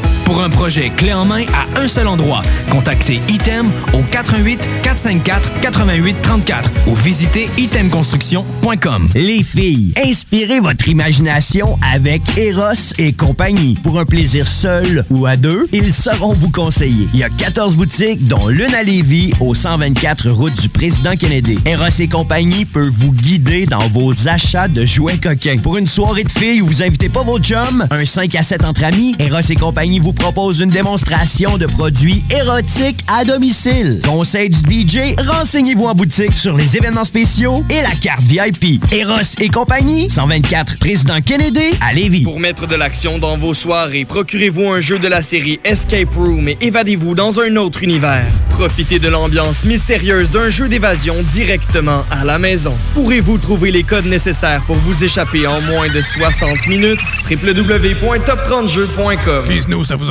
Pour un projet clé en main à un seul endroit, contactez Item au 88 454 88 34 ou visitez itemconstruction.com. Les filles, inspirez votre imagination avec Eros et compagnie. Pour un plaisir seul ou à deux, ils sauront vous conseiller. Il y a 14 boutiques, dont l'une à Lévis, au 124 route du Président Kennedy. Eros et compagnie peut vous guider dans vos achats de jouets coquins. Pour une soirée de filles où vous invitez pas vos chums, un 5 à 7 entre amis, Eros et compagnie vous propose une démonstration de produits érotiques à domicile. Conseil du DJ, renseignez-vous en boutique sur les événements spéciaux et la carte VIP. Eros et compagnie, 124 Président Kennedy à Lévis. Pour mettre de l'action dans vos soirées, procurez-vous un jeu de la série Escape Room et évadez-vous dans un autre univers. Profitez de l'ambiance mystérieuse d'un jeu d'évasion directement à la maison. Pourrez-vous trouver les codes nécessaires pour vous échapper en moins de 60 minutes? www.top30jeux.com Puis nous, c'est vous.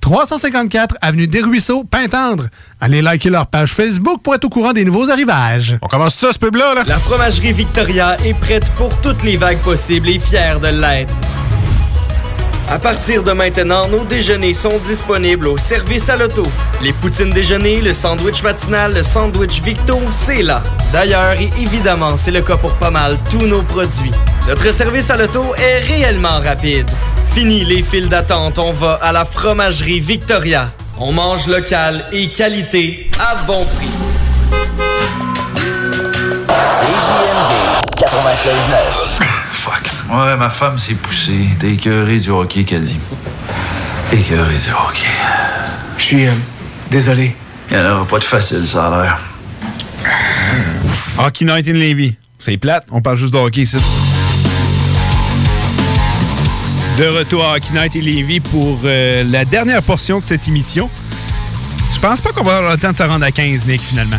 354 Avenue des Ruisseaux, Pintendre. Allez liker leur page Facebook pour être au courant des nouveaux arrivages. On commence ça, ce pub-là, là? La fromagerie Victoria est prête pour toutes les vagues possibles et fière de l'être. À partir de maintenant, nos déjeuners sont disponibles au service à l'auto. Les poutines déjeuner, le sandwich matinal, le sandwich Victo, c'est là. D'ailleurs, et évidemment, c'est le cas pour pas mal tous nos produits. Notre service à l'auto est réellement rapide. Fini les files d'attente, on va à la fromagerie Victoria. On mange local et qualité à bon prix. CJMD 96.9. Fuck. Ouais, ma femme s'est poussée. T'es écœuré du hockey, qu'elle dit. Écœuré du hockey. Je suis euh, désolé. Il n'y en aura pas de facile, ça a l'air. Hockey Night in Levy. C'est plate, on parle juste de hockey ici. De retour à Hockey Night in Levy pour euh, la dernière portion de cette émission. Je pense pas qu'on va avoir le temps de se rendre à 15, Nick, finalement.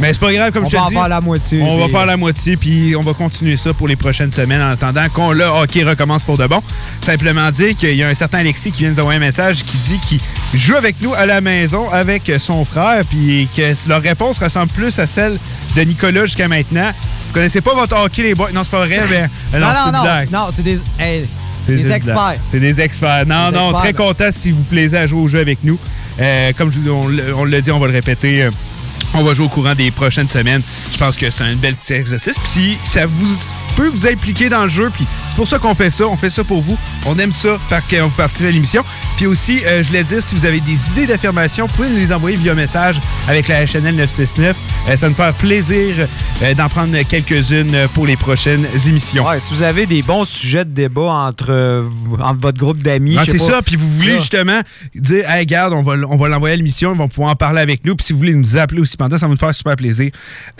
Mais c'est pas grave, comme on je te va en dis. faire la moitié, On va puis- faire la moitié, puis on va continuer ça pour les prochaines semaines en attendant qu'on le hockey recommence pour de bon. Simplement dire qu'il y a un certain Alexis qui vient nous envoyer un message qui dit qu'il joue avec nous à la maison avec son frère, puis que leur réponse ressemble plus à celle de Nicolas jusqu'à maintenant. Vous connaissez pas votre hockey, les boys? Non, c'est pas vrai, mais. Non, c'est non, non, non, c'est des, hey, C'est des experts. blague. C'est des experts. Non, Des non, experts, très là. content si vous plaisez à jouer au jeu avec nous. Euh, comme je, on, le- on l'a dit, on va le répéter. On va jouer au courant des prochaines semaines. Je pense que c'est un bel petit exercice. Puis si ça vous peut vous impliquer dans le jeu, puis c'est pour ça qu'on fait ça. On fait ça pour vous. On aime ça, faire que vous participez à l'émission. Puis aussi, euh, je voulais dire, si vous avez des idées d'affirmation, vous pouvez nous les envoyer via message avec la HNL 969. Euh, ça nous fait plaisir euh, d'en prendre quelques-unes pour les prochaines émissions. Ouais, si vous avez des bons sujets de débat entre, entre votre groupe d'amis. Ah, c'est ça, puis vous voulez ça. justement dire, hey, regarde, on va, on va l'envoyer à l'émission, ils vont pouvoir en parler avec nous, puis si vous voulez nous appeler aussi pendant, ça va nous faire super plaisir.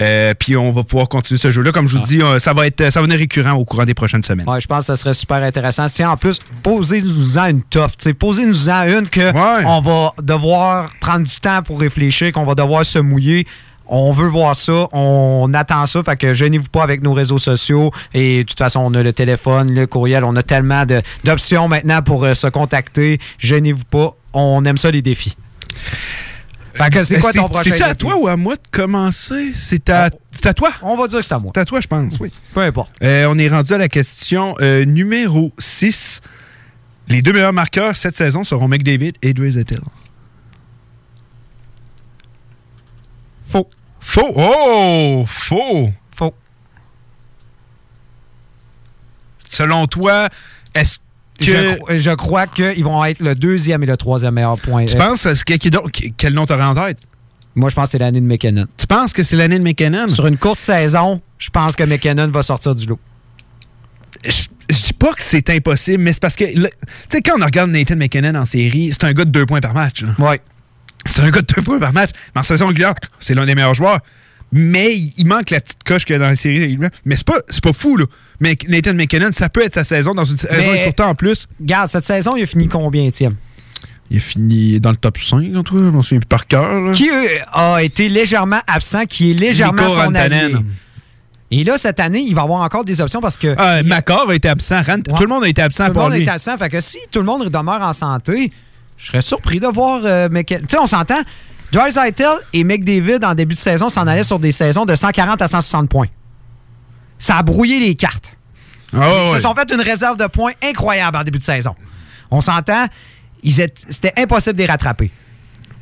Euh, puis on va pouvoir continuer ce jeu-là. Comme je vous dis, euh, ça va être ça va venir récurrent au courant des prochaines semaines. Ouais, je pense que ça serait super intéressant. Si en plus, posez-nous-en une toffe. Posez-nous-en une que on va devoir prendre du temps pour réfléchir, qu'on va devoir se mouiller. On veut voir ça, on attend ça, fait que gênez-vous pas avec nos réseaux sociaux. Et de toute façon, on a le téléphone, le courriel, on a tellement d'options maintenant pour euh, se contacter. Gênez-vous pas, on aime ça les défis. Fait que c'est quoi ton prochain C'est à toi ou à moi de commencer? C'est à, à toi? On va dire que c'est à moi. C'est à toi, je pense, oui. Peu importe. Euh, on est rendu à la question euh, numéro 6. Les deux meilleurs marqueurs cette saison seront McDavid et Dre Zettel. Faux. Faux? Oh! Faux. Faux. Selon toi, est-ce que. Je, cro- je crois qu'ils vont être le deuxième et le troisième meilleur point. Tu penses, que- qui- quel nom t'aurais en tête? Moi, je pense que c'est l'année de McKinnon. Tu penses que c'est l'année de McKinnon? Sur une courte saison, je pense que McKinnon va sortir du lot. Je, je dis pas que c'est impossible, mais c'est parce que, tu sais, quand on regarde Nathan McKinnon en série, c'est un gars de deux points par match. Ouais. C'est un gars de deux points par match. Mais en saison régulière, c'est l'un des meilleurs joueurs. Mais il, il manque la petite coche qu'il y a dans la série. Mais c'est pas, c'est pas fou, là. Mais Nathan McKinnon, ça peut être sa saison dans une saison pourtant en plus. Regarde, cette saison, il a fini combien, Tim? Il a fini dans le top 5, en tout cas. Je m'en souviens par cœur. Qui euh, a été légèrement absent, qui est légèrement Nico son allié. Et là, cette année, il va avoir encore des options parce que. Ah, Macor a été absent. Rand- Tout le monde a été absent Tout le pour monde lui. est absent. Fait que si tout le monde demeure en santé, je serais surpris de voir euh, McKinnon. Tu sais, on s'entend. Drysdale et McDavid, en début de saison, s'en allaient sur des saisons de 140 à 160 points. Ça a brouillé les cartes. Ah, Ils se sont fait une réserve de points incroyable en début de saison. On s'entend, c'était impossible de les rattraper.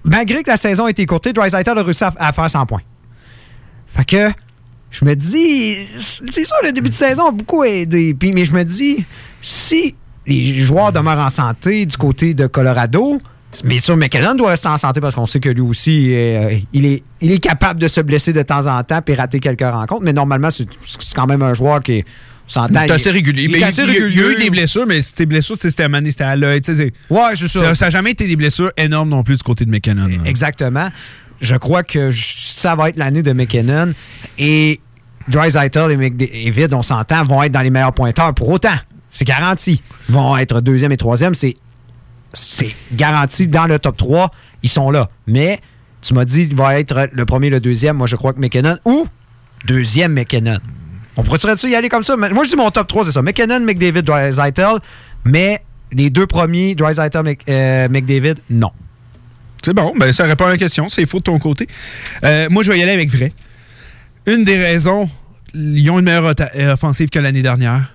Malgré que la saison a été courtée, Drysdale a réussi à, à faire 100 points. Fait que je me dis, c'est sûr, le début de saison a beaucoup aidé. Puis, mais je me dis, si les joueurs demeurent en santé du côté de Colorado, bien sûr, McKinnon doit rester en santé parce qu'on sait que lui aussi, euh, il, est, il est capable de se blesser de temps en temps et rater quelques rencontres. Mais normalement, c'est quand même un joueur qui est. il- assez régulier. Il Mais est assez il, il y a- eu régulier. des blessures, mais ces blessures, c'était à Mané, c'était à l'œil. Ouais, c'est ça. Ça n'a jamais été des blessures énormes non plus du côté de McKinnon. là. Exactement. Je crois que ça va être l'année de McKinnon. Et Dreisaitl et McDavid, on s'entend, vont être dans les meilleurs pointeurs pour autant. C'est garanti. Ils vont être deuxième et troisième. C'est, c'est garanti dans le top 3. Ils sont là. Mais tu m'as dit qu'il va être le premier, le deuxième. Moi, je crois que McKinnon ou deuxième McKinnon. On pourrait-tu y aller comme ça? Moi, je dis mon top 3, c'est ça. McKinnon, McDavid, Dreisaitl. Mais les deux premiers, Dreisaitl, Mc- euh, McDavid, non. C'est bon, ben ça répond à la question. C'est faux de ton côté. Euh, moi, je vais y aller avec vrai. Une des raisons, ils ont une meilleure euh, offensive que l'année dernière.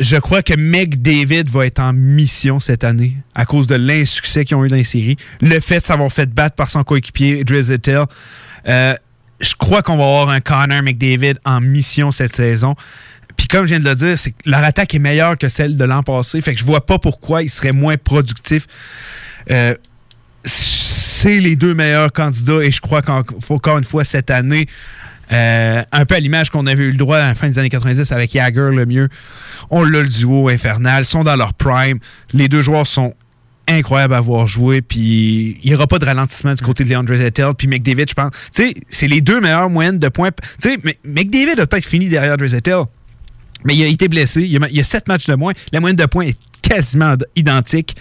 Je crois que McDavid va être en mission cette année à cause de l'insuccès qu'ils ont eu dans les séries. Le fait de s'avoir fait battre par son coéquipier Drizzettel. Euh, je crois qu'on va avoir un Connor McDavid en mission cette saison. Puis comme je viens de le dire, leur attaque est meilleure que celle de l'an passé. Fait que je vois pas pourquoi il serait moins productif. Euh, c'est les deux meilleurs candidats et je crois qu'encore une fois cette année, euh, un peu à l'image qu'on avait eu le droit à la fin des années 90 avec Jagger le mieux, on l'a le duo infernal, sont dans leur prime. Les deux joueurs sont incroyables à voir jouer, puis il n'y aura pas de ralentissement du côté de Leandre Zettel, puis McDavid, je pense. Tu sais, c'est les deux meilleures moyennes de points. Tu sais, McDavid a peut-être fini derrière Zettel, mais il a été blessé. Il y a, il y a sept matchs de moins. La moyenne de points est quasiment identique.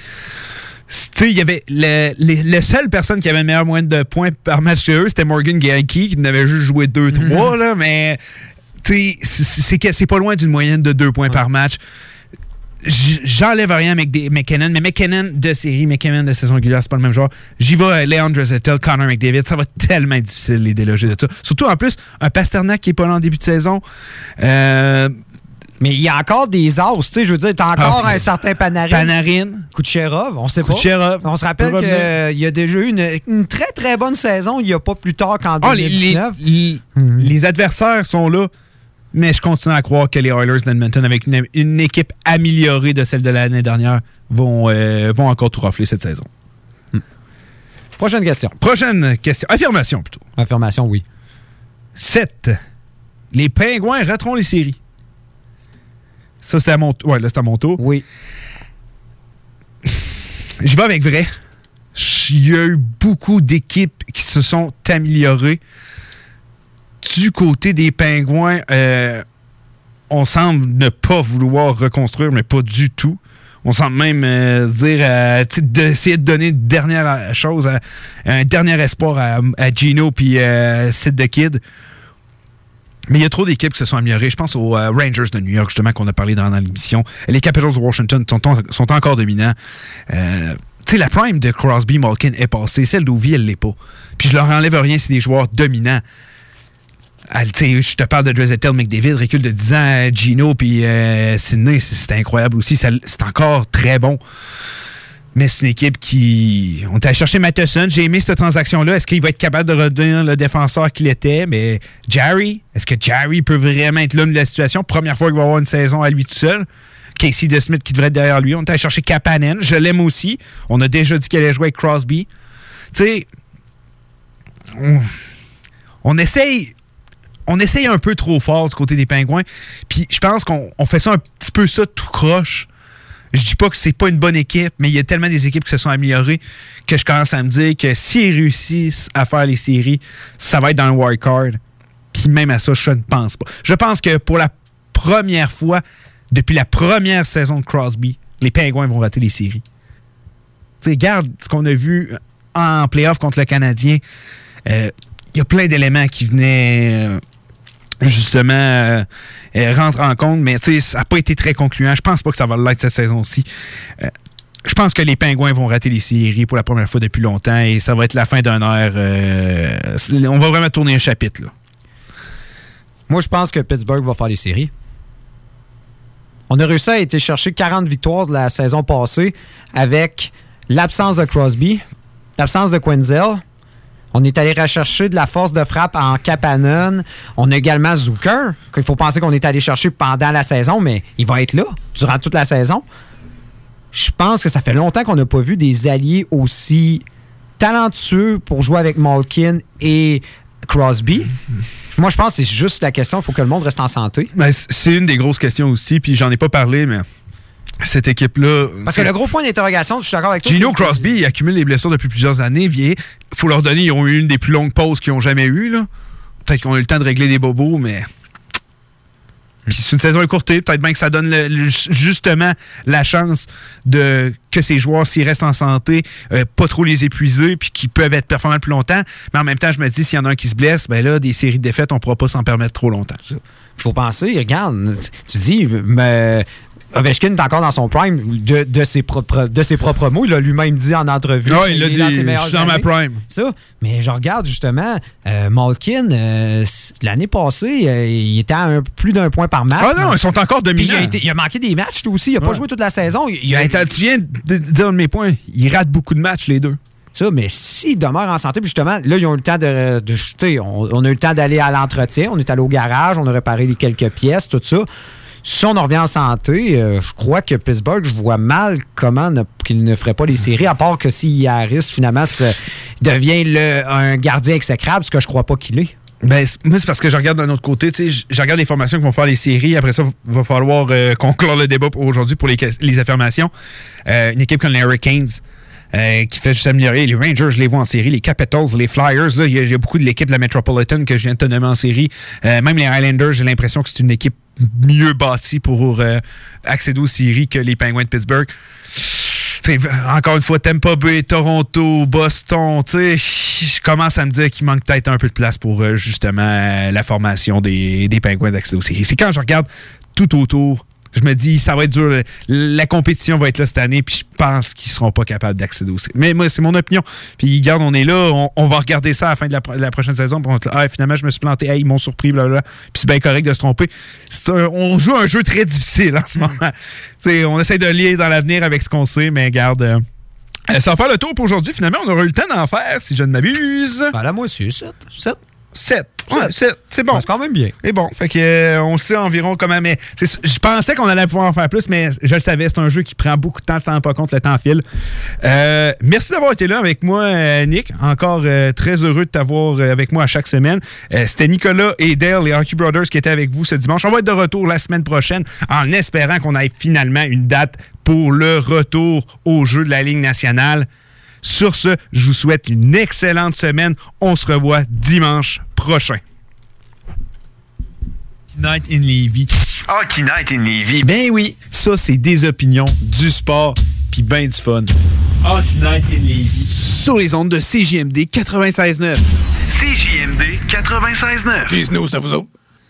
Tu sais, il y avait le, les, la seule personne qui avait une meilleure moyenne de points par match que eux, c'était Morgan Gancey, qui n'avait juste joué 2-3, là, mais tu sais, c'est- pas loin d'une moyenne de 2 points par match. J'enlève rien à McD- McKinnon, mais McKinnon de série, McKinnon de saison régulière, c'est pas le même genre. J'y vais à Leandre Zettel, Connor McDavid. Ça va être tellement difficile les déloger de ça. Surtout en plus, un Pasternak qui est pas là en début de saison. Euh, Mais il y a encore des as, tu sais, je veux dire, t'as encore Ah, un certain Panarin. Panarin. Kucherov, on sait Kucherov. pas. On se rappelle qu'il y a déjà eu une, une très très bonne saison il n'y a pas plus tard qu'en Ah, les, les- 2019. adversaires sont là, mais je continue à croire que les Oilers d'Edmonton, avec une, une équipe améliorée de celle de l'année dernière, vont, euh, vont encore tout rafler cette saison. Prochaine question. Prochaine question. Affirmation plutôt. Affirmation, oui. 7. Les Pingouins rateront les séries. Ça, c'était à mon, ouais, là, c'était à mon tour. Oui. Je vais avec vrai. Il y a eu beaucoup d'équipes qui se sont améliorées. Du côté des Pingouins, euh, on semble ne pas vouloir reconstruire, mais pas du tout. On semble même euh, dire euh, d'essayer de donner une dernière chose, à- un dernier espoir à, à Gino puis Sid the Kid. Mais il y a trop d'équipes qui se sont améliorées. Je pense aux euh, Rangers de New York, justement, qu'on a parlé dans, l'émission. Les Capitals de Washington sont, encore dominants. Euh, tu sais, la prime de Crosby, Malkin est passée. Celle d'Ovi, elle l'est pas. Puis je leur enlève rien, c'est des joueurs dominants. Ah, je te parle de Dreisaitl, McDavid, recule de 10 ans, Gino, puis euh, Sidney, c'est incroyable aussi. C'est encore très bon. Mais c'est une équipe qui. On est allé chercher Matheson. J'ai aimé cette transaction-là. Est-ce qu'il va être capable de redevenir le défenseur qu'il était? Mais Jerry, est-ce que Jerry peut vraiment être l'homme de la situation? Première fois qu'il va avoir une saison à lui tout seul. Casey DeSmith qui devrait être derrière lui. On est allé chercher Kapanen. Je l'aime aussi. On a déjà dit qu'elle allait jouer avec Crosby. Tu sais, on, on essaye on essaye un peu trop fort du côté des pingouins. Puis je pense qu'on on fait ça un petit peu ça tout croche. Je dis pas que c'est pas une bonne équipe, mais il y a tellement des équipes qui se sont améliorées que je commence à me dire que s'ils réussissent à faire les séries, ça va être dans le wild card. Puis même à ça, je ne pense pas. Je pense que pour la première fois depuis la première saison de Crosby, les Pingouins vont rater les séries. Tu regarde ce qu'on a vu en playoff contre le Canadien. Il y a plein d'éléments qui venaient euh, justement euh, euh, rentrer en compte, mais ça n'a pas été très concluant. Je pense pas que ça va l'être cette saison-ci. je pense que les Pingouins vont rater les séries pour la première fois depuis longtemps et ça va être la fin d'un air. on va vraiment tourner un chapitre. Moi, je pense que Pittsburgh va faire les séries. On a réussi à aller chercher 40 victoires de la saison passée avec l'absence de Crosby, l'absence de Quenzel. On est allé rechercher de la force de frappe en Kapanen. On a également Zucker, qu'il faut penser qu'on est allé chercher pendant la saison, mais il va être là durant toute la saison. Je pense que ça fait longtemps qu'on n'a pas vu des alliés aussi talentueux pour jouer avec Malkin et Crosby. Moi, je pense que c'est juste la question. Il faut que le monde reste en santé. Ben, c'est une des grosses questions aussi. Puis j'en ai pas parlé, mais cette équipe-là. Parce que le gros point d'interrogation, je suis d'accord avec toi. Gino Crosby, il accumule des blessures depuis plusieurs années. Il faut leur donner, ils ont eu une des plus longues pauses qu'ils ont jamais eues. Peut-être qu'ils ont eu le temps de régler des bobos, mais puis c'est une saison écourtée, peut-être bien que ça donne justement la chance de que ces joueurs, s'ils restent en santé, euh, pas trop les épuiser, puis qu'ils peuvent être performants plus longtemps. Mais en même temps, je me dis, s'il y en a un qui se blesse, ben là, des séries de défaites, on pourra pas s'en permettre trop longtemps. Il faut penser, regarde, tu dis, mais Ovechkin est encore dans son prime de, ses, propres, de ses propres mots. Il l'a lui-même dit en entrevue. Oui, il l'a dit, je suis dans ma prime. Ça. Mais je regarde justement, euh, Malkin, euh, l'année passée, euh, il était à plus d'un point par match. Ah non, ils sont encore dominants. Il a, manqué des matchs, lui aussi. Il n'a pas joué toute la saison. Il, a, tu viens de dire un de mes points. Il rate beaucoup de matchs, les deux. Ça, mais s'il demeure en santé, puis justement, là, ils ont eu le temps de. de on, on, a eu le temps d'aller à l'entretien. On est allé au garage, on a réparé les quelques pièces, tout ça. Si on en revient en santé, euh, je crois que Pittsburgh, je vois mal comment qu'il ne ferait pas les séries, à part que si Yaris, finalement, devient un gardien exécrable, ce que je crois pas qu'il est. Ben, moi, c'est parce que je regarde d'un autre côté. Je regarde les formations qui vont faire les séries. Après ça, il va falloir euh, conclure le débat aujourd'hui pour les, les affirmations. Euh, une équipe comme les Hurricanes, qui fait juste améliorer. Les Rangers, je les vois en série. Les Capitals, les Flyers, il y, a beaucoup de l'équipe de la Metropolitan que je viens de nommer en série. Même les Highlanders, j'ai l'impression que c'est une équipe mieux bâtie pour euh, accéder aux séries que les Penguins de Pittsburgh. encore une fois, Tampa Bay, Toronto, Boston, je commence à me dire qu'il manque peut-être un peu de place pour justement la formation des, Penguins d'accéder aux séries. C'est quand je regarde tout autour je me dis, ça va être dur. La compétition va être là cette année, puis je pense qu'ils seront pas capables d'accéder aussi. Mais moi, c'est mon opinion. Puis, garde, on est là, on, va regarder ça à la fin de la, prochaine saison. Puis ah, finalement, je me suis planté. ils m'ont surpris, Puis c'est bien correct de se tromper. on joue un jeu très difficile en ce moment. on essaie de lier dans l'avenir avec ce qu'on sait, mais garde. Euh, euh, ça va faire le tour pour aujourd'hui. Finalement, on aura eu le temps d'en faire, si je ne m'abuse. Ben là, moi aussi, 7. 7. 7. c'est bon. C'est quand même bien. Et bon, fait que euh, on sait environ comment. Mais je pensais qu'on allait pouvoir en faire plus, mais je le savais. C'est un jeu qui prend beaucoup de temps, ça rend pas compte, le temps file. Euh, merci d'avoir été là avec moi, euh, Nick. Encore très heureux de t'avoir avec moi à chaque semaine. C'était Nicolas et Dale, les Hockey Brothers, qui étaient avec vous ce dimanche. On va être de retour la semaine prochaine en espérant qu'on ait finalement une date pour le retour au jeu de la Ligue nationale. Sur ce, je vous souhaite une excellente semaine. On se revoit dimanche prochain. Night in Levy. Hockey Night in Levy. Ben oui, ça c'est des opinions, du sport, puis ben du fun. Hockey Night in Levy. Sur les ondes de CJMD 96.9. CJMD 96.9. Qui nous, c'est vous autres?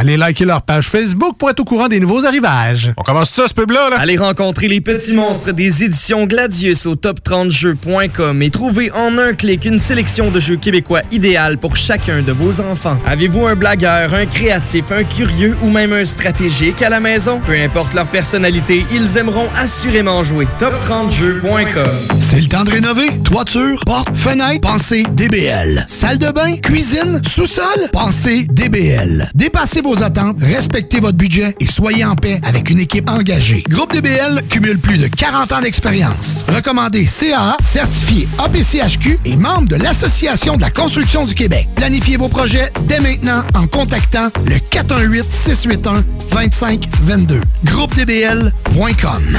Allez liker leur page Facebook pour être au courant des nouveaux arrivages. On commence ça, ce pub-là? Là? Allez rencontrer les petits monstres des éditions Gladius au top30jeux.com et trouvez en un clic une sélection de jeux québécois idéal pour chacun de vos enfants. Avez-vous un blagueur, un créatif, un curieux ou même un stratégique à la maison? Peu importe leur personnalité, ils aimeront assurément jouer. top30jeux.com C'est le temps de rénover. Toiture, porte, fenêtre, pensez DBL. Salle de bain, cuisine, sous-sol, pensez DBL. Dépassez vos attentes, respectez votre budget et soyez en paix avec une équipe engagée. Groupe DBL cumule plus de 40 ans d'expérience. Recommandé CAA, certifié APCHQ et membre de l'Association de la construction du Québec. Planifiez vos projets dès maintenant en contactant le 418-681-2522. GroupeDBL.com.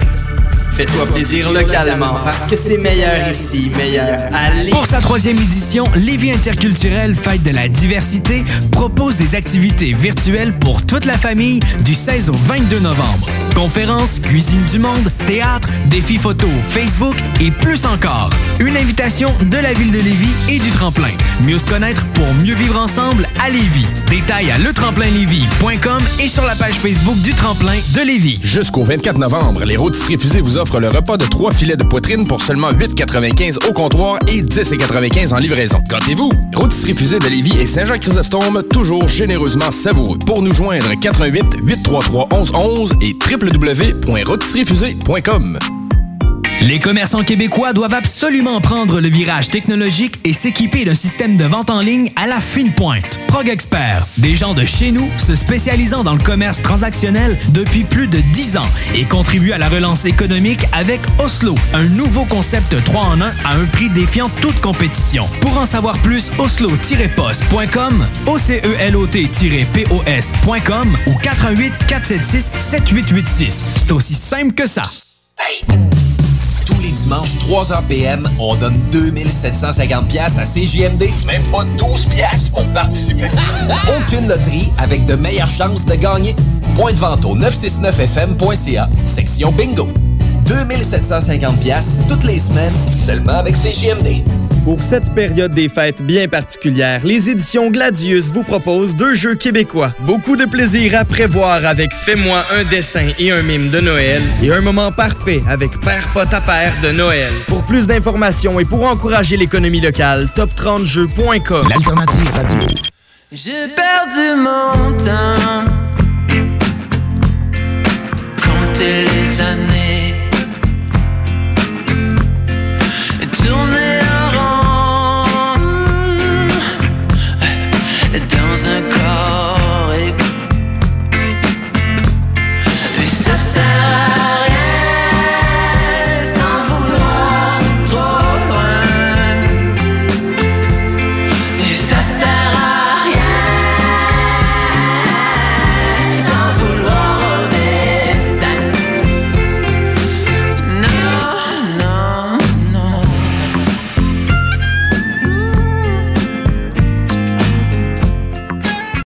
Fais-toi plaisir localement parce que c'est meilleur ici, meilleur à Lévis. Pour sa troisième édition, Lévis Interculturel Fête de la diversité propose des activités virtuelles pour toute la famille du 16 au 22 novembre. Conférences, cuisine du monde, théâtre, défis photo, Facebook et plus encore. Une invitation de la ville de Lévis et du tremplin. Mieux se connaître pour mieux vivre ensemble à Lévis. Détails à letremplinlévis.com et sur la page Facebook du tremplin de Lévis. Jusqu'au 24 novembre, les rôtisseries fusées vous offrent le repas de trois filets de poitrine pour seulement 8,95 au comptoir et 10,95 en livraison. Gâtez-vous! Rôtisserie fusée de Lévis et Saint-Jean-Chrysostome, toujours généreusement savoureux. Pour nous joindre, 88 833 1111 et www.rôtisseriefusée.com. Les commerçants québécois doivent absolument prendre le virage technologique et s'équiper d'un système de vente en ligne à la fine pointe. Prog Expert, des gens de chez nous se spécialisant dans le commerce transactionnel depuis plus de 10 ans et contribuent à la relance économique avec Oslo, un nouveau concept 3 en 1 à un prix défiant toute compétition. Pour en savoir plus, oslo-post.com, OCELOT-POS.com ou 418 476 7886. C'est aussi simple que ça. Tous les dimanches, 3h PM, on donne 2750 pièces à CJMD. Même pas 12 pièces pour participer. Aucune loterie avec de meilleures chances de gagner. Point de vente au 969fm.ca, section bingo. 2750$ toutes les semaines, seulement avec CGMD. Pour cette période des fêtes bien particulière, les éditions Gladius vous proposent deux jeux québécois. Beaucoup de plaisir à prévoir avec Fais-moi un dessin et un mime de Noël et un moment parfait avec Père Pot à Père de Noël. Pour plus d'informations et pour encourager l'économie locale, top30jeux.com. L'alternative radio. J'ai perdu mon temps. Comptez les années